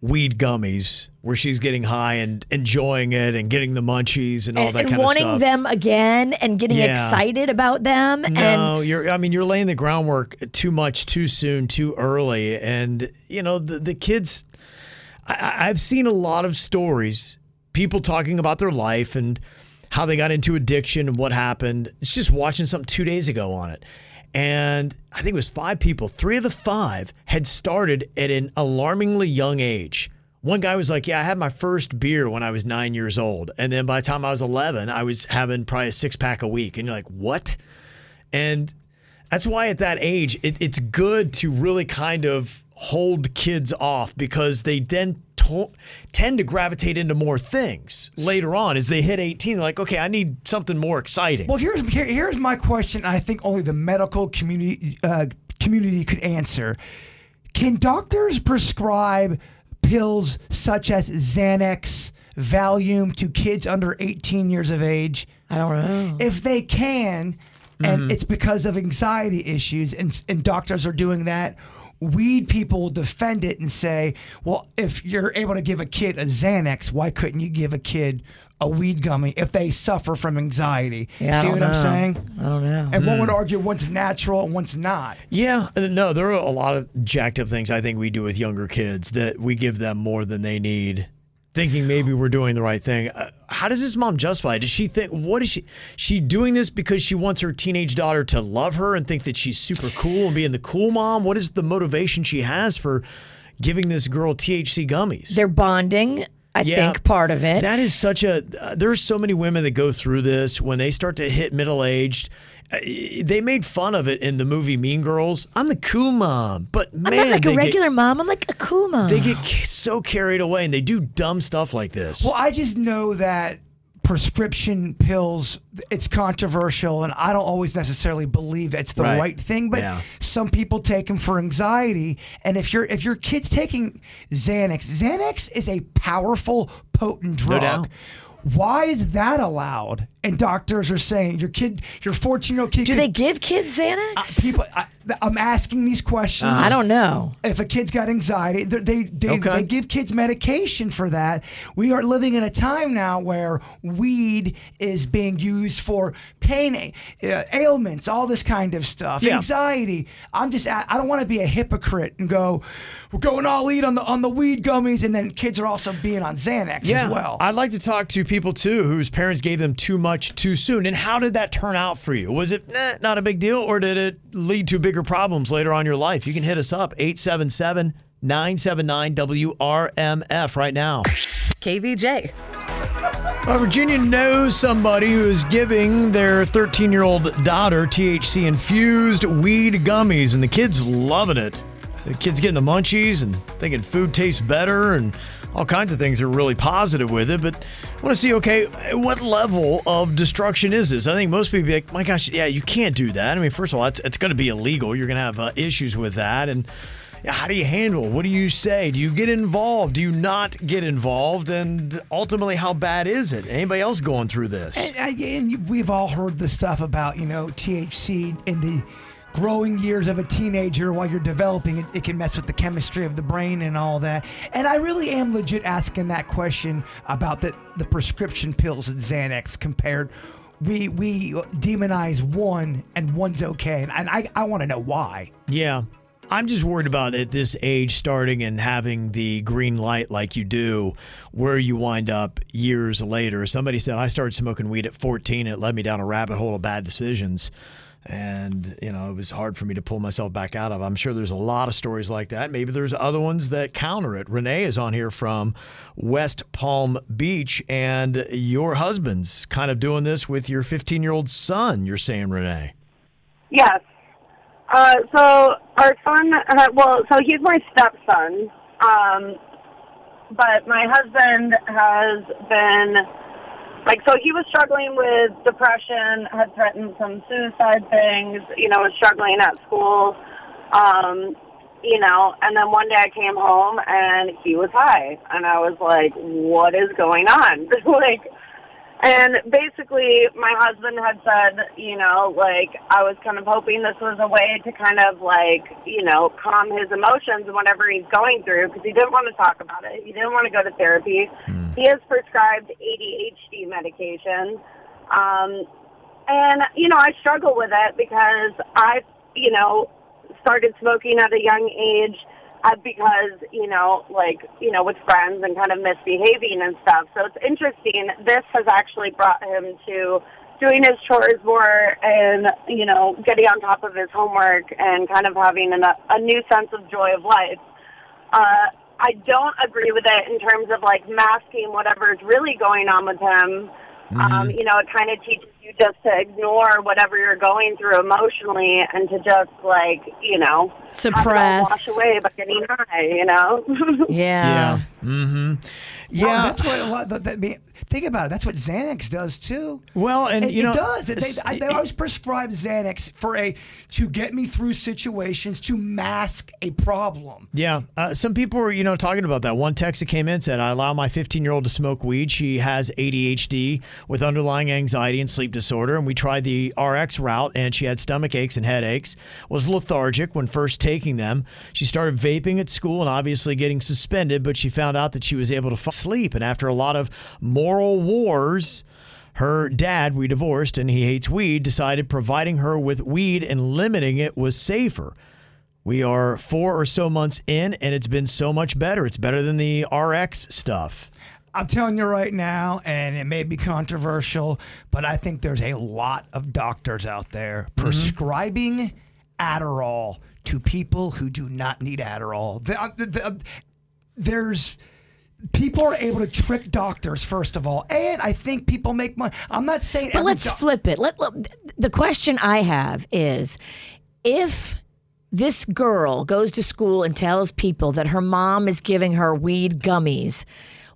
weed gummies where she's getting high and enjoying it and getting the munchies and all And, that and kind of stuff. wanting them again and getting Yeah. excited about them. And No, you're. I mean, you're laying the groundwork too much, too soon, too early, and you know the the kids. I, I've seen a lot of stories, people talking about their life and how they got into addiction and what happened. It's just watching something two days ago on it, and I think it was five people. Three of the five had started at an alarmingly young age. One guy was like, "Yeah, I had my first beer when I was nine years old, and then by the time I was 11, I was having probably a six pack a week." And you're like, "What?" And that's why at that age, it, it's good to really kind of hold kids off because they then to- tend to gravitate into more things later on as they hit 18. They're like, okay, I need something more exciting. Well, here's here, here's my question. I think only the medical community uh, community could answer. Can doctors prescribe pills such as Xanax, Valium to kids under 18 years of age? I don't know. If they can, and Mm-hmm. it's because of anxiety issues, and, and doctors are doing that, weed people will defend it and say, well, if you're able to give a kid a Xanax, why couldn't you give a kid a weed gummy if they suffer from anxiety? Yeah, See don't what I'm saying? I don't know. And one would Hmm. argue one's natural and one's not. Yeah, uh, no, there are a lot of jacked up things I think we do with younger kids that we give them more than they need thinking maybe we're doing the right thing. Uh, how does this mom justify? it? Does she think what is she she doing this because she wants her teenage daughter to love her and think that she's super cool and being the cool mom? What is the motivation she has for giving this girl THC gummies? They're bonding. I Yeah, think part of it. That is such a. Uh, there's so many women that go through this when they start to hit middle aged. Uh, they made fun of it in the movie Mean Girls. I'm the cool mom, but man, I'm not like they a get- regular mom. I'm like a cool mom. they get so carried away and they do dumb stuff like this. Well, I just know that prescription pills it's controversial and I don't always necessarily believe it's the Right. right, thing but Yeah. some people take them for anxiety and if your if your kid's taking Xanax Xanax is a powerful potent No drug doubt. Why is that allowed and doctors are saying your kid your 14 year old kid Do could- they give kids Xanax? Uh, people, I, I'm asking these questions. Uh-huh. I don't know. If a kid's got anxiety, they they, they, Okay. they give kids medication for that. We are living in a time now where weed is being used for pain uh, ailments, all this kind of stuff, Yeah. anxiety. I'm just I I don't want to be a hypocrite and go we're going all eat on the on the weed gummies, and then kids are also being on Xanax as well. I'd like to talk to people too whose parents gave them too much too soon. And how did that turn out for you? Was it nah, not a big deal or did it lead to a bigger problems later on in your life? You can hit us up 877 979 WRMF right now. KVJ. Well, uh, Virginia knows somebody who is giving their 13 year old daughter THC infused weed gummies, and the kid's loving it. The kid's getting the munchies and thinking food tastes better, and all kinds of things are really positive with it. But I want to see, okay, what level of destruction is this? I think most people be like, my gosh, yeah, you can't do that. I mean, first of all, it's, it's going to be illegal. You're going to have uh, issues with that. And how do you handle? What do you say? Do you get involved? Do you not get involved? And ultimately, how bad is it? Anybody else going through this? And, and we've all heard the stuff about, you know, THC in the growing years of a teenager while you're developing it, it can mess with the chemistry of the brain and all that. And I really am legit asking that question about the, the prescription pills and Xanax compared. We we demonize one and one's okay. And, and I, I want to know why. Yeah. I'm just worried about at this age starting and having the green light like you do, where you wind up years later. Somebody said I started smoking weed at 14. It led me down a rabbit hole of bad decisions. And, you know, it was hard for me to pull myself back out of. I'm sure there's a lot of stories like that. Maybe there's other ones that counter it. Renee is on here from West Palm Beach, and your husband's kind of doing this with your 15 year old son, you're saying, Renee. Yes. Uh, so our son, uh, well, so he's my stepson, um, but my husband has been like, so he was struggling with depression, had threatened some suicide things, you know, was struggling at school, um, you know, and then one day I came home and he was high, and I was like, what is going on? like, and basically, my husband had said, you know, like, I was kind of hoping this was a way to kind of, like, you know, calm his emotions and whatever he's going through because he didn't want to talk about it. He didn't want to go to therapy. He is prescribed ADHD medication. Um, and, you know, I struggle with it because I, you know, started smoking at a young age uh, because you know, like you know, with friends and kind of misbehaving and stuff. So it's interesting. This has actually brought him to doing his chores more and you know, getting on top of his homework and kind of having an, a new sense of joy of life. Uh, I don't agree with it in terms of like masking whatever's really going on with him. Um, you know, it kind of teaches you just to ignore whatever you're going through emotionally and to just like, you know, have it all Suppress. wash away by getting high. You know. Yeah. Mm-hmm. Yeah, that's what a lot. That, that, mean, think about it. That's what Xanax does too. Well, and it, you know, it does. They, I, they always prescribe Xanax for a to get me through situations to mask a problem. Yeah, uh, some people were, you know, talking about that. One text that came in said, "I allow my 15 year old to smoke weed. She has ADHD with underlying anxiety and sleep disorder, and we tried the RX route, and she had stomach aches and headaches. Was lethargic when first taking them. She started vaping at school and obviously getting suspended, but she found out that she was able to fall asleep. And after a lot of moral wars." Her dad, we divorced and he hates weed, decided providing her with weed and limiting it was safer. We are four or so months in, and it's been so much better. It's better than the RX stuff. I'm telling you right now, and it may be controversial, but I think there's a lot of doctors out there Mm-hmm. prescribing Adderall to people who do not need Adderall. The- uh, the- the- there's people are able to trick doctors first of all, and I think people make money. I'm not saying, But let's doc- flip it. Let, let- the question I have is if this girl goes to school and tells people that her mom is giving her weed gummies,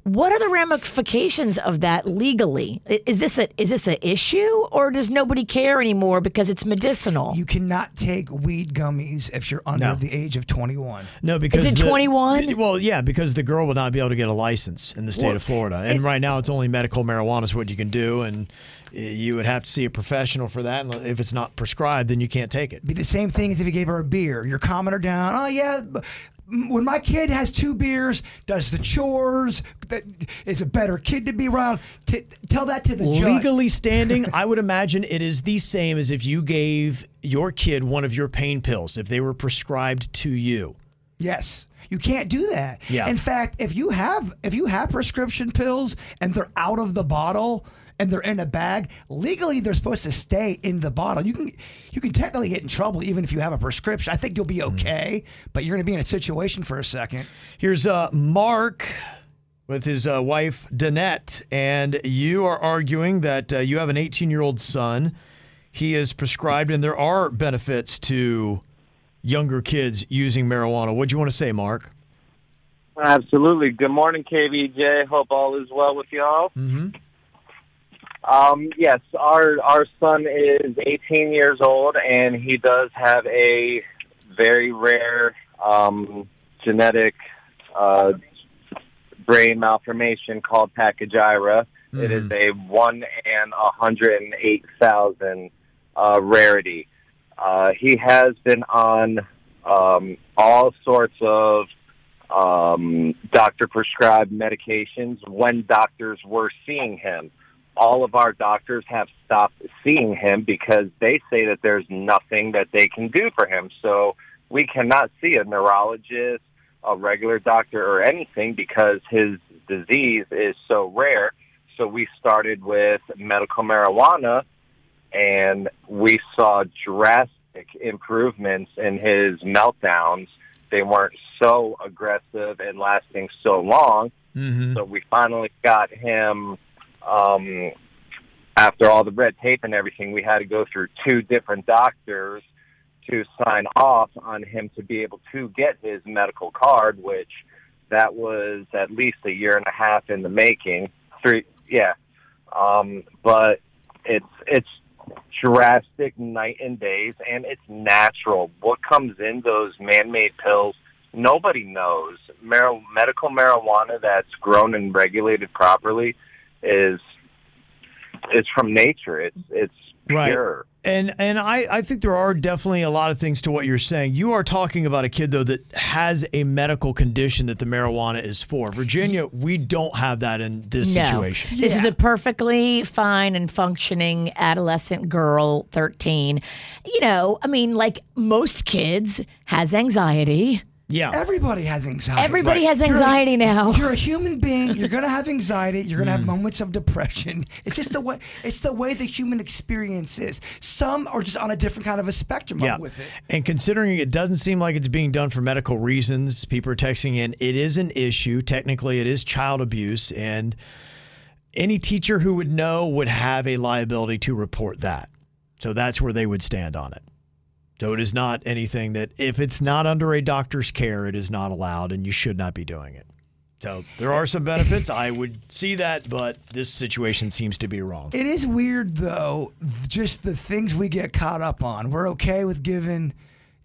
what are the ramifications of that legally? Is this a is this an issue or does nobody care anymore because it's medicinal? You cannot take weed gummies if you're under No. the age of 21. No, because Is it the- 21? Well, yeah, because the girl will not be able to get a license in the state Well, of Florida, and right now it's only medical marijuana is what you can do, and uh, you would have to see a professional for that. And if it's not prescribed, then you can't take it. be the same thing as if you gave her a beer. You're calming her down. Oh yeah, b- when my kid has two beers, does the chores, that is a better kid to be around. T- tell that to the judge. Legally standing, I would imagine it is the same as if you gave your kid one of your pain pills if they were prescribed to you. Yes. You can't do that. Yeah. In fact, if you have if you have prescription pills and they're out of the bottle and they're in a bag, legally they're supposed to stay in the bottle. You can you can technically get in trouble even if you have a prescription. I think you'll be okay, but you're going to be in a situation for a second. Here's uh, Mark with his uh, wife Danette, and you are arguing that uh, you have an 18 year old son. He is prescribed, and there are benefits to younger kids using marijuana. What do you want to say, Mark? Absolutely. Good morning, KVJ. Hope all is well with y'all. Mm-hmm. Um, yes, our our son is 18 years old, and he does have a very rare um, genetic uh, brain malformation called pachygyria. It is a one in a hundred and eight thousand uh, rarity. Uh, he has been on um, all sorts of um, doctor prescribed medications when doctors were seeing him. All of our doctors have stopped seeing him because they say that there's nothing that they can do for him. So we cannot see a neurologist, a regular doctor, or anything because his disease is so rare. So we started with medical marijuana and we saw drastic improvements in his meltdowns. They weren't so aggressive and lasting so long. Mm-hmm. So we finally got him. Um, after all the red tape and everything, we had to go through two different doctors to sign off on him to be able to get his medical card, which that was at least a year and a half in the making. Three, yeah. Um, but it's it's drastic night and days, and it's natural. What comes in those man-made pills, nobody knows. Mar- medical marijuana that's grown and regulated properly is it's from nature. It's it's pure. And and I, I think there are definitely a lot of things to what you're saying. You are talking about a kid though that has a medical condition that the marijuana is for. Virginia, we don't have that in this no. situation. This is a perfectly fine and functioning adolescent girl, 13. You know, I mean, like most kids, has anxiety. Yeah. Everybody has anxiety. Everybody has You're a- anxiety now. You're a human being. You're gonna have anxiety. You're gonna have Mm. moments of depression. It's just the way. It's the way the human experience is. Some are just on a different kind of a spectrum Yeah. with it. And considering it doesn't seem like it's being done for medical reasons, people are texting in, it is an issue. Technically, it is child abuse. And any teacher who would know would have a liability to report that. So that's where they would stand on it. So it is not anything that, if it's not under a doctor's care, it is not allowed and you should not be doing it. So there are some benefits. I would see that, but this situation seems to be wrong. It is weird though, just the things we get caught up on. We're okay with giving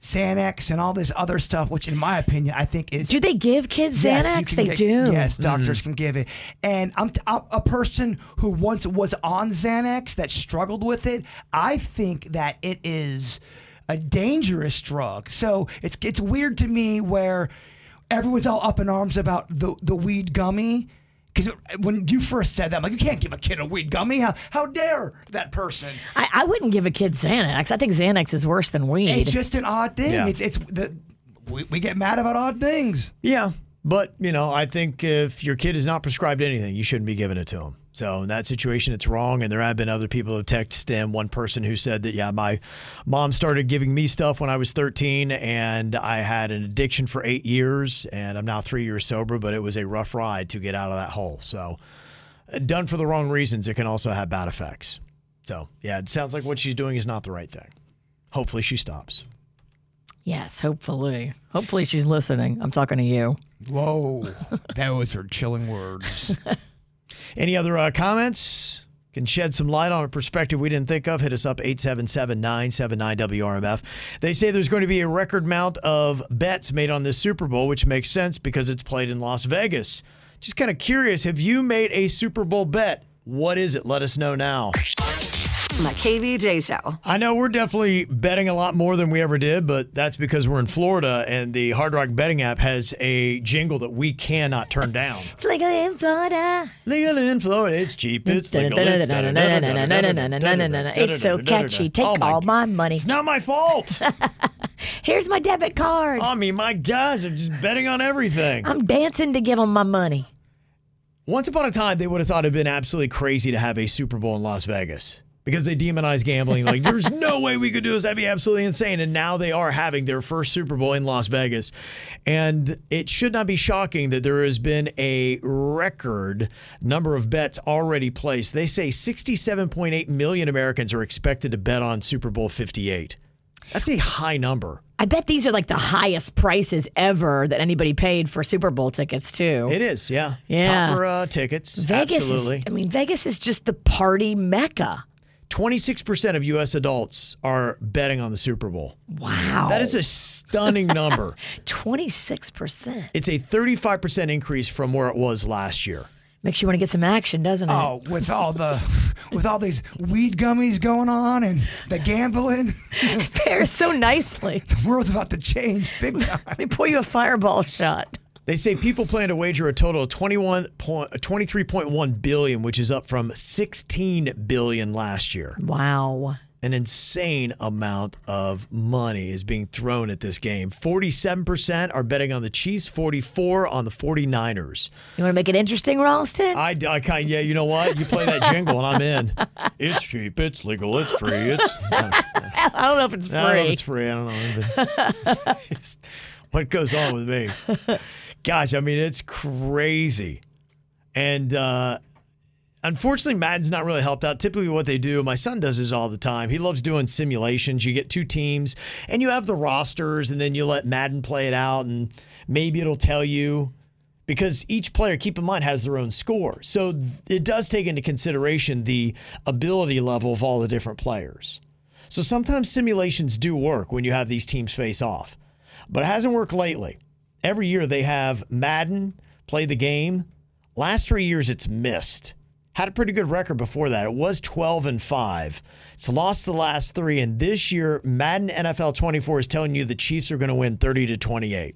Xanax and all this other stuff, which in my opinion, I think is. Do they give kids Yes, Xanax? can they get- do. Yes, mm-hmm. doctors can give it. And I'm, t- I'm a person who once was on Xanax that struggled with it. I think that it is a dangerous drug. So it's it's weird to me where everyone's all up in arms about the the weed gummy. Because when you first said that, I'm like, you can't give a kid a weed gummy. How, how dare that person? I, I wouldn't give a kid Xanax. I think Xanax is worse than weed. It's just an odd thing. Yeah. It's it's the we, we get mad about odd things. Yeah. But, you know, I think if your kid is not prescribed anything, you shouldn't be giving it to them. So in that situation, it's wrong. And there have been other people who have texted in. One person who said that, yeah, my mom started giving me stuff when I was 13 and I had an addiction for eight years and I'm now three years sober, but it was a rough ride to get out of that hole. So uh, done for the wrong reasons, it can also have bad effects. So yeah, it sounds like what she's doing is not the right thing. Hopefully she stops. Yes, hopefully. Hopefully she's listening. I'm talking to you. Whoa, those are chilling words. Any other uh, comments? Can shed some light on a perspective we didn't think of. Hit us up 877 979 WRMF. They say there's going to be a record amount of bets made on this Super Bowl, which makes sense because it's played in Las Vegas. Just kind of curious have you made a Super Bowl bet? What is it? Let us know now. The KVJ Show. I know we're definitely betting a lot more than we ever did, but that's because we're in Florida and the Hard Rock betting app has a jingle that we cannot turn down. It's legal in Florida. Legal in Florida. It's cheap. It's legal. It's It's so catchy. Take Oh all my money. It's not my fault. Here's my debit card. I mean, my guys are just betting on everything. I'm dancing to give them my money. Once upon a time, they would have thought it'd been absolutely crazy to have a Super Bowl in Las Vegas because they demonize gambling. Like, there's no way we could do this. That'd be absolutely insane. And now they are having their first Super Bowl in Las Vegas. And it should not be shocking that there has been a record number of bets already placed. They say 67.8 million Americans are expected to bet on Super Bowl 58. That's a high number. I bet these are like the highest prices ever that anybody paid for Super Bowl tickets too. It is, yeah. Yeah. Top for uh, tickets. Vegas Absolutely. is I mean Vegas is just the party mecca. 26% of U.S. adults are betting on the Super Bowl. Wow. That is a stunning number. 26%. It's a 35% increase from where it was last year. Makes you want to get some action, doesn't it? Oh, with all the with all these weed gummies going on and the gambling, it pairs so nicely. The world's about to change big time. Let me pour you a fireball shot. They say people plan to wager a total of 21 point, 23.1 billion, which is up from 16 billion last year. Wow. An insane amount of money is being thrown at this game. 47% are betting on the Chiefs, 44 on the 49ers. You want to make it interesting, Ralston? I, I kind yeah, you know what? You play that jingle and I'm in. It's cheap, it's legal, it's free. It's I don't know if it's free. I don't know if it's free. I don't know. Just what goes on with me? Gosh, I mean, it's crazy. And uh, unfortunately, Madden's not really helped out. Typically, what they do, my son does this all the time. He loves doing simulations. You get two teams and you have the rosters, and then you let Madden play it out, and maybe it'll tell you because each player, keep in mind, has their own score. So it does take into consideration the ability level of all the different players. So sometimes simulations do work when you have these teams face off, but it hasn't worked lately. Every year they have Madden play the game. Last three years it's missed. Had a pretty good record before that. It was 12 and 5. It's lost the last three. And this year, Madden NFL 24 is telling you the Chiefs are going to win 30 to 28.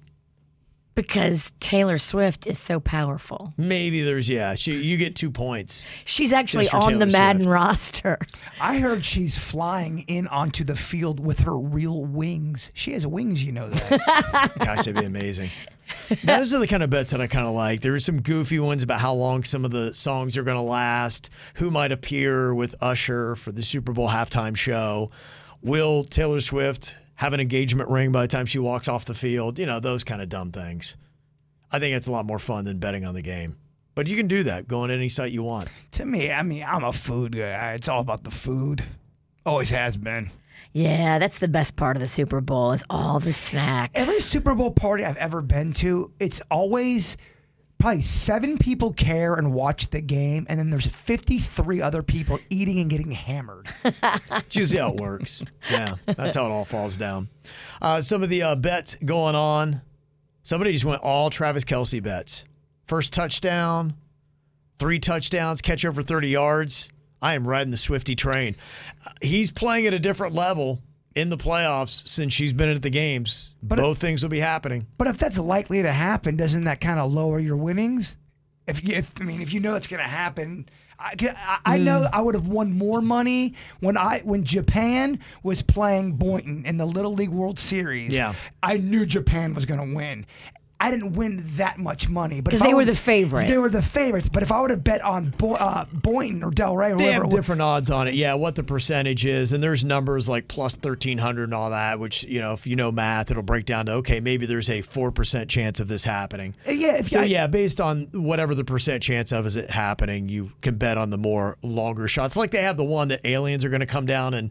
Because Taylor Swift is so powerful. Maybe there's, yeah, she, you get two points. She's actually Just for on the Madden Swift. roster. I heard she's flying in onto the field with her real wings. She has wings, you know that. Gosh, that'd be amazing. Those are the kind of bets that I kind of like. There are some goofy ones about how long some of the songs are going to last, who might appear with Usher for the Super Bowl halftime show. Will Taylor Swift have an engagement ring by the time she walks off the field? You know, those kind of dumb things. I think it's a lot more fun than betting on the game. But you can do that. Go on any site you want. to me, I mean, I'm a food guy. It's all about the food. Always has been. Yeah, that's the best part of the Super Bowl is all the snacks. Every Super Bowl party I've ever been to, it's always probably seven people care and watch the game, and then there's 53 other people eating and getting hammered. It's usually how it works. Yeah, that's how it all falls down. Uh, some of the uh, bets going on. Somebody just went all Travis Kelce bets. First touchdown, three touchdowns, catch over 30 yards. I am riding the Swifty train. Uh, He's playing at a different level in the playoffs since she's been at the games. Both things will be happening. But if that's likely to happen, doesn't that kind of lower your winnings? If, you, if I mean, if you know it's going to happen, I, I, I know Hmm. I would have won more money when I when Japan was playing Boynton in the Little League World Series. Yeah. I knew Japan was going to win. I didn't win that much money. But 'Cause if I they were would- the favorite. They were the favorites. But if I would have bet on Bo- uh, Boynton or Delray or They whoever, have it would- different odds on it. Yeah, what the percentage is, and there's numbers like plus thirteen hundred and all that. Which you know, if you know math, it'll break down to okay, maybe there's a four percent chance of this happening. Uh, yeah, if so I- yeah, based on whatever the percent chance of is it happening, you can bet on the more longer shots. Like they have the one that aliens are going to come down and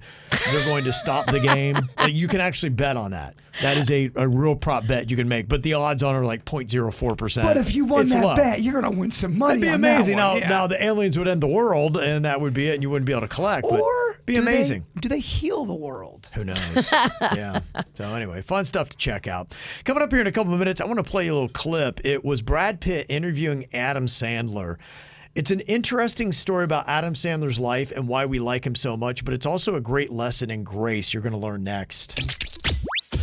they're going to stop the game. You can actually bet on that. That is a, a real prop bet you can make, but the odds on are like 0.04 percent. But if you won that bet, you're gonna win some money. That'd be on that amazing. one, Now, yeah. now the aliens would end the world, and that would be it, and you wouldn't be able to collect. But or be do they- amazing. do they heal the world? Who knows? yeah. So anyway, fun stuff to check out. Coming up here in a couple of minutes, I want to play a little clip. It was Brad Pitt interviewing Adam Sandler. It's an interesting story about Adam Sandler's life and why we like him so much, but it's also a great lesson in grace you're going to learn next.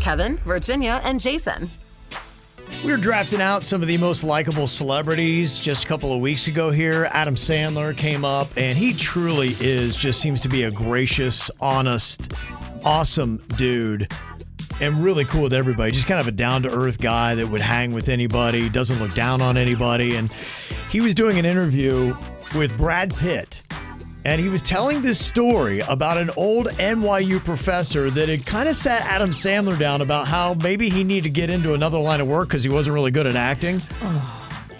Kevin, Virginia, and Jason. We were drafting out some of the most likable celebrities just a couple of weeks ago here. Adam Sandler came up, and he truly is, just seems to be a gracious, honest, awesome dude. And really cool with everybody. Just kind of a down to earth guy that would hang with anybody, doesn't look down on anybody. And he was doing an interview with Brad Pitt. And he was telling this story about an old NYU professor that had kind of sat Adam Sandler down about how maybe he needed to get into another line of work because he wasn't really good at acting.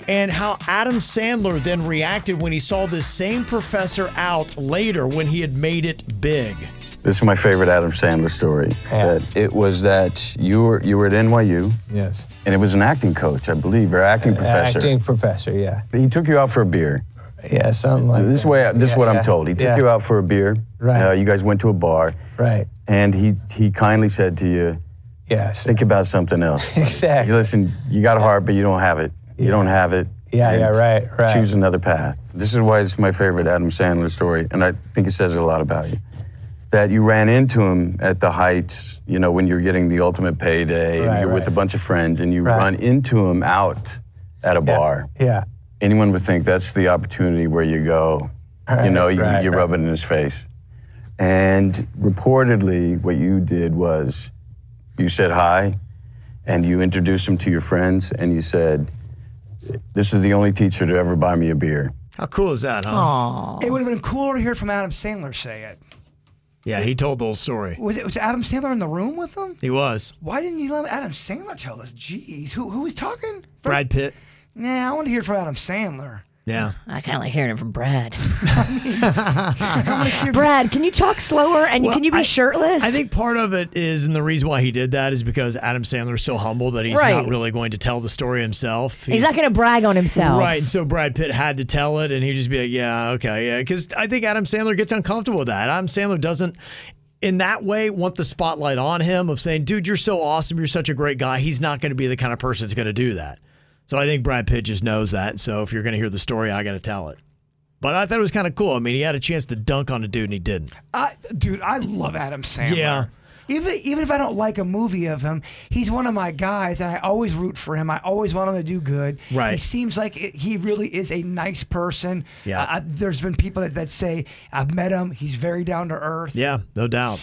And how Adam Sandler then reacted when he saw this same professor out later when he had made it big. This is my favorite Adam Sandler story. That it was that you were you were at NYU. Yes. And it was an acting coach, I believe, or acting uh, professor. Acting professor, yeah. He took you out for a beer. Yeah, something like this. Is that. way this is what yeah, I'm told. He took yeah. you out for a beer. Right. Uh, you guys went to a bar. Right. And he he kindly said to you, Yes. Think about something else. Exactly. Listen, you got a heart, but you don't have it. You don't have it. Yeah, yeah, right, right. Choose another path. This is why it's my favorite Adam Sandler story, and I think it says a lot about you. That you ran into him at the heights, you know, when you're getting the ultimate payday, and you're with a bunch of friends, and you Right. run into him out at a bar. Yeah. Anyone would think that's the opportunity where you go, you know, you, right, you right. rub it in his face. And reportedly, what you did was you said hi and you introduced him to your friends and you said, This is the only teacher to ever buy me a beer. How cool is that, huh? It would have been cooler to hear from Adam Sandler say it. Yeah, he told the whole story. Was it was Adam Sandler in the room with them? He was. Why didn't you let Adam Sandler tell us? Jeez, who who was talking? Brad Pitt. Nah, I want to hear from Adam Sandler. Yeah. Oh, I kind of like hearing it from Brad. Brad, can you talk slower and Well, can you be I- shirtless? I think part of it is, and the reason why he did that is because Adam Sandler's so humble that he's Right. not really going to tell the story himself. he's, not going to brag on himself. Right. And so Brad Pitt had to tell it, and he'd just be like, yeah, okay, yeah. Because I think Adam Sandler gets uncomfortable with that. Adam Sandler doesn't, in that way, want the spotlight on him of saying, dude, you're so awesome. You're such a great guy. He's not going to be the kind of person that's going to do that. So I think Brad Pitt just knows that. So if you're going to hear the story, I got to tell it. But I thought it was kind of cool. I mean, he had a chance to dunk on a dude and he didn't. I, dude, I love Adam Sandler. Yeah. Even even if I don't like a movie of him, he's one of my guys, and I always root for him. I always want him to do good. Right. He seems like it, he really is a nice person. Yeah. Uh, I- there's been people that, that say I've met him. He's very down to earth. Yeah, no doubt.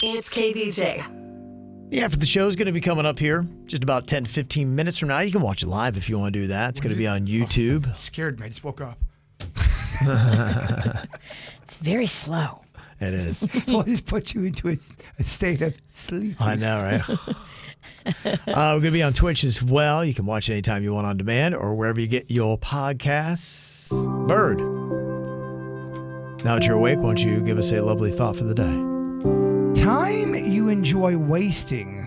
It's KVJ. Yeah, after the show is going to be coming up here just about 10, 15 minutes from now. You can watch it live if you want to do that. It's going to be on YouTube. Scared me. I just woke up. It's very slow. It is. Well, just put you into a, a state of sleep. I know, right? uh, we're going to be on Twitch as well. You can watch anytime you want on demand or wherever you get your podcasts. Bird. Now that you're awake, why don't you give us a lovely thought for the day? Time you enjoy wasting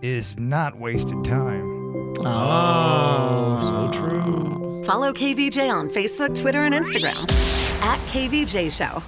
is not wasted time. Oh, so ah. true. Follow KVJ on Facebook, Twitter, and Instagram at KVJ Show.